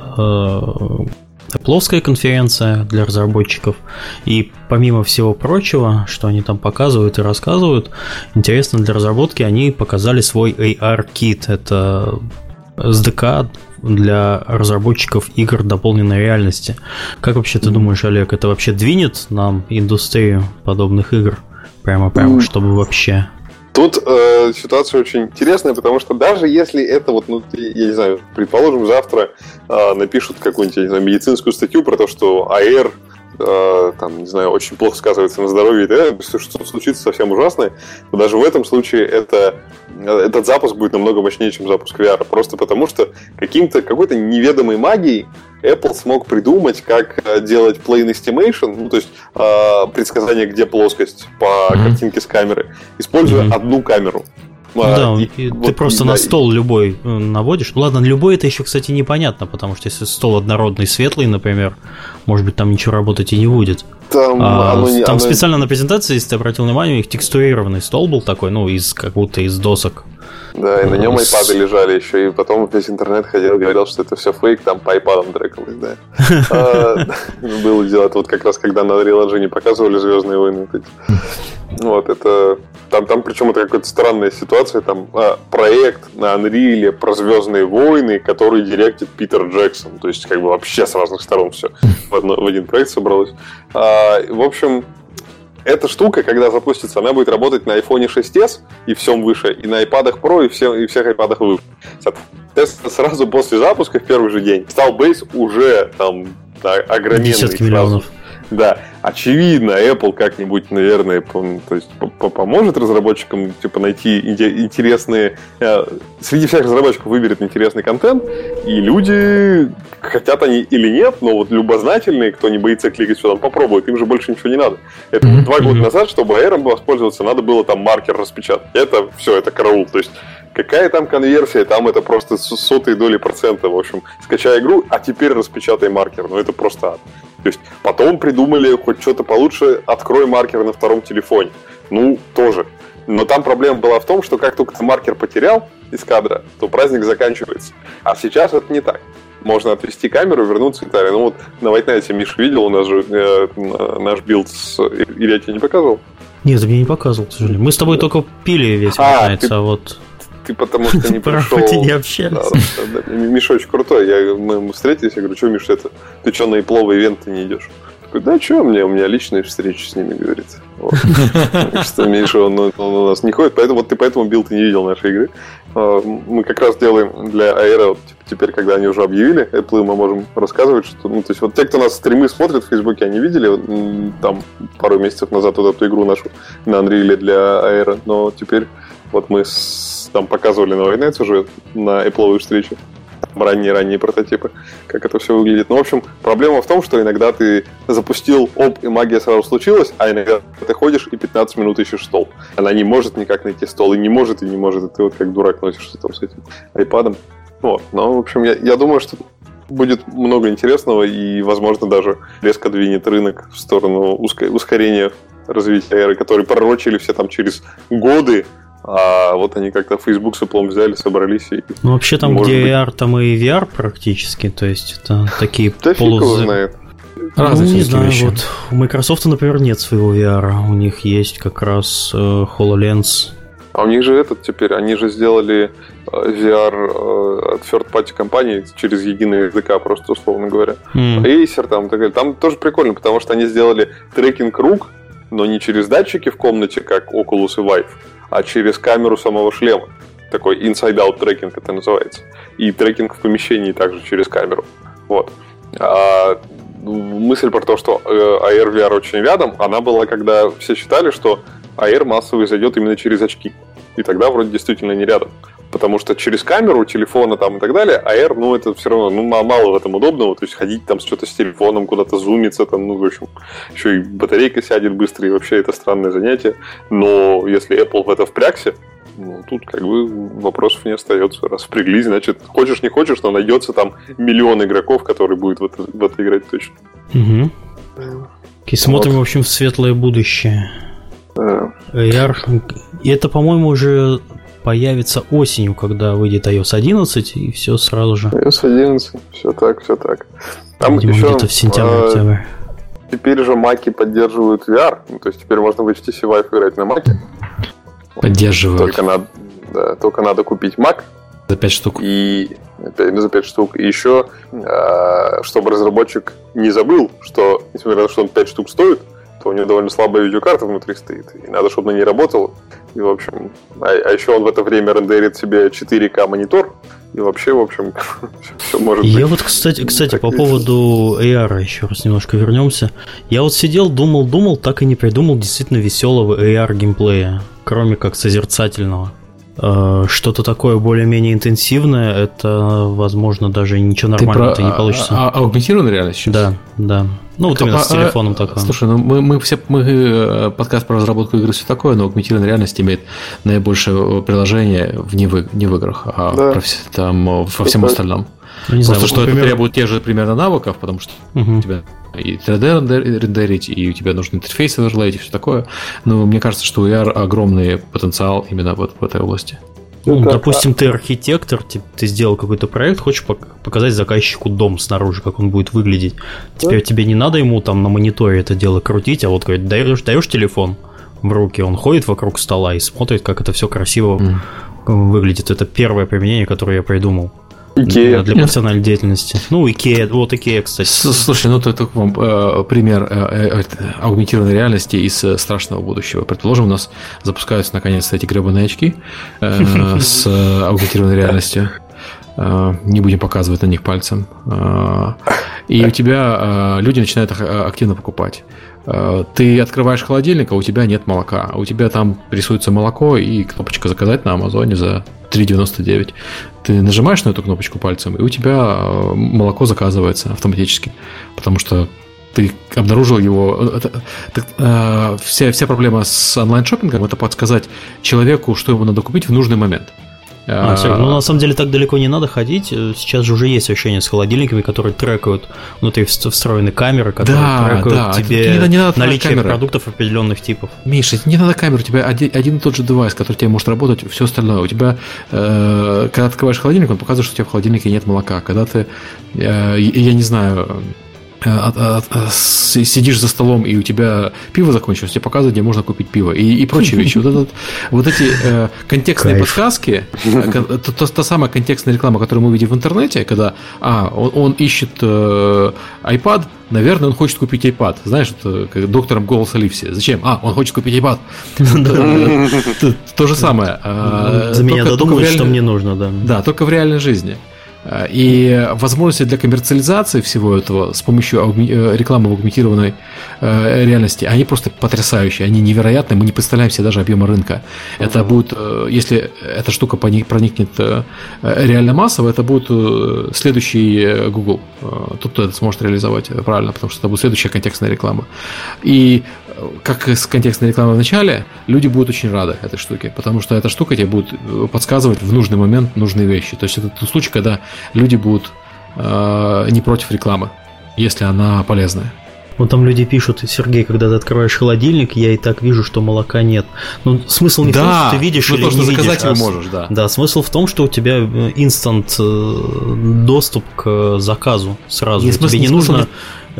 S1: Apple конференция для разработчиков. И помимо всего прочего, что они там показывают и рассказывают, интересно для разработки, они показали свой AR-кит. Это SDK для разработчиков игр дополненной реальности. Как вообще ты думаешь, Олег, это вообще двинет нам индустрию подобных игр? Прямо, прямо, чтобы вообще
S4: Тут э, ситуация очень интересная, потому что даже если это вот, ну, я не знаю, предположим, завтра э, напишут какую-нибудь, не знаю, медицинскую статью про то, что AR э, там, не знаю, очень плохо сказывается на здоровье, да, что случится совсем ужасное, то даже в этом случае это, этот запуск будет намного мощнее, чем запуск VR. Просто потому, что каким-то, какой-то неведомой магией Apple смог придумать, как э, делать plane estimation, ну, то есть э, предсказание, где плоскость по mm-hmm. картинке с камеры, используя mm-hmm. одну камеру.
S1: Ну, да, и, и вот, ты просто и, на стол любой э, наводишь. Ну ладно, любой это еще, кстати, непонятно, потому что если стол однородный, светлый, например, может быть, там ничего работать и не будет. Там, а, оно, там оно... специально на презентации, если ты обратил внимание, у них текстурированный стол был такой, ну, из как будто из досок.
S4: Да, и на нем iPad лежали еще, и потом весь интернет ходил, говорил, что это все фейк, там по iPad трекалось, да. А, было дело, вот как раз когда на Unreal Engine показывали «Звездные войны». Вот, это... Там, там причем это какая-то странная ситуация, там а, проект на Unreal про «Звездные войны», который директит Питер Джексон. То есть, как бы вообще с разных сторон все в, одно, в один проект собралось. А, в общем, эта штука, когда запустится, она будет работать на iPhone 6s и всем выше, и на iPad Pro, и, все, и всех iPad выше. Соответственно, сразу после запуска, в первый же день, стал бейс уже там огроменный.
S1: Десятки миллионов.
S4: Да, очевидно, Apple как-нибудь, наверное, то есть поможет разработчикам типа найти интересные, э, среди всех разработчиков выберет интересный контент, и люди хотят они или нет, но вот любознательные, кто не боится кликать сюда, попробуют, им же больше ничего не надо. Это mm-hmm. два года назад, чтобы Air воспользоваться, надо было там маркер распечатать. Это все, это караул. То есть Какая там конверсия? Там это просто сотые доли процента. В общем, скачай игру, а теперь распечатай маркер. Ну, это просто ад. То есть потом придумали хоть что-то получше, открой маркер на втором телефоне. Ну, тоже. Но там проблема была в том, что как только ты маркер потерял из кадра, то праздник заканчивается. А сейчас это не так. Можно отвести камеру, вернуться и далее. Ну вот на Night Миша видел, у нас же э, наш билд с... Или я тебе не показывал?
S1: Нет, ты мне не показывал, к сожалению. Мы с тобой только пили весь а, Night, ты... а вот
S4: ты потому что не пришел.
S1: не общались. Да,
S4: да, Миша очень крутой. Я, мы, встретились, я говорю, что, Миша, это, ты что, на Apple овый ивенты не идешь? Такой, да что, мне, у меня личные встречи с ними, говорится. Вот. Что Миша, он, он у нас не ходит, поэтому вот ты поэтому билд, ты не видел нашей игры. А, мы как раз делаем для Аэро, вот, теперь, когда они уже объявили, Apple, мы можем рассказывать, что, ну, то есть вот те, кто нас стримы смотрит в Фейсбуке, они видели там пару месяцев назад вот эту игру нашу на Unreal для Аэро, но теперь вот мы с, там показывали на Nights уже на Apple встрече ранние-ранние прототипы, как это все выглядит. Ну, в общем, проблема в том, что иногда ты запустил, оп, и магия сразу случилась, а иногда ты ходишь и 15 минут ищешь стол. Она не может никак найти стол, и не может, и не может, и ты вот как дурак носишься там с этим айпадом. Вот, но, в общем, я, я думаю, что будет много интересного и, возможно, даже резко двинет рынок в сторону ускорения развития эры, которые пророчили все там через годы а вот они как-то Facebook с Apple взяли, собрались и...
S1: Ну, вообще там, где быть... AR, там и VR практически, то есть это такие
S4: да полу... знает.
S1: ну, не знаю, вещи. вот у Microsoft, например, нет своего VR, у них есть как раз э, HoloLens.
S4: А у них же этот теперь, они же сделали э, VR э, от third-party компании через единый SDK, просто условно говоря. Mm. Acer там, так, там тоже прикольно, потому что они сделали трекинг рук, но не через датчики в комнате, как Oculus и Vive, а через камеру самого шлема. Такой inside-out трекинг это называется. И трекинг в помещении также через камеру. Вот. А мысль про то, что э, AR VR очень рядом, она была, когда все считали, что AR массовый зайдет именно через очки. И тогда вроде действительно не рядом. Потому что через камеру, телефона там и так далее, AR, ну, это все равно, ну, мало в этом удобного. То есть ходить там что-то с телефоном, куда-то зумиться, там, ну, в общем, еще и батарейка сядет быстро, и вообще это странное занятие. Но если Apple в это впрягся, ну, тут как бы вопросов не остается. Раз впряглись, значит, хочешь не хочешь, но найдется там миллион игроков, которые будут в это, в это играть точно.
S1: Угу. И смотрим, вот. в общем, в светлое будущее. AR. И это, по-моему, уже появится осенью, когда выйдет iOS 11, и все сразу же.
S4: iOS 11, все так, все так.
S1: Там Видимо, еще, где-то в сентябре-октябре. А,
S4: теперь же маки поддерживают VR, ну, то есть теперь можно в HTC Vive играть на маке.
S1: Поддерживают.
S4: Только надо, да, только надо купить Mac.
S1: За 5 штук.
S4: И за 5 штук. И еще, а, чтобы разработчик не забыл, что, несмотря на то, что он 5 штук стоит, то у него довольно слабая видеокарта внутри стоит. И надо, чтобы на ней работала. И, в общем, а, а еще он в это время рендерит себе 4К монитор. И вообще, в общем,
S1: все может быть. Я вот, кстати, кстати, по поводу AR еще раз немножко вернемся. Я вот сидел, думал, думал, так и не придумал действительно веселого AR геймплея, кроме как созерцательного. Э, что-то такое более-менее интенсивное, это, возможно, даже ничего нормального не получится.
S2: А, а, аугментированная реальность сейчас?
S1: Да, да. Ну, вот именно а, с телефоном а, такое.
S2: Слушай, ну мы, мы все мы э, подкаст про разработку игры все такое, но аугментированная реальность имеет наибольшее приложение в не в, не в играх, а да. про, там, во всем остальном. Ну, не Просто знаю, что например... это требует тех же примерно навыков, потому что угу. у тебя и 3D рендерить, и у тебя нужен интерфейс оверлейт, и все такое. Но мне кажется, что у AR огромный потенциал именно вот в этой области.
S1: Ну, ну допустим, ты архитектор, ты, ты сделал какой-то проект, хочешь показать заказчику дом снаружи, как он будет выглядеть. Теперь да. тебе не надо ему там на мониторе это дело крутить, а вот говорит, даешь, даешь телефон в руки, он ходит вокруг стола и смотрит, как это все красиво mm. выглядит. Это первое применение, которое я придумал. Икея. Для профессиональной деятельности. Ну, Икея, вот Икея, кстати.
S2: Слушай, ну это вам э, пример э, э, аугментированной реальности из э, страшного будущего. Предположим, у нас запускаются наконец-то эти гребаные очки э, с э, аугментированной реальностью. Э, не будем показывать на них пальцем. Э, и у тебя э, люди начинают э, активно покупать. Э, ты открываешь холодильник, а у тебя нет молока. А у тебя там рисуется молоко и кнопочка заказать на Амазоне за 3,99. Ты нажимаешь на эту кнопочку пальцем, и у тебя э, молоко заказывается автоматически. Потому что ты обнаружил его. Это, э, вся, вся проблема с онлайн-шоппингом это подсказать человеку, что ему надо купить в нужный момент.
S1: А, все, ну на самом деле так далеко не надо ходить. Сейчас же уже есть решения с холодильниками, которые трекают внутри встроенные камеры, которые да, трекают да. тебе не, не надо наличие камеры. продуктов определенных типов.
S2: Миша, не надо камеру, у тебя один, один и тот же девайс, который тебе может работать, все остальное. У тебя, э, когда открываешь холодильник, он показывает, что у тебя в холодильнике нет молока. Когда ты, э, я не знаю, Э, э, э, сидишь за столом и у тебя пиво закончилось, тебе показывают, где можно купить пиво и, и прочие вещи. Вот, этот, вот эти э, контекстные Кайф. подсказки, та, та, та самая контекстная реклама, которую мы видим в интернете, когда а, он, он ищет э, iPad, наверное, он хочет купить iPad. Знаешь, это как доктором голоса Ливси. Зачем? А, он хочет купить iPad. То же самое.
S1: За меня додумывают, что мне нужно, да.
S2: Да, только в реальной жизни. И возможности для коммерциализации всего этого с помощью э, рекламы в аугментированной э, реальности, они просто потрясающие, они невероятные, мы не представляем себе даже объема рынка. Это будет, э, если эта штука проникнет реально массово, это будет следующий Google. Тот, кто это сможет реализовать правильно, потому что это будет следующая контекстная реклама. И как с контекстной рекламой в начале, люди будут очень рады этой штуке, потому что эта штука тебе будет подсказывать в нужный момент нужные вещи. То есть это тот случай, когда люди будут э, не против рекламы, если она полезная.
S1: Вот там люди пишут, Сергей, когда ты открываешь холодильник, я и так вижу, что молока нет. Ну, смысл не да, в том, что ты видишь ну, или то, что не заказать видишь,
S2: его а, можешь, да.
S1: Да, смысл в том, что у тебя инстант э, доступ к заказу сразу. Не, Тебе смысл, не нужно...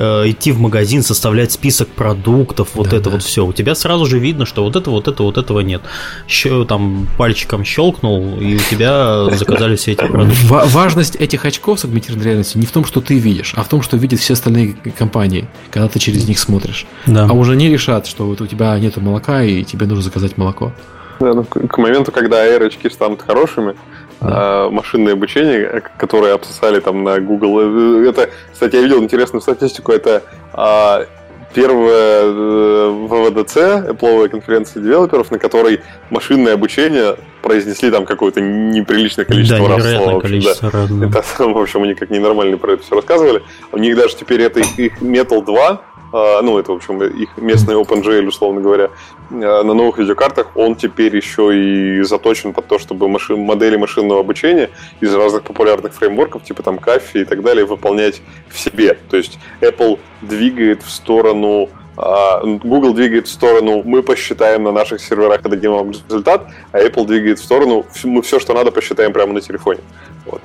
S1: Э, идти в магазин, составлять список продуктов, вот да, это да. вот все. У тебя сразу же видно, что вот это, вот это, вот этого нет. Еще там пальчиком щелкнул, и у тебя заказали все эти продукты.
S2: Важность этих очков с агментированной реальностью не в том, что ты видишь, а в том, что видят все остальные компании, когда ты через них смотришь. Да. А уже не решат, что вот у тебя нет молока, и тебе нужно заказать молоко.
S4: Да, ну, к моменту, когда AR-очки станут хорошими, да. А, машинное обучение, э, которое обсосали там на Google. Это, кстати, я видел интересную статистику, это а, первая э, ВВДЦ, Apple конференция девелоперов, на которой машинное обучение произнесли там какое-то неприличное количество да, раз. Слова, количество да. раз да. Это, в общем, они как ненормально про это все рассказывали. У них даже теперь это их, их Metal 2, а, ну, это, в общем, их местный OpenGL, условно говоря, а, на новых видеокартах, он теперь еще и заточен под то, чтобы машин, модели машинного обучения из разных популярных фреймворков, типа там Кафе и так далее, выполнять в себе. То есть Apple двигает в сторону а, Google двигает в сторону, мы посчитаем на наших серверах и дадим вам результат, а Apple двигает в сторону, мы все, что надо, посчитаем прямо на телефоне. Вот.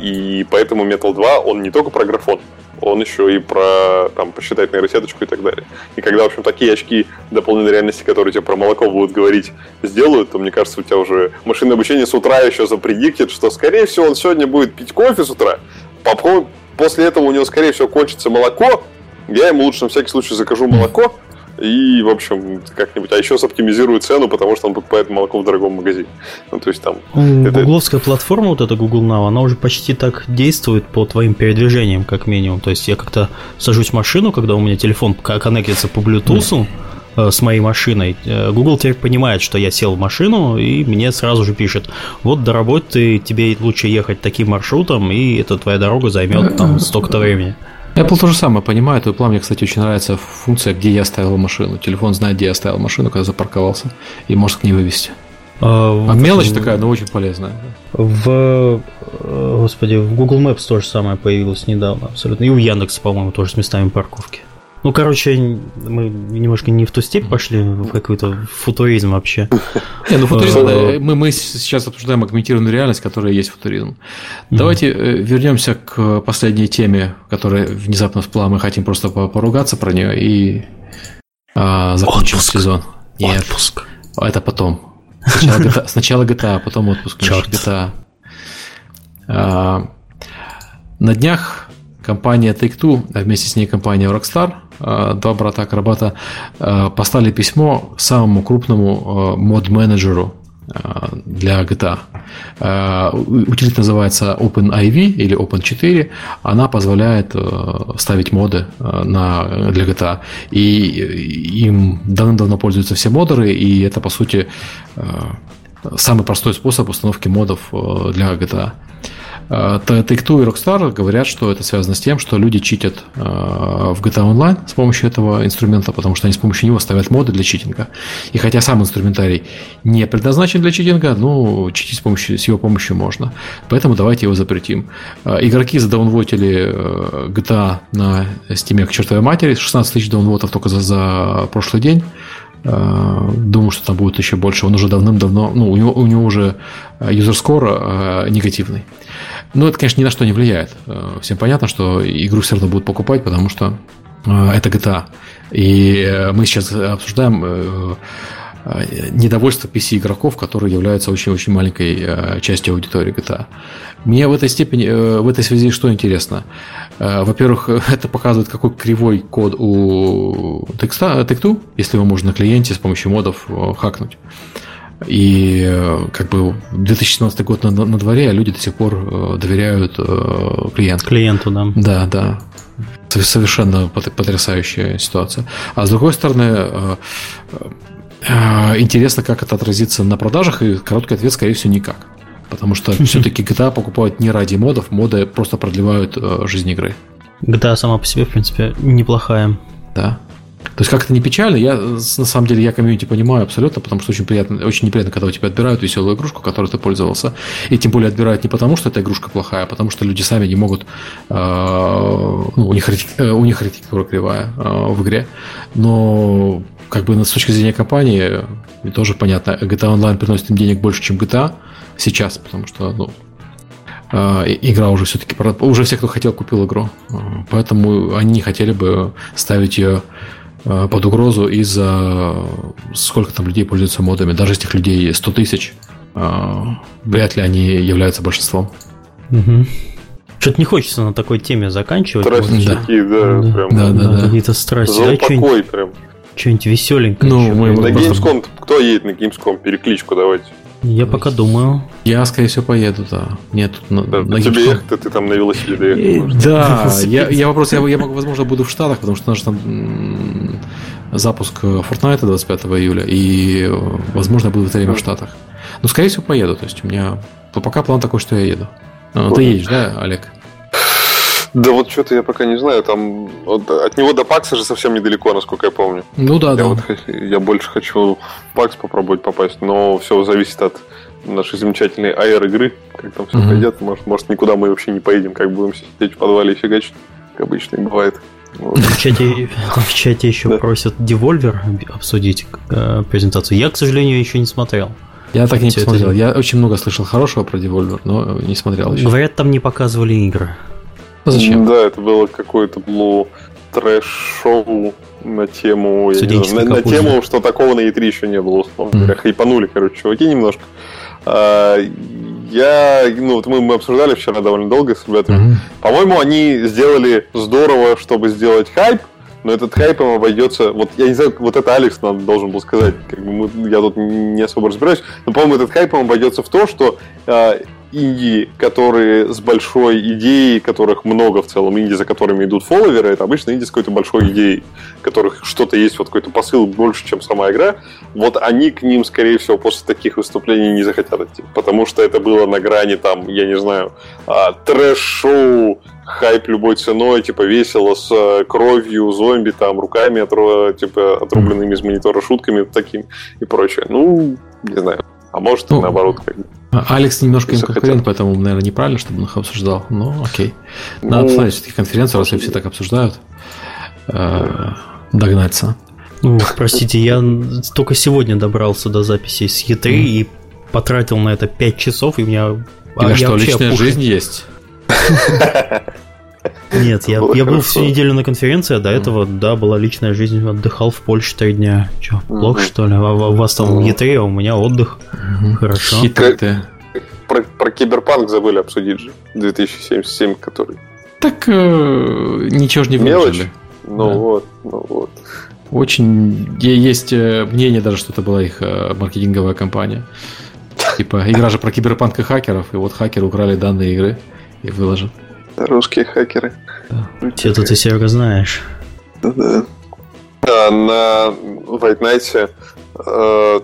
S4: И поэтому Metal 2, он не только про графон, он еще и про там, посчитать нейросеточку и так далее. И когда, в общем, такие очки дополненной реальности, которые тебе про молоко будут говорить, сделают, то, мне кажется, у тебя уже машинное обучение с утра еще запредиктит, что, скорее всего, он сегодня будет пить кофе с утра, после этого у него, скорее всего, кончится молоко, я ему лучше на всякий случай закажу молоко, и, в общем, как-нибудь, а еще соптимизирует цену, потому что он покупает молоко в дорогом магазине. Ну, то есть там...
S1: Это... Гугловская платформа, вот эта Google Now, она уже почти так действует по твоим передвижениям, как минимум. То есть я как-то сажусь в машину, когда у меня телефон коннектится по Bluetooth, э, с моей машиной. Э, Google теперь понимает, что я сел в машину, и мне сразу же пишет, вот до работы тебе лучше ехать таким маршрутом, и эта твоя дорога займет там столько-то времени.
S2: Apple то же самое понимает. У Apple мне, кстати, очень нравится функция, где я оставил машину. Телефон знает, где я оставил машину, когда запарковался, и может к ней вывести. А, а мелочь в, такая, но очень полезная.
S1: В, господи, в Google Maps тоже самое появилось недавно, абсолютно. И у Яндекса, по-моему, тоже с местами парковки. Ну, короче, мы немножко не в ту степь пошли, в какой-то футуризм вообще.
S2: Не, ну футуризм, э, мы, мы сейчас обсуждаем агментированную реальность, которая есть футуризм. Давайте э, вернемся к последней теме, которая внезапно всплыла, мы хотим просто поругаться про нее и а, закончим отпуск. сезон.
S1: Нет, отпуск.
S2: Это потом. Сначала GTA, сначала GTA а потом отпуск. Черт. GTA. А, на днях компания Take-Two, а вместе с ней компания Rockstar – Э, два брата акробата э, послали письмо самому крупному э, мод-менеджеру для GTA. Утилит называется OpenIV или Open4. Она позволяет ставить моды на, для GTA. И им давно-давно пользуются все модеры, и это, по сути, самый простой способ установки модов для GTA. Take-Two и Rockstar говорят, что это связано с тем, что люди читят э, в GTA Online с помощью этого инструмента, потому что они с помощью него ставят моды для читинга. И хотя сам инструментарий не предназначен для читинга, ну, читить с, помощью, с его помощью можно. Поэтому давайте его запретим. Э, игроки задаунвотили э, GTA на Steam к чертовой матери. 16 тысяч даунвотов только за, за прошлый день. Думаю, что там будет еще больше. Он уже давным-давно, ну, у него, у него уже user score негативный. Ну, это, конечно, ни на что не влияет. Э, всем понятно, что игру все равно будут покупать, потому что э, это GTA. И э, мы сейчас обсуждаем недовольство PC-игроков, которые являются очень-очень маленькой частью аудитории GTA. Мне в этой степени, в этой связи что интересно? Во-первых, это показывает, какой кривой код у Take-Two, если его можно на клиенте с помощью модов хакнуть. И э, как бы 2017 год на, на дворе, а люди до сих пор э, доверяют э, клиенту.
S1: Клиенту, да.
S2: Да, да. Совершенно потрясающая ситуация. А с другой стороны, интересно, как это отразится на продажах, и короткий ответ, скорее всего, никак. Потому что все-таки GTA покупают не ради модов, моды просто продлевают жизнь игры.
S1: GTA сама по себе, в принципе, неплохая.
S2: Да. То есть как это не печально, я на самом деле я комьюнити понимаю абсолютно, потому что очень приятно, очень неприятно, когда у тебя отбирают веселую игрушку, которой ты пользовался, и тем более отбирают не потому, что эта игрушка плохая, а потому что люди сами не могут, э, ну, у них, э, у них архитектура кривая э, в игре, но как бы с точки зрения компании тоже понятно, GTA Online приносит им денег больше, чем GTA сейчас, потому что ну, игра уже все-таки уже все, кто хотел, купил игру, поэтому они не хотели бы ставить ее Э, под угрозу из-за сколько там людей пользуются модами. Даже этих людей 100 тысяч, э, вряд ли они являются большинством.
S1: Угу. Что-то не хочется на такой теме заканчивать.
S4: Страсти да. такие, да,
S1: да, прям. Да, да, да. Какие-то страсти.
S4: За упокой прям.
S1: Что-нибудь веселенькое.
S4: Ну, мы на Gamescom, кто едет на Gamescom? Перекличку давайте.
S1: Я пока думаю.
S2: Я, скорее всего, поеду, да. Нет,
S4: на, да, на тебе ехать ты там на велосипеде
S2: ехать. Э, да, я, я вопрос, я, я, возможно, буду в Штатах, потому что у нас там запуск Fortnite 25 июля, и, возможно, я буду в это время в Штатах. Но, скорее всего, поеду. То есть у меня пока план такой, что я еду. А, ты едешь, да, Олег?
S4: Да вот что-то я пока не знаю, там вот, от него до Пакса же совсем недалеко, насколько я помню.
S2: Ну да,
S4: я
S2: да.
S4: Вот, я больше хочу в Пакс попробовать попасть, но все зависит от нашей замечательной AR игры, как там все угу. пойдет. Может, может, никуда мы вообще не поедем, как будем сидеть в подвале и фигачить, как обычно и бывает.
S1: Вот. В, чате, в чате еще да. просят Devolver обсудить э, презентацию. Я, к сожалению, еще не смотрел.
S2: Я так и не посмотрел. Это... Я очень много слышал хорошего про Devolver, но не смотрел еще.
S1: Говорят, там не показывали игры.
S4: Ну, зачем? Да, это было какое-то было трэш-шоу на тему, знаю, на, на тему, что такого на E3 еще не было, условно говоря. Mm. Хайпанули, короче, чуваки немножко. А, я, ну, вот мы, мы обсуждали вчера довольно долго с ребятами. Mm-hmm. По-моему, они сделали здорово, чтобы сделать хайп, но этот хайп им обойдется. Вот я не знаю, вот это Алекс нам должен был сказать. Как бы мы, я тут не особо разбираюсь, но, по-моему, этот хайп им обойдется в то, что э, инди, которые с большой идеей, которых много в целом, инди, за которыми идут фолловеры, это обычно инди с какой-то большой идеей, которых что-то есть, вот какой-то посыл больше, чем сама игра, вот они к ним, скорее всего, после таких выступлений не захотят идти, потому что это было на грани, там, я не знаю, а, трэш-шоу, хайп любой ценой, типа весело с э, кровью, зомби, там, руками отру, типа, отрубленными из монитора шутками таким и прочее. Ну, не знаю. А может, ну, наоборот, как бы.
S2: А Алекс немножко им конкурент, поэтому, наверное, неправильно, чтобы он их обсуждал. Но окей. Надо ну, посмотреть все-таки конференцию, раз все так обсуждают. Э, догнаться.
S1: Ну, простите, я только сегодня добрался до записи с E3 mm. и потратил на это 5 часов, и у меня... У
S2: тебя а что, личная опухший. жизнь есть?
S1: Нет, я, я был всю неделю на конференции, а до этого, да, была личная жизнь, отдыхал в Польше три дня. Че, плохо что ли? А, у вас там E3, а у меня отдых. Хорошо.
S4: Про, про Киберпанк забыли обсудить же, 2077, который.
S2: Так э, ничего же не выложили.
S4: Ну да. вот, ну вот.
S2: Очень есть э, мнение даже, что это была их э, маркетинговая компания. Типа, игра же про киберпанк и хакеров, и вот хакеры украли данные игры и выложат.
S4: Русские хакеры.
S1: Что-то ты, Серега, знаешь.
S4: Да. А на White Knight э,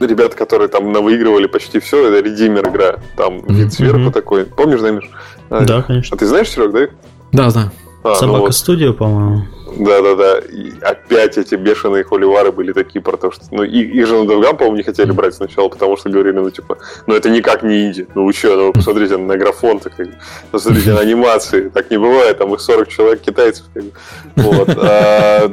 S4: ребята, которые там навыигрывали почти все, это редимер игра. Там вид сверху такой. Помнишь, Дамир?
S1: Да, конечно.
S4: А ты знаешь, Серег, да?
S2: Да, знаю.
S1: А, Собака ну вот. студио, по-моему.
S4: Да-да-да. Опять эти бешеные холивары были такие про то, что... Ну, и, их же на Довгам, по-моему, не хотели брать сначала, потому что говорили, ну, типа, ну, это никак не инди. Ну, вы что, ну, посмотрите на графон-то, как посмотрите на анимации. Так не бывает, там их 40 человек китайцев, как Вот. А,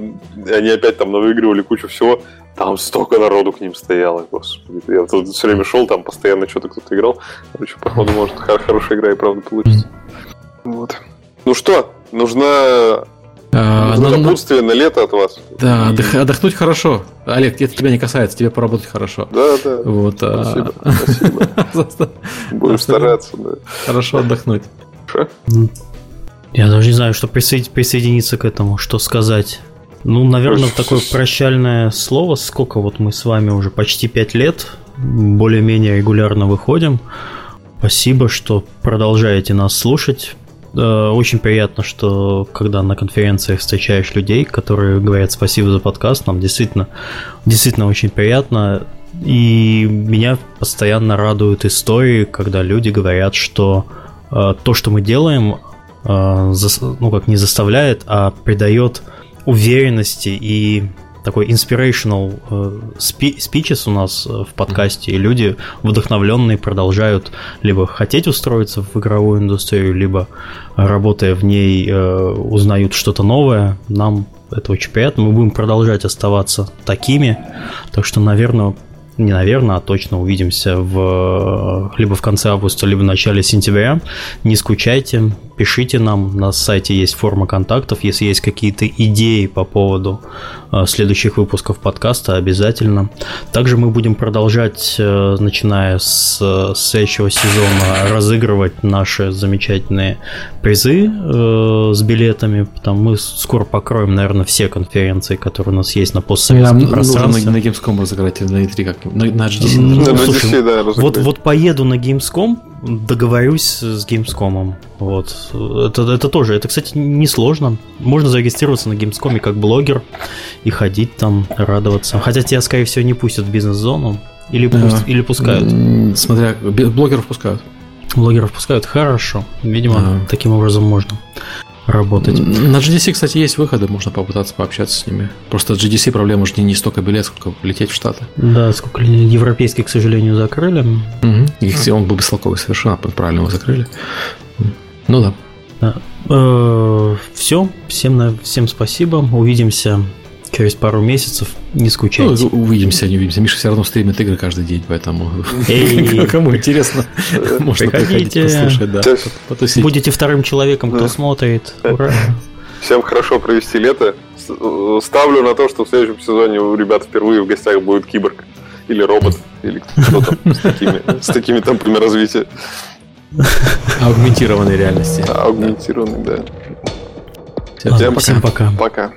S4: они опять там выигрывали кучу всего. Там столько народу к ним стояло, господи. Я тут все время шел, там постоянно что-то кто-то играл. Короче, походу, может, хорошая игра и правда получится. Вот. Ну что, нужна а, ну, напутствие на лето от вас.
S2: Да, и... отдохнуть хорошо. Олег, это тебя не касается, тебе поработать хорошо.
S4: Да, да.
S2: Вот,
S4: спасибо, а... спасибо. Будем стараться, да.
S2: Хорошо отдохнуть. Хорошо.
S1: Я даже не знаю, что присоединиться к этому, что сказать. Ну, наверное, такое прощальное слово. Сколько вот мы с вами уже почти пять лет более-менее регулярно выходим. Спасибо, что продолжаете нас слушать. Э, очень приятно, что когда на конференциях встречаешь людей, которые говорят спасибо за подкаст, нам действительно, действительно очень приятно. И меня постоянно радуют истории, когда люди говорят, что э, то, что мы делаем, э, за, ну как не заставляет, а придает уверенности и такой inspirational э, speeches у нас э, в подкасте, и люди вдохновленные продолжают либо хотеть устроиться в игровую индустрию, либо работая в ней э, узнают что-то новое. Нам это очень приятно. Мы будем продолжать оставаться такими. Так что, наверное, не наверное, а точно увидимся в, либо в конце августа, либо в начале сентября. Не скучайте, пишите нам, на сайте есть форма контактов. Если есть какие-то идеи по поводу э, следующих выпусков подкаста, обязательно. Также мы будем продолжать, э, начиная с, с следующего сезона, разыгрывать наши замечательные призы э, с билетами. Потому мы скоро покроем, наверное, все конференции, которые у нас есть на постсоветском Нам пространстве.
S2: Нужно на, на Gamescom разыграть, на E3 как на,
S1: на HDC. Ну, слушай, да, вот, вот поеду на Gamescom, договорюсь с Gamescom. Вот. Это, это тоже, это, кстати, несложно. Можно зарегистрироваться на Gamescom как блогер и ходить там, радоваться. Хотя тебя, скорее всего, не пустят в бизнес-зону. Или, да. пусть, или пускают.
S2: Смотря, блогеров пускают.
S1: Блогеров пускают, хорошо. Видимо, да. таким образом можно работать.
S2: На GDC, кстати, есть выходы, можно попытаться пообщаться с ними. Просто GDC проблема же не столько билет, сколько лететь в Штаты.
S1: Да, сколько европейский, к сожалению, закрыли.
S2: Угу. Их, он был бестолковый совершенно, правильно его закрыли. Ну да.
S1: да. Э, Все, всем, всем спасибо. Увидимся через пару месяцев. Не скучайте.
S2: Ну, увидимся, не увидимся. Миша все равно стримит игры каждый день, поэтому кому интересно, можно приходить послушать, да.
S1: Будете вторым человеком, кто смотрит. Ура!
S4: Всем хорошо провести лето. Ставлю на то, что в следующем сезоне у ребят впервые в гостях будет киборг. Или робот, или кто там с такими, с такими темпами развития.
S2: Аугментированной реальности.
S4: Аугментированной, да.
S1: Всем,
S4: Всем пока.
S1: Пока.